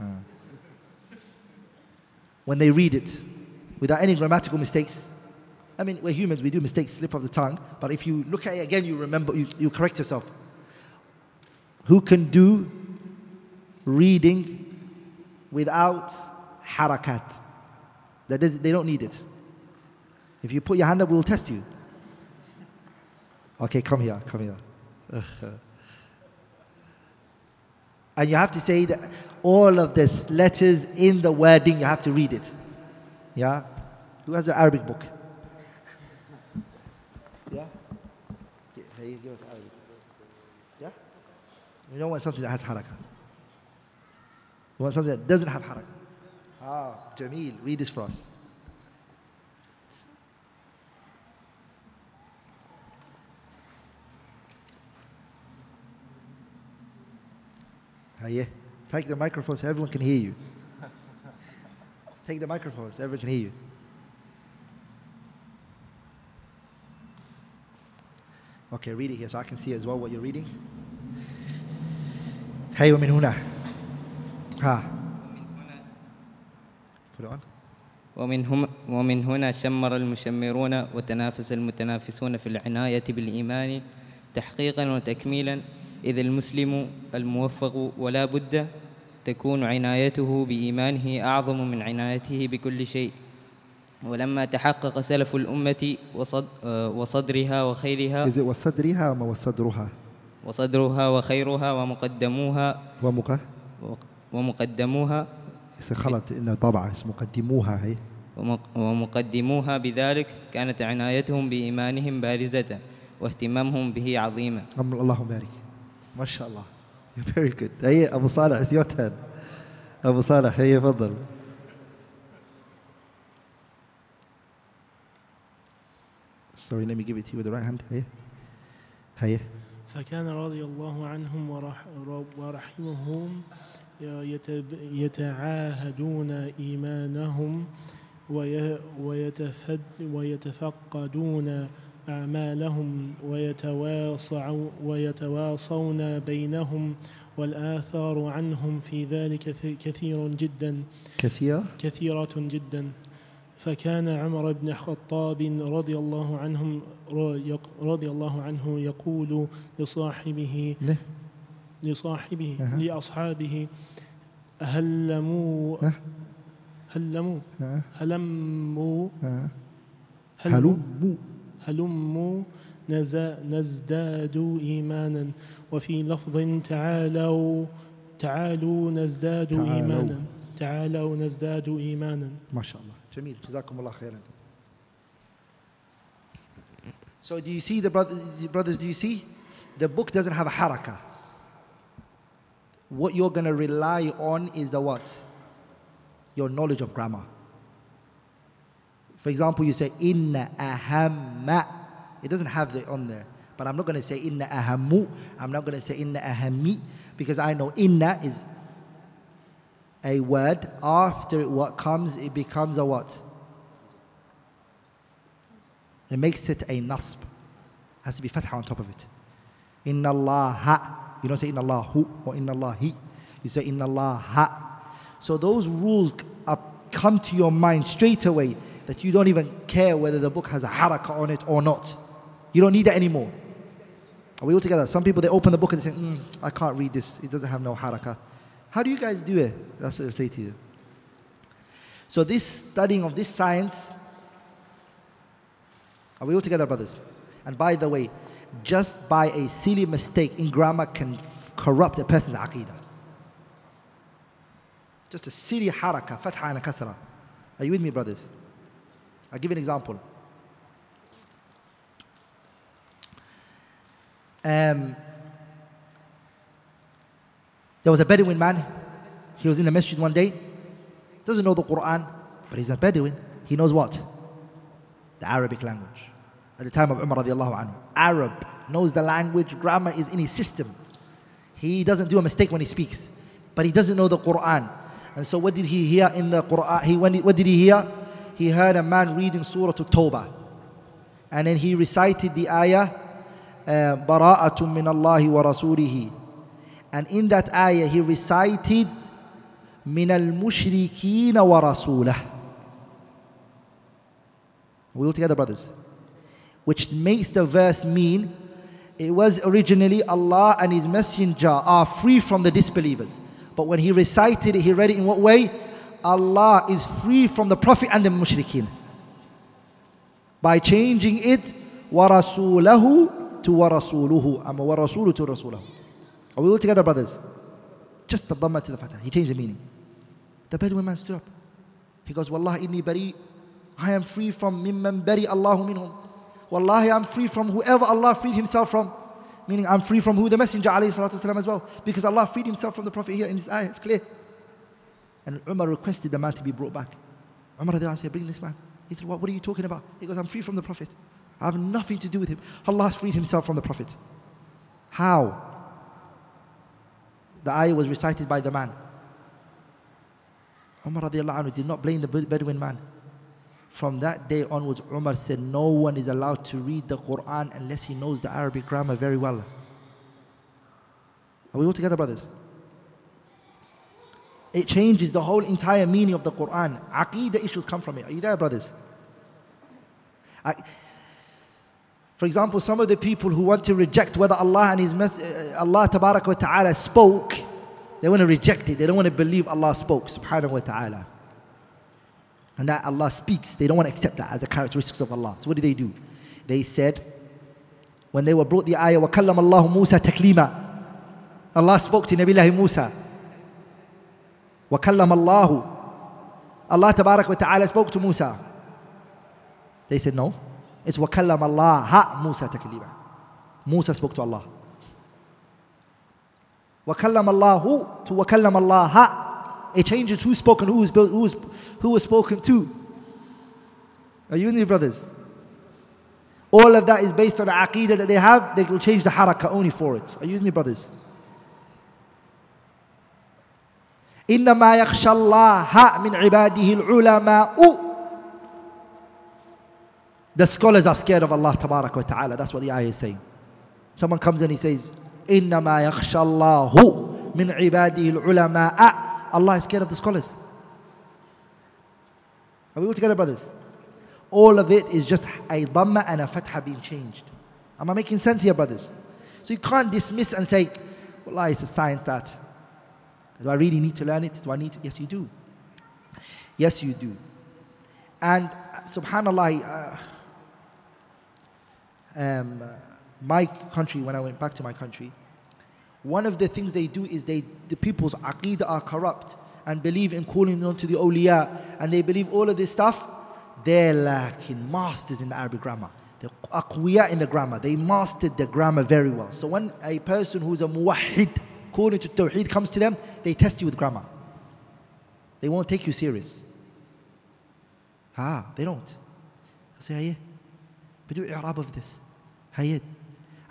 Uh. When they read it without any grammatical mistakes. I mean, we're humans, we do mistakes, slip of the tongue. But if you look at it again, you remember, you, you correct yourself. Who can do reading without harakat? That is, they don't need it. If you put your hand up, we'll test you. Okay, come here, come here. <laughs> And you have to say that all of the letters in the wording, you have to read it. Yeah? Who has an Arabic book? <laughs> Yeah? Gi- hey, give us Arabic. Yeah? We don't want something that has haraka. We want something that doesn't have haraka. Ah, Jamil, read this for us. Hiya. Take the microphone so everyone can hear you. Take the microphone so everyone can hear you. Okay, read it here so I can see as well what you're reading. Hey, ومن هنا. Ha. Put it on. ومن, هم ومن هنا شمر المشمرون وتنافس المتنافسون في العناية بالإيمان تحقيقا وتكميلا إذ المسلم الموفق ولا بد تكون عنايته بإيمانه أعظم من عنايته بكل شيء. ولما تحقق سلف الأمة وصد آه، وصدرها وخيرها Is it وصدرها أو وصدرها؟ وصدرها وخيرها ومقدموها ومقا ومقدموها غلط إنه طبعا اسمه قدموها هي. ومق- ومقدموها بذلك كانت عنايتهم بإيمانهم بارزة واهتمامهم به عظيما. أم- اللهم بارك. ما شاء الله. You're very good. هي أبو صالح it's your turn. أبو صالح هي تفضل. Sorry let me give it to you with the right hand. هي. هي. فكان رضي الله عنهم ورح ورحمهم يتعاهدون إيمانهم وي- ويتفد ويتفقدون أعمالهم ويتواصون بينهم والآثار عنهم في ذلك كث- كثير جدا. كثير؟ كثيرة جدا. فكان عمر بن الخطاب رضي الله عنهم رضي الله عنه يقول لصاحبه له. لصاحبه أها. لأصحابه هلموا ها هلموا هلموا ها هلموا. هلموا هلموا نز- نزداد إيمانا وفي لفظ تعالوا تعالوا نزداد تعالوا. إيمانا تعالوا نزداد إيمانا ما شاء الله جميل جزاكم الله خيرا So do you see the brothers, brothers do you see the book doesn't have a haraka what you're going to rely on is the what your knowledge of grammar for example you say inna ahamma it doesn't have it on there but I'm not going to say inna ahammu I'm not going to say inna ahammi because I know inna is a word, after it what comes, it becomes a what? It makes it a nasb. Has to be fatha on top of it. Inna Allah. You don't say inna Allah hu or inna Allah he. You say inna Allah. So those rules come to your mind straight away that you don't even care whether the book has a haraka on it or not. You don't need it anymore. Are we all together? Some people they open the book and they say, mm, I can't read this. It doesn't have no haraka. How do you guys do it? That's what I say to you. So this studying of this science, are we all together, brothers? And by the way, just by a silly mistake in grammar can f- corrupt a person's aqidah. Just a silly haraka, fatha and kasra. Are you with me, brothers? I'll give you an example. Um, there was a Bedouin man. He was in the masjid one day. Doesn't know the Quran, but he's a Bedouin. He knows what? The Arabic language. At the time of Umar radiallahu. Arab knows the language, grammar is in his system. He doesn't do a mistake when he speaks, but he doesn't know the Quran. And so what did he hear in the Quran? He, when he- what did he hear? He heard a man reading Surah At-Tawbah. And then he recited the ayah, uh, Bara'atun min Allahi wa rasulihi. And in that ayah, he recited, Min al mushrikeen wa rasulah. We all together, brothers? Which makes the verse mean it was originally Allah and His Messenger are free from the disbelievers. But when he recited it, he read it in what way? Allah is free from the Prophet and the mushrikeen. By changing it, وَرَسُولَهُ to وَرَسُولُهُ. أما وَرَسُولُ to رَسُولَهُ. Are we all together, brothers? just the dhamma to the fatah. He changed the meaning. The Bedouin man stood up. He goes, Wallahi inni bari. I am free from mimman bari Allahu minhum. Wallahi, I'm free from whoever Allah freed himself from. Meaning, I'm free from who the Messenger alayhi salatu wasalam as well. Because Allah freed himself from the Prophet here in this ayah. It's clear. And Umar requested the man to be brought back. Umar said, Bring this man. He said, what, what are you talking about? He goes, I'm free from the Prophet. I have nothing to do with him. Allah has freed himself from the Prophet. How? The ayah was recited by the man. Umar anhu did not blame the Bedouin man. From that day onwards, Umar said, No one is allowed to read the Quran unless he knows the Arabic grammar very well. Are we all together, brothers? It changes the whole entire meaning of the Quran. Aqidah issues come from it. Are you there, brothers? I, for example, some of the people who want to reject whether Allah and His mes- uh, Allah tabarak wa ta'ala spoke, they want to reject it. They don't want to believe Allah spoke, subhanahu wa ta'ala. And that Allah speaks, they don't want to accept that as a characteristic of Allah. So what did they do? They said, when they were brought the ayah, وَكَلَّمَ اللَّهُ مُوسَى تَكْلِيمًا Allah spoke to Nabi Musa. وَكَلَّمَ اللَّهُ Allah tabarak wa ta'ala spoke to Musa. They said no. It's وَكَلَّمَ اللَّهَ Musa تَكْلِيمًا Musa spoke to Allah. وَكَلَّمَ اللَّهُ to وَكَلَّمَ اللَّهَ It changes who spoke and who was, who was, who was spoken to. Are you with me, brothers? All of that is based on the aqidah that they have. They will change the haraka only for it. Are you with me, brothers? إنما يخشى الله من عباده العلماء The scholars are scared of Allah wa ta'ala. That's what the ayah is saying. Someone comes and he says, إنما يخشى الله من عباده العلماء Allah is scared of the scholars. Are we all together, brothers? All of it is just a dhamma and a fatha being changed. Am I making sense here, brothers? So you can't dismiss and say, Wallah, it's a science that. Do I really need to learn it? Do I need to? Yes, you do. Yes, you do. And uh, subhanAllah, uh, um, uh, my country, when I went back to my country, one of the things they do is they, the people's aqidah are corrupt and believe in calling on to the awliya and they believe all of this stuff. They're lacking masters in the Arabic grammar. They're aqwiya in the grammar. They mastered the grammar very well. So when a person who's a muwahhid, calling to tawheed comes to them, they test you with grammar. They won't take you serious. Ah, they don't. They'll say, Hayy, but do i'rab of this. Hayy.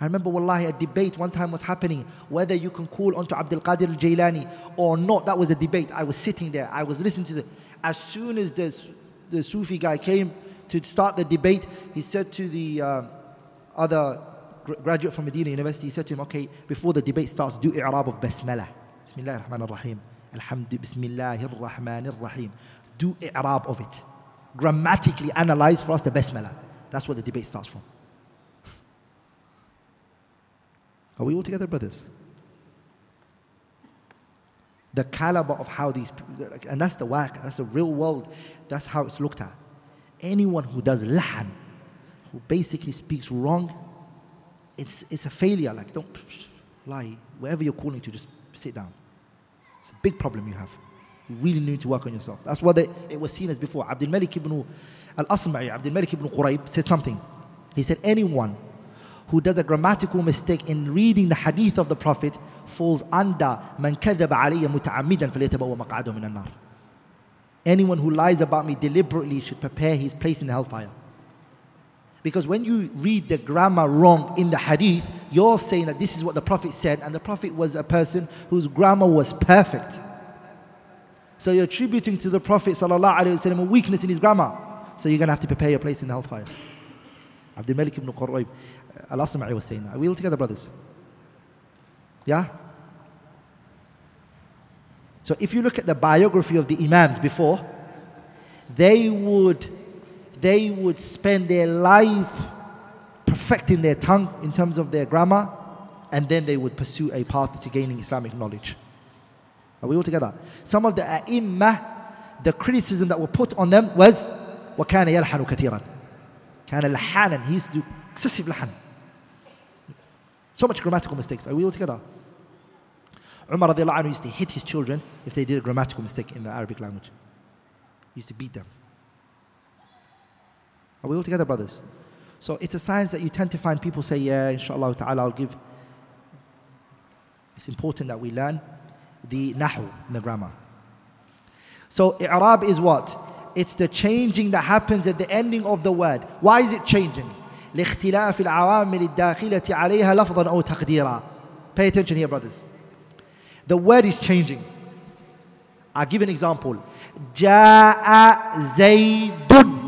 I remember, wallahi, a debate one time was happening whether you can call onto Abdul Qadir Jailani or not. That was a debate. I was sitting there, I was listening to the. As soon as the, the Sufi guy came to start the debate, he said to the uh, other gr- graduate from Medina University, he said to him, Okay, before the debate starts, do i'rab of Basmalah. Bismillah ar-Rahman ar-Rahim. Alhamdulillah, Bismillah ar-Rahman ar-Rahim. Do i'rab of it. Grammatically analyze for us the Basmalah. That's what the debate starts from. Are we all together, brothers? The caliber of how these people, and that's the work, that's the real world, that's how it's looked at. Anyone who does lahan, who basically speaks wrong, it's, it's a failure. Like, don't lie. Wherever you're calling to, just sit down. It's a big problem you have. You really need to work on yourself. That's what they, it was seen as before. Abdul Malik ibn al Asma'i, Abdul Malik ibn Quraib said something. He said, Anyone who does a grammatical mistake in reading the hadith of the Prophet falls under man kadhaba min an-nar. Anyone who lies about me deliberately should prepare his place in the hellfire. Because when you read the grammar wrong in the hadith, you're saying that this is what the Prophet said, and the Prophet was a person whose grammar was perfect. So you're attributing to the Prophet ﷺ a weakness in his grammar. So you're going to have to prepare your place in the hellfire. Abdul Malik ibn Qurayb, uh, Al Asma'i was saying that. Are we all together, brothers? Yeah? So if you look at the biography of the Imams before, they would, they would spend their life perfecting their tongue in terms of their grammar, and then they would pursue a path to gaining Islamic knowledge. Are we all together? Some of the ai the criticism that were put on them was وَكَانَ يَلْحَنُ كَثِيرًا كان لحانا he used to do excessive lahan so much grammatical mistakes are we all together Umar radiallahu anhu used to hit his children if they did a grammatical mistake in the Arabic language. He used to beat them. Are we all together, brothers? So it's a science that you tend to find people say, yeah, inshallah ta'ala, I'll give. It's important that we learn the nahu, the grammar. So i'rab is what? It's the changing that happens at the ending of the word. Why is it changing? لاختلاف العوامل الداخلة عليها لفظا أو تقديرا. Pay attention here, brothers. The word is changing. I'll give an example. جاء زيد.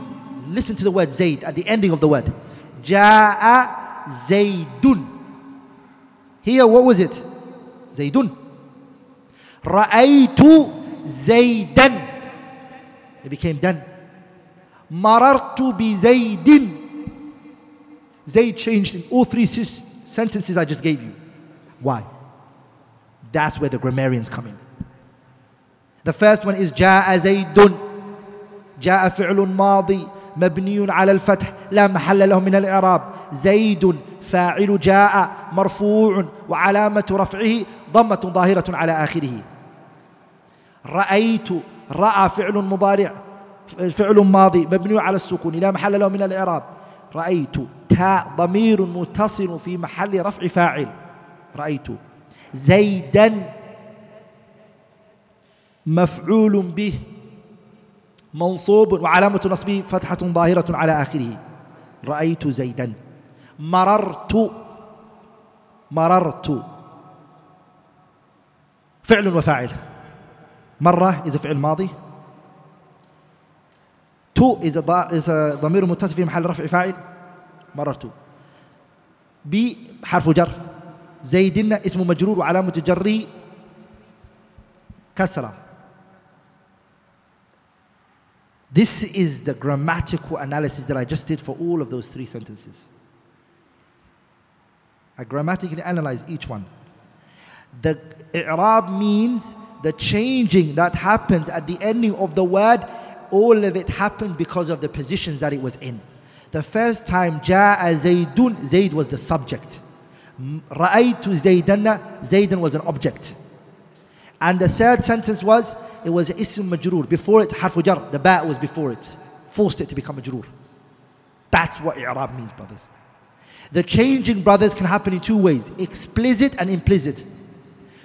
Listen to the word Zayd at the ending of the word. جاء زيد. Here, what was it? زيد. رأيت زيدا. It became done. مررت بزيد. Zayd changed in all three sis- sentences I just gave you. Why? That's where the grammarians come in. The first one is جاء زيد جاء فعل ماضي مبني على الفتح لا محل له من الإعراب. زيد فاعل جاء مرفوع وعلامة رفعه ضمة ظاهرة على آخره. رأيت رأى فعل مضارع فعل ماضي مبني على السكون لا محل له من الإعراب. رأيت تاء ضمير متصل في محل رفع فاعل. رأيت. زيدا مفعول به منصوب وعلامة نصبه فتحة ظاهرة على آخره. رأيت زيدا. مررت. مررت. فعل وفاعل. مرة إذا فعل ماضي. تو إذا ضمير متصل في محل رفع فاعل. مررت. بي حرف جر. زيدن اسم مجرور وعلامة جري. كسرة. This is the grammatical analysis that I just did for all of those three sentences. I grammatically analyze each one. The i'rab means the changing that happens at the ending of the word, all of it happened because of the positions that it was in. The first time, Ja'a Zaydun, Zayd was the subject. Ra'aytu zaydana, Zaydan was an object. And the third sentence was, it was ism majroor. Before it, harfu jar, the ba was before it. Forced it to become majroor. That's what i'rab means, brothers. The changing, brothers, can happen in two ways. Explicit and implicit.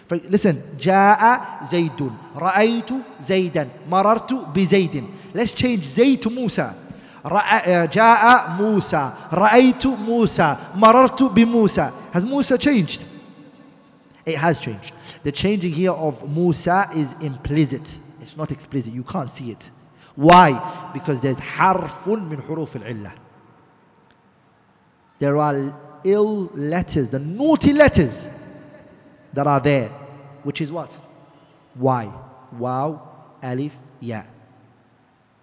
For, listen, جاء زيد رأيت زيدا مررت بزيد Let's change زيد to Musa رأ- جاء موسى رأيت موسى مررت بموسى Has Musa changed? It has changed. The changing here of Musa is implicit. It's not explicit. You can't see it. Why? Because there's harfun min huruf al-illah. There are ill letters, the naughty letters that are there, which is what? Why? Waw, alif, ya.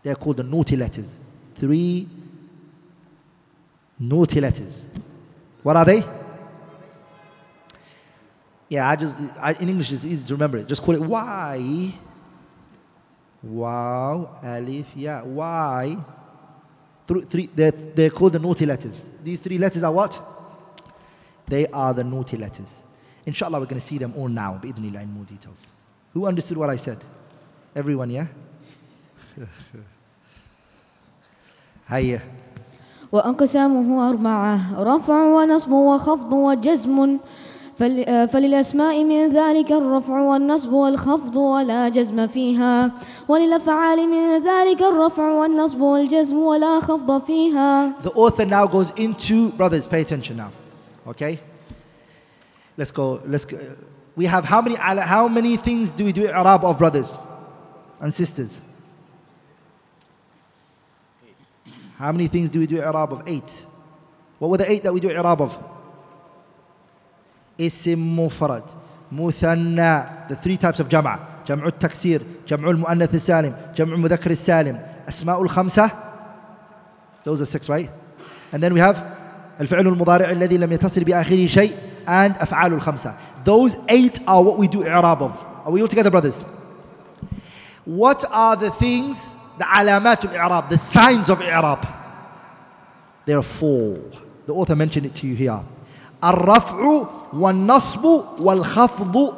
They're called the naughty letters. Three naughty letters. What are they? Yeah, I just I, in English it's easy to remember. It. Just call it Y. Waw, Alif, yeah, Y. Three, three, they're, they're called the naughty letters. These three letters are what? They are the naughty letters. Inshallah, we're going to see them all now, bi'idhnillah, in more details. Who understood what I said? Everyone, yeah? <laughs> Hiya. وأقسامه أربعة رفع ونصب وخفض وجزم فللأسماء من ذلك الرفع والنصب والخفض ولا جزم فيها وللأفعال من ذلك الرفع والنصب والجزم ولا خفض فيها The author now goes into, brothers, pay attention now. Okay? Let's go. Let's go. We have how many, how many things do we do i'rab of brothers and sisters? How many things do we do i'rab of? Eight. What were the eight that we do i'rab of? اسم مفرد مثنى the three types of جمع جمع التكسير جمع المؤنث السالم جمع المذكر السالم أسماء الخمسة those are six right and then we have الفعل المضارع الذي لم يتصل بآخره شيء and أفعال الخمسة those eight are what we do إعراب of are we all together brothers what are the things the علامات الإعراب the signs of إعراب there are four the author mentioned it to you here الرفع والنصب والخفض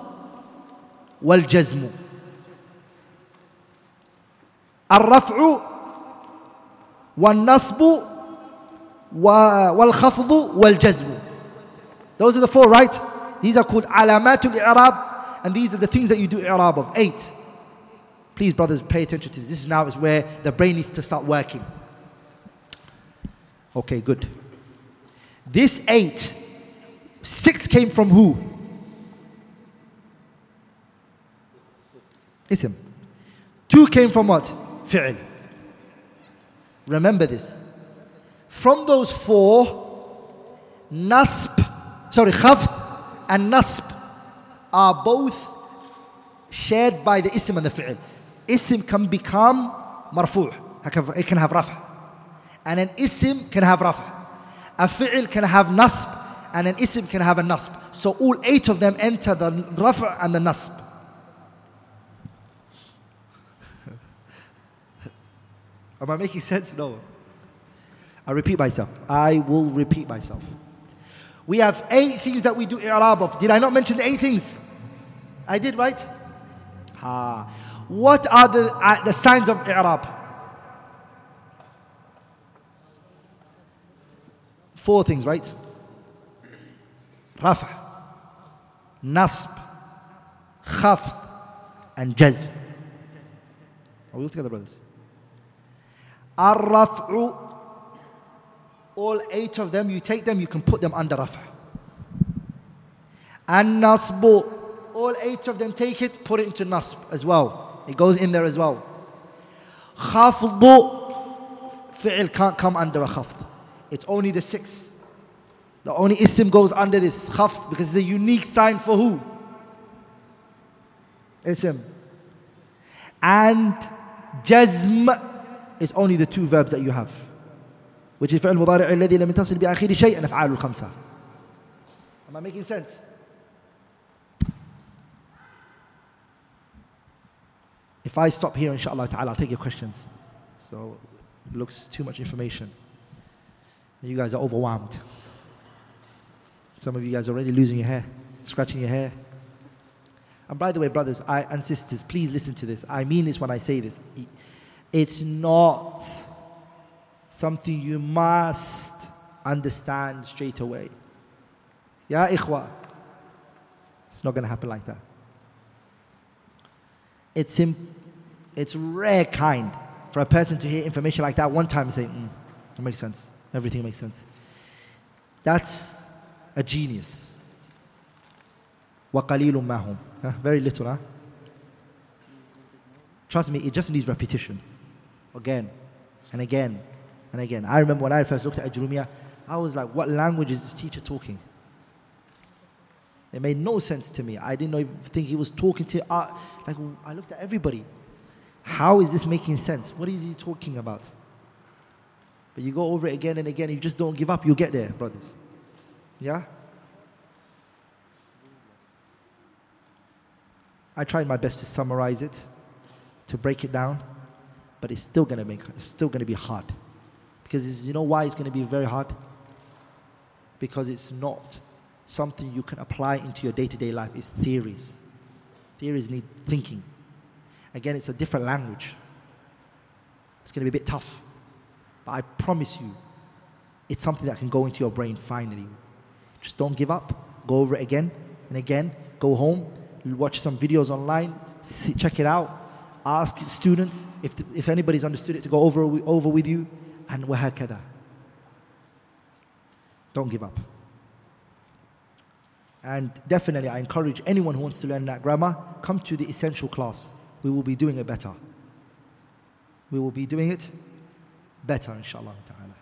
والجزم الرفع والنصب و- والخفض والجزم Those are the four, right? These are called alamatul i'rab and these are the things that you do i'rab of. Eight. Please, brothers, pay attention to this. This is now is where the brain needs to start working. Okay, good. This eight, six came from who? Ism. Two came from what? Fi'l. Remember this. From those four, nasb, sorry, khafd and nasb are both shared by the ism and the fi'l. Ism can become marfu', it can have raf'. And an ism can have raf'. A fi'l can have nasb, and an ism can have a nasb. So all eight of them enter the raf' and the nasb. <laughs> Am I making sense? No. I repeat myself. I will repeat myself. We have eight things that we do i'rab of. Did I not mention the eight things? I did, right? Ah. What are the, uh, the signs of i'rab? Four things, right? Rafa, nasb, khafd, and we all together, brothers? Ar-raf'u, all eight of them, you take them, you can put them under. And nasbu, all eight of them take it, put it into nasb as well. It goes in there as well. Khafdu, fi'l can't come under a khafd. It's only the six. The only ism goes under this khafd because it's a unique sign for who? Ism. And jazm is only the two verbs that you have. Which is فعل مضارع الذي لم يتصل بآخر شيء أفعال الخمسة. Am I making sense? If I stop here, inshallah ta'ala, I'll take your questions. So, it looks too much information. You guys are overwhelmed. Some of you guys are already losing your hair, scratching your hair. And by the way, brothers I, and sisters, please listen to this. I mean this when I say this. It's not something you must understand straight away. Yeah, ikhwa. It's not going to happen like that. It's, im- it's rare kind for a person to hear information like that one time and say, mm, it makes sense. Everything makes sense. That's a genius. وَقَلِيلٌ مَا هُمْ Huh? Very little, huh? Trust me, it just needs repetition. Again and again and again. I remember when I first looked at Ajrumiyah, I was like, what language is this teacher talking? It made no sense to me. I didn't know, think he was talking to, uh, like, I looked at everybody. How is this making sense? What is he talking about? But you go over it again and again, you just don't give up, you'll get there, brothers. Yeah? I tried my best to summarize it, to break it down, but it's still gonna make it's still gonna be hard. Because you know why it's gonna be very hard? Because it's not something you can apply into your day-to-day life. It's theories. Theories need thinking. Again, it's a different language. It's gonna be a bit tough. But I promise you, it's something that can go into your brain finally. Just don't give up. Go over it again and again. Go home, watch some videos online, see, check it out. Ask students if, if anybody's understood it to go over, over with you and wahakada. Don't give up. And definitely, I encourage anyone who wants to learn that grammar, come to the essential class. We will be doing it better. We will be doing it better, inshallah ta'ala.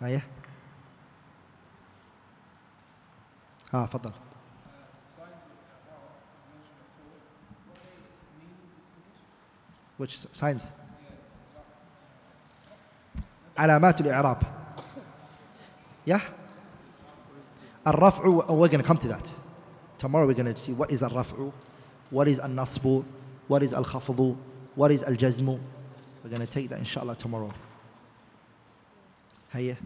Ah, yeah? ها تفضل Which signs? علامات الإعراب Yeah? الرفع we're going to come to that. Tomorrow we're going to see what is الرفع, what is النصب, what is الخفض, what is الجزم. We're going to take that inshallah tomorrow. هيا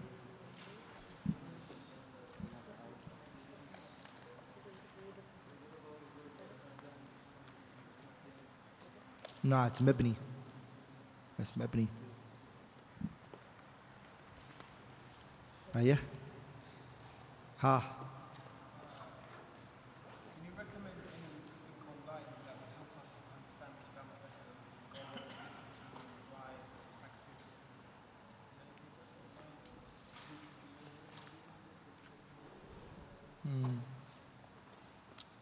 and listen to, revise, and practice? Anything that's YouTube videos? Hmm.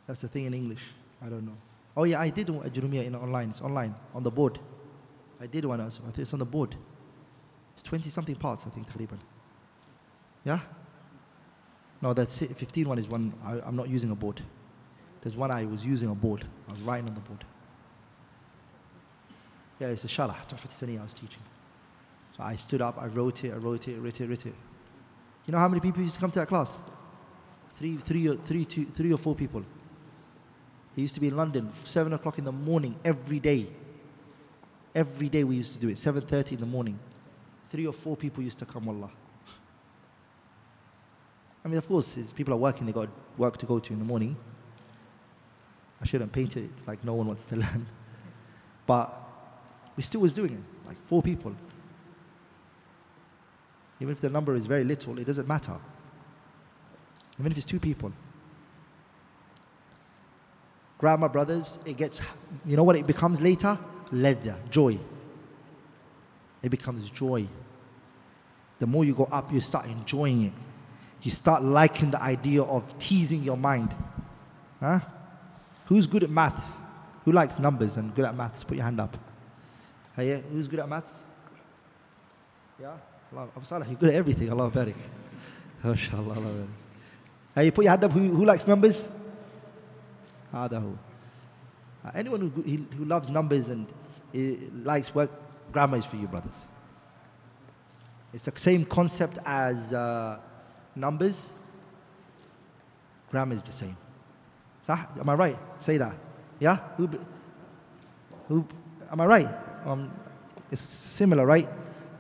That's the thing in English. I don't know. Oh yeah, I did Jurumia in online. It's online on the board. I did one also. I think it's on the board. It's twenty something parts, I think, Taliban. Yeah. No, that's it. Fifteen one is one I, am not using a board. There's one I was using a board. I was writing on the board. Yeah, it's a shalah, Jafar Sani I was teaching. So I stood up, I wrote it, I wrote it, wrote it, wrote it. You know how many people used to come to that class? Three, three, three, two, three or four people. He used to be in London, seven o'clock in the morning every day. Every day we used to do it, 7.30 in the morning. Three or four people used to come, wallah. I mean, of course, people are working, they got work to go to in the morning. I shouldn't paint it like no one wants to <laughs> learn. But we still was doing it, like four people. Even if the number is very little, it doesn't matter. Even if it's two people. Grammar, brothers, it gets, you know what it becomes later? Ladhdha, joy. It becomes joy. The more you go up, you start enjoying it. You start liking the idea of teasing your mind. Huh? Who's good at maths? Who likes numbers and good at maths? Put your hand up. Hey, who's good at maths? Yeah? Allah, Abu Salih, you're good at everything. Allah barik. MashaAllah, Allah barik. Hey, put your hand up. Who, who likes numbers? هذا هو. Uh, anyone who, who who loves numbers and uh, likes work, grammar is for you, brothers. It's the same concept as uh, numbers. Grammar is the same. صح? Am I right? Say that. Yeah? Who, b- who, am I right? Um, it's similar, right?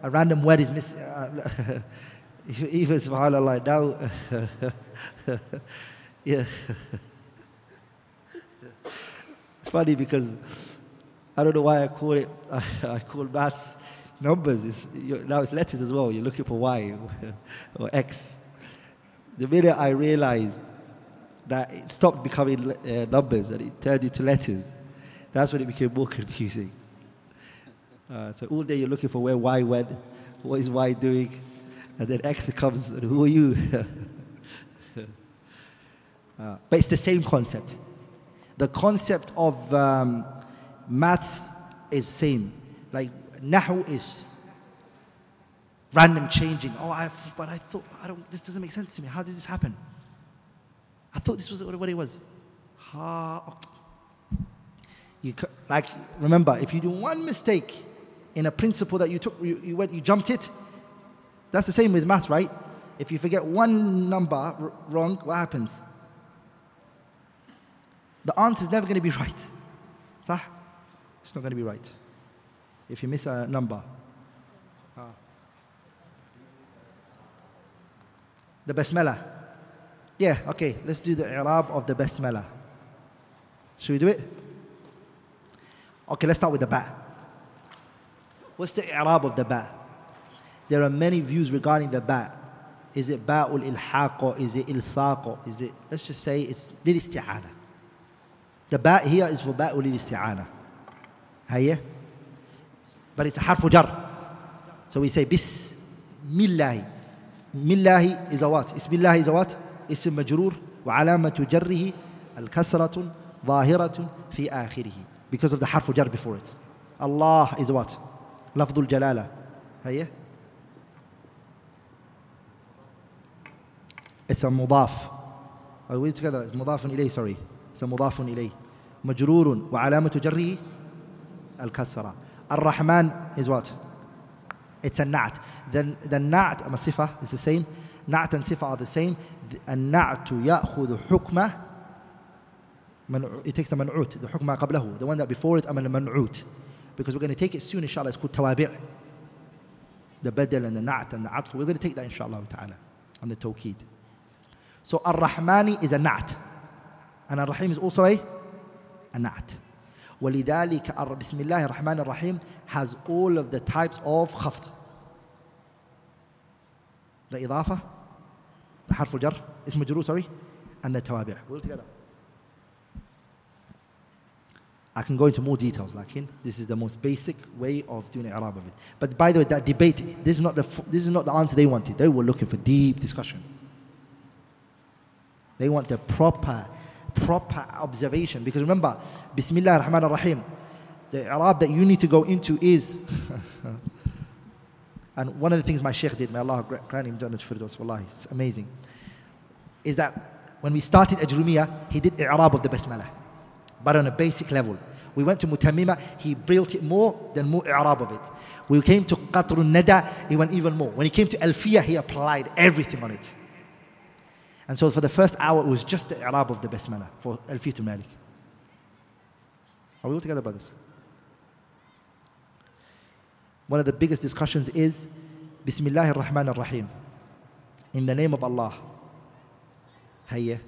A random word is missing. Uh, <laughs> even subhanAllah, now, <laughs> yeah. <laughs> It's funny because I don't know why I call it, I, <laughs> I call maths numbers. It's, now it's letters as well. You're looking for Y <laughs> or X. The minute I realized that it stopped becoming uh, numbers and it turned into letters, that's when it became more <laughs> confusing. Uh, so all day you're looking for where Y went, what is Y doing, and then X comes, and who are you? Uh, but it's the same concept. The concept of um, maths is same. Like nahu is random changing. Oh, I but I thought I don't. This doesn't make sense to me. How did this happen? I thought this was what it was. Ha. You like remember if you do one mistake in a principle that you took, you, you went, you jumped it. That's the same with maths, right? If you forget one number wrong, what happens? The answer is never going to be right. صح? It's not going to be right. If you miss a number. Ah. The basmala. Yeah, okay, let's do the i'rab of the basmala. Should we do it? Okay, let's start with the ba. What's the i'rab of the ba? There are many views regarding the ba. Is it ba'ul ilhaq or is it ilsaq is it, let's just say it's lil isti'ana. The ba here is for ba'ul isti'ana. هيا but it's a harf jar. So we say bismillah. Millahi is a what? Ismillah is a what? اسم مجرور وعلامة جره الكسرة ظاهرة في آخره because of the حرف جر before it. Allah is what? لفظ الجلالة. هيا اسم مضاف. Together? It's مضاف إليه sorry. اسم مضاف إليه. مجرور وعلامة جره الكسرة. الرحمن is what? It's a na'at. Then the and sifa is the same. Na'at and sifa are the same. النعت يأخذ حكمه منع- it takes the منعوت the حكم ما قبله the one that before it أما المنعوت because we're going to take it soon inshallah it's called توابع the بدل and the na'at and the عطف we're going to take that inshallah ta'ala on the tawkid so الرحمن is a na'at and الرحيم is also a a na'at ولذلك الر- بسم الله الرحمن الرحيم has all of the types of خفض the إضافة the حرف الجر اسم مجرور sorry and the توابع all together I can go into more details لكن this is the most basic way of doing i'rab of it but by the way that debate this is not the f- this is not the answer they wanted they were looking for deep discussion they want the proper proper observation because remember Bismillah ar-Rahman ar-Rahim the i'rab that you need to go into is <laughs> and one of the things my sheikh did may Allah grant him Jannat Firdaus wallahi it's amazing is that when we started Ajrumiyah he did i'rab of the Basmalah but on a basic level. We went to Mutammima, he built it more than more i'rab of it. We came to Qatrun Nada, he went even more. When he came to Alfiya, he applied everything on it. And so for the first hour, it was just the i'rab of the Basmala for Alfiya to Malik. Are we all together, brothers? One of the biggest discussions is Bismillah ar-Rahman ar-Rahim. In the name of Allah. Hayya.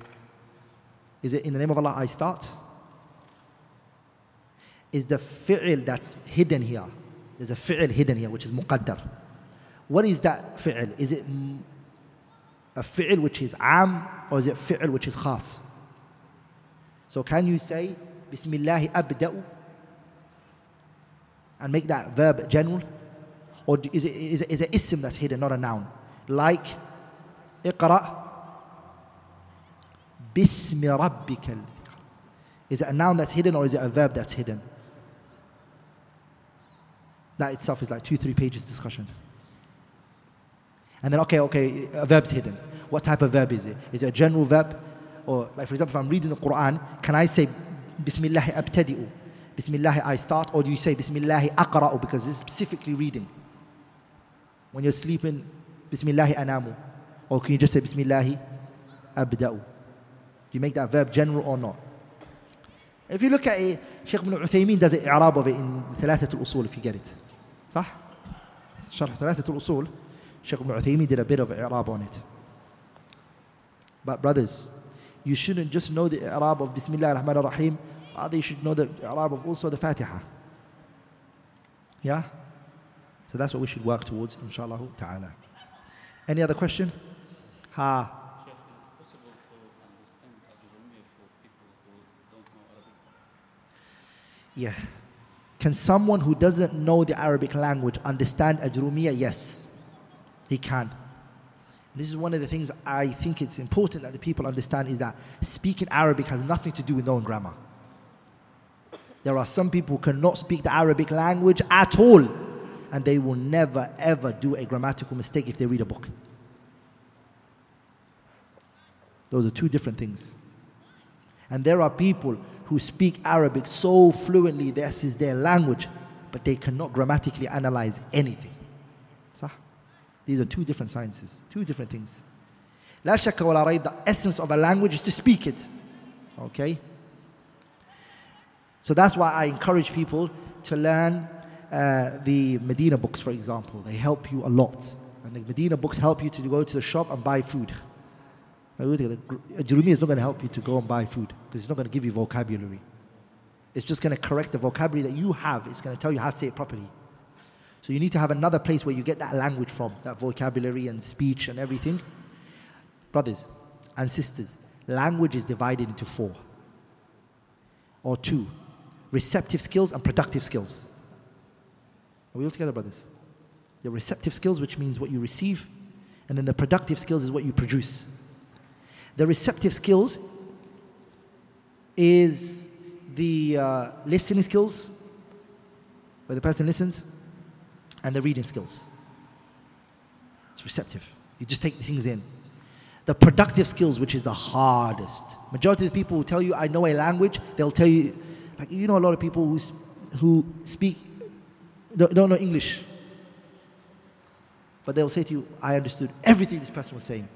Is it in the name of Allah I start? is the fi'l that's hidden here. There's a fi'l hidden here, which is muqaddar. What is that fi'l? Is it a fi'l which is am or is it fi'l which is khas? So can you say Bismillah abda'u and make that verb general? Or is it, is it, is it ism that's hidden, not a noun? Like iqra bismi rabbikal. Is it a noun that's hidden or is it a verb that's hidden? That itself is like two, three pages discussion. And then, okay, okay, a verb's hidden. What type of verb is it? Is it a general verb? Or, like, for example, if I'm reading the Quran, can I say, Bismillah abtadi'u? Bismillah I start? Or do you say, Bismillah aqra'u? Because it's specifically reading. When you're sleeping, Bismillah anamu. Or can you just say, Bismillah abda'u? Do you make that verb general or not? If you look at it, Sheikh ibn Uthaymeen does an i'rab of it in ثلاثة الأصول if you get it. صح؟ شرح ثلاثة الأصول Sheikh ibn did a bit of i'rab on it. But brothers, you shouldn't just know the i'rab of Bismillah ar-Rahman ar-Rahim, rather you should know the i'rab of also the Fatiha. Yeah? So that's what we should work towards, inshallah ta'ala. Any other question? Ha. Yeah. Can someone who doesn't know the Arabic language understand Ajrumiya? Yes, he can. This is one of the things I think it's important that the people understand is that speaking Arabic has nothing to do with knowing grammar. There are some people who cannot speak the Arabic language at all, and they will never ever do a grammatical mistake if they read a book. Those are two different things. And there are people who speak Arabic so fluently, this is their language, but they cannot grammatically analyze anything. صح? These are two different sciences, two different things. لا شك ولا ريب, the essence of a language is to speak it. Okay? So that's why I encourage people to learn uh, the Medina books, for example. They help you a lot. And the Medina books help you to go to the shop and buy food. Jeremiah is not going to help you to go and buy food because it's not going to give you vocabulary. It's just going to correct the vocabulary that you have. It's going to tell you how to say it properly. So you need to have another place where you get that language from, that vocabulary and speech and everything. Brothers and sisters, language is divided into four or two receptive skills and productive skills. Are we all together, brothers? The receptive skills, which means what you receive, and then the productive skills is what you produce. The receptive skills is the uh, listening skills, where the person listens, and the reading skills. It's receptive. You just take things in. The productive skills, which is the hardest. Majority of the people will tell you, I know a language, they'll tell you, like, you know, a lot of people who, who speak, don't, don't know English. But they'll say to you, I understood everything this person was saying.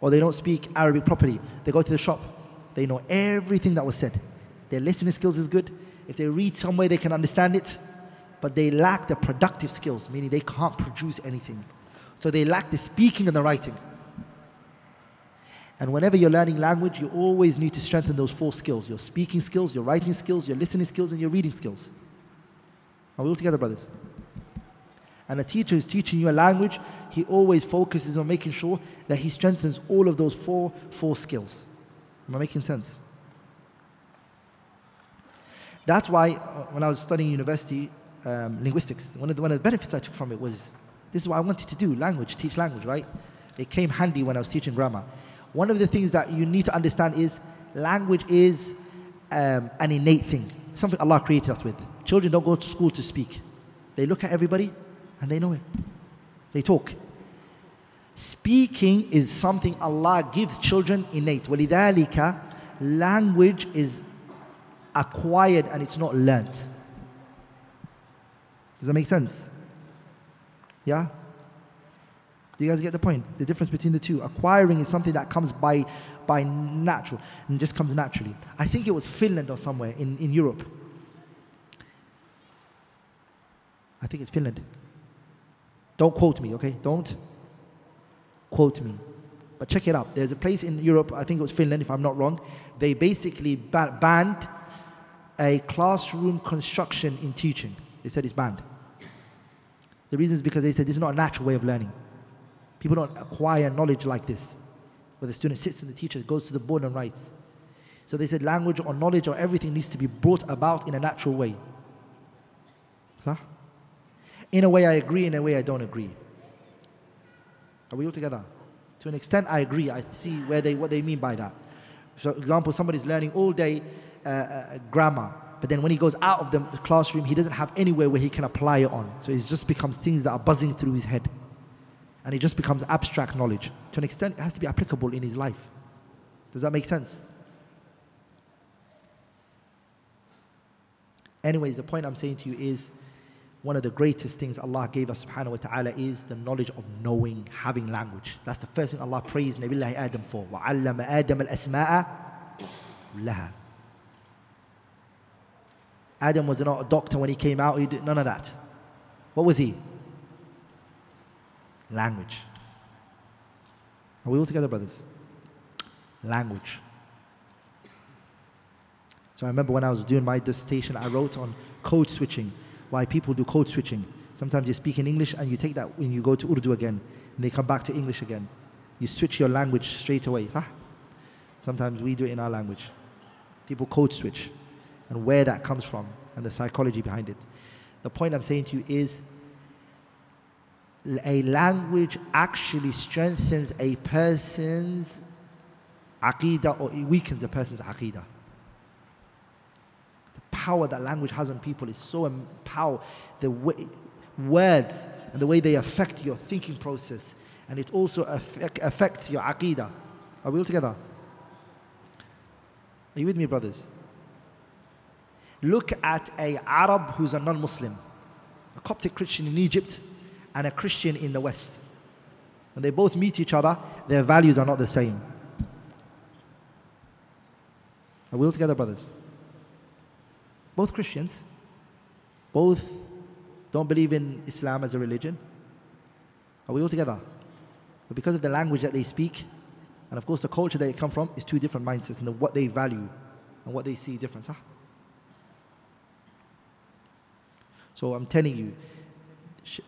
Or they don't speak Arabic properly. They go to the shop, they know everything that was said. Their listening skills is good. If they read somewhere, they can understand it. But they lack the productive skills, meaning they can't produce anything. So they lack the speaking and the writing. And whenever you're learning language, you always need to strengthen those four skills your speaking skills, your writing skills, your listening skills, and your reading skills. Are we all together, brothers? And a teacher who's teaching you a language, he always focuses on making sure that he strengthens all of those four, four skills. Am I making sense? That's why uh, when I was studying university um, linguistics, one of, the, one of the benefits I took from it was this is what I wanted to do language, teach language, right? It came handy when I was teaching grammar. One of the things that you need to understand is language is um, an innate thing, something Allah created us with. Children don't go to school to speak, they look at everybody and they know it. They talk. Speaking is something Allah gives children innate. وَلِذَلِكَ Language is acquired and it's not learnt. Does that make sense? Yeah? Do you guys get the point? The difference between the two. Acquiring is something that comes by, by natural and just comes naturally. I think it was Finland or somewhere in, in Europe. I think it's Finland. Don't quote me, okay? Don't quote me. But check it out. There's a place in Europe, I think it was Finland, if I'm not wrong. They basically ba- banned a classroom construction in teaching. They said it's banned. The reason is because they said this is not a natural way of learning. People don't acquire knowledge like this, where the student sits and the teacher goes to the board and writes. So they said language or knowledge or everything needs to be brought about in a natural way. In a way I agree, in a way I don't agree. Are we all together? To an extent I agree. I see where they, what they mean by that. So example, somebody's learning all day uh, uh, grammar, but then when he goes out of the classroom, he doesn't have anywhere where he can apply it on. So it just becomes things that are buzzing through his head. And it just becomes abstract knowledge. To an extent, it has to be applicable in his life. Does that make sense? Anyways, the point I'm saying to you is one of the greatest things Allah gave us subhanahu wa ta'ala is the knowledge of knowing, having language. That's the first thing Allah praised Nabi Adam for. وَعَلَّمَ آدَمَ الْأَسْمَاءَ لَهَا Adam was not a doctor when he came out, he did none of that. What was he? Language. Are we all together, brothers? Language. So I remember when I was doing my dissertation, I wrote on code switching, why people do code switching. Sometimes you speak in English and you take that when you go to Urdu again, and they come back to English again. You switch your language straight away. Sometimes we do it in our language. People code switch and where that comes from and the psychology behind it. The point I'm saying to you is a language actually strengthens a person's aqidah or it weakens a person's aqidah. The power that language has on people is so powerful. The way, words and the way they affect your thinking process and it also affect, affects your aqidah. Are we all together? Are you with me, brothers? Look at a Arab who's a non-Muslim, a Coptic Christian in Egypt and a Christian in the West. When they both meet each other, their values are not the same. Are we all together, brothers? Both Christians, both don't believe in Islam as a religion. Are we all together? But because of the language that they speak, and of course the culture that they come from, is two different mindsets and what they value and what they see different. Huh? So I'm telling you,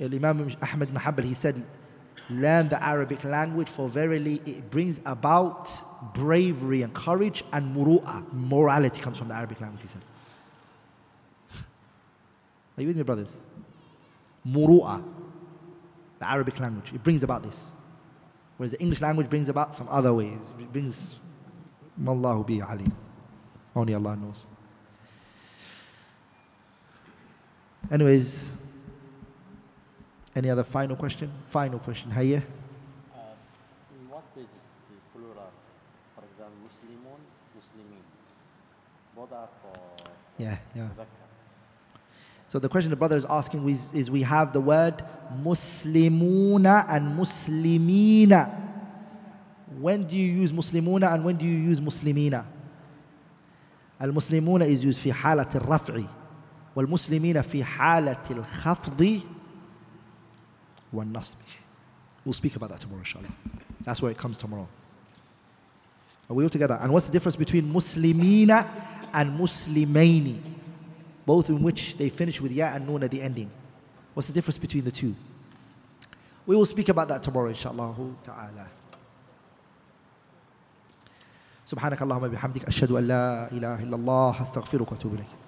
uh, Imam Ahmad ibn he said, learn the Arabic language for verily it brings about bravery and courage and muru'ah. Morality comes from the Arabic language, he said. <laughs> Are you with me, brothers? Muru'ah, the Arabic language, it brings about this. Whereas the English language brings about some other ways. It brings, Mallahu bi. Only Allah knows. Anyways, any other final question? Final question. Hayya? Uh, in what basis the plural? For example, Muslimun, Muslimin. Both are for Yeah, yeah. Mudhakkar. So the question the brother is asking is, is we have the word Muslimuna and Muslimina. When do you use Muslimuna and when do you use Muslimina? المسلمون is used في حالة الرفع والمسلمين في حالة الخفض والنصب. We'll speak about that tomorrow inshallah. That's where it comes tomorrow. Are we all together? And what's the difference between Muslimina and Muslimaini? Both in which they finish with ya and noon at the ending. What's the difference between the two? We will speak about that tomorrow, inshallah ta'ala. سبحانك اللهم بحمدك أشهد أن لا إله إلا الله أستغفرك وأتوب إليك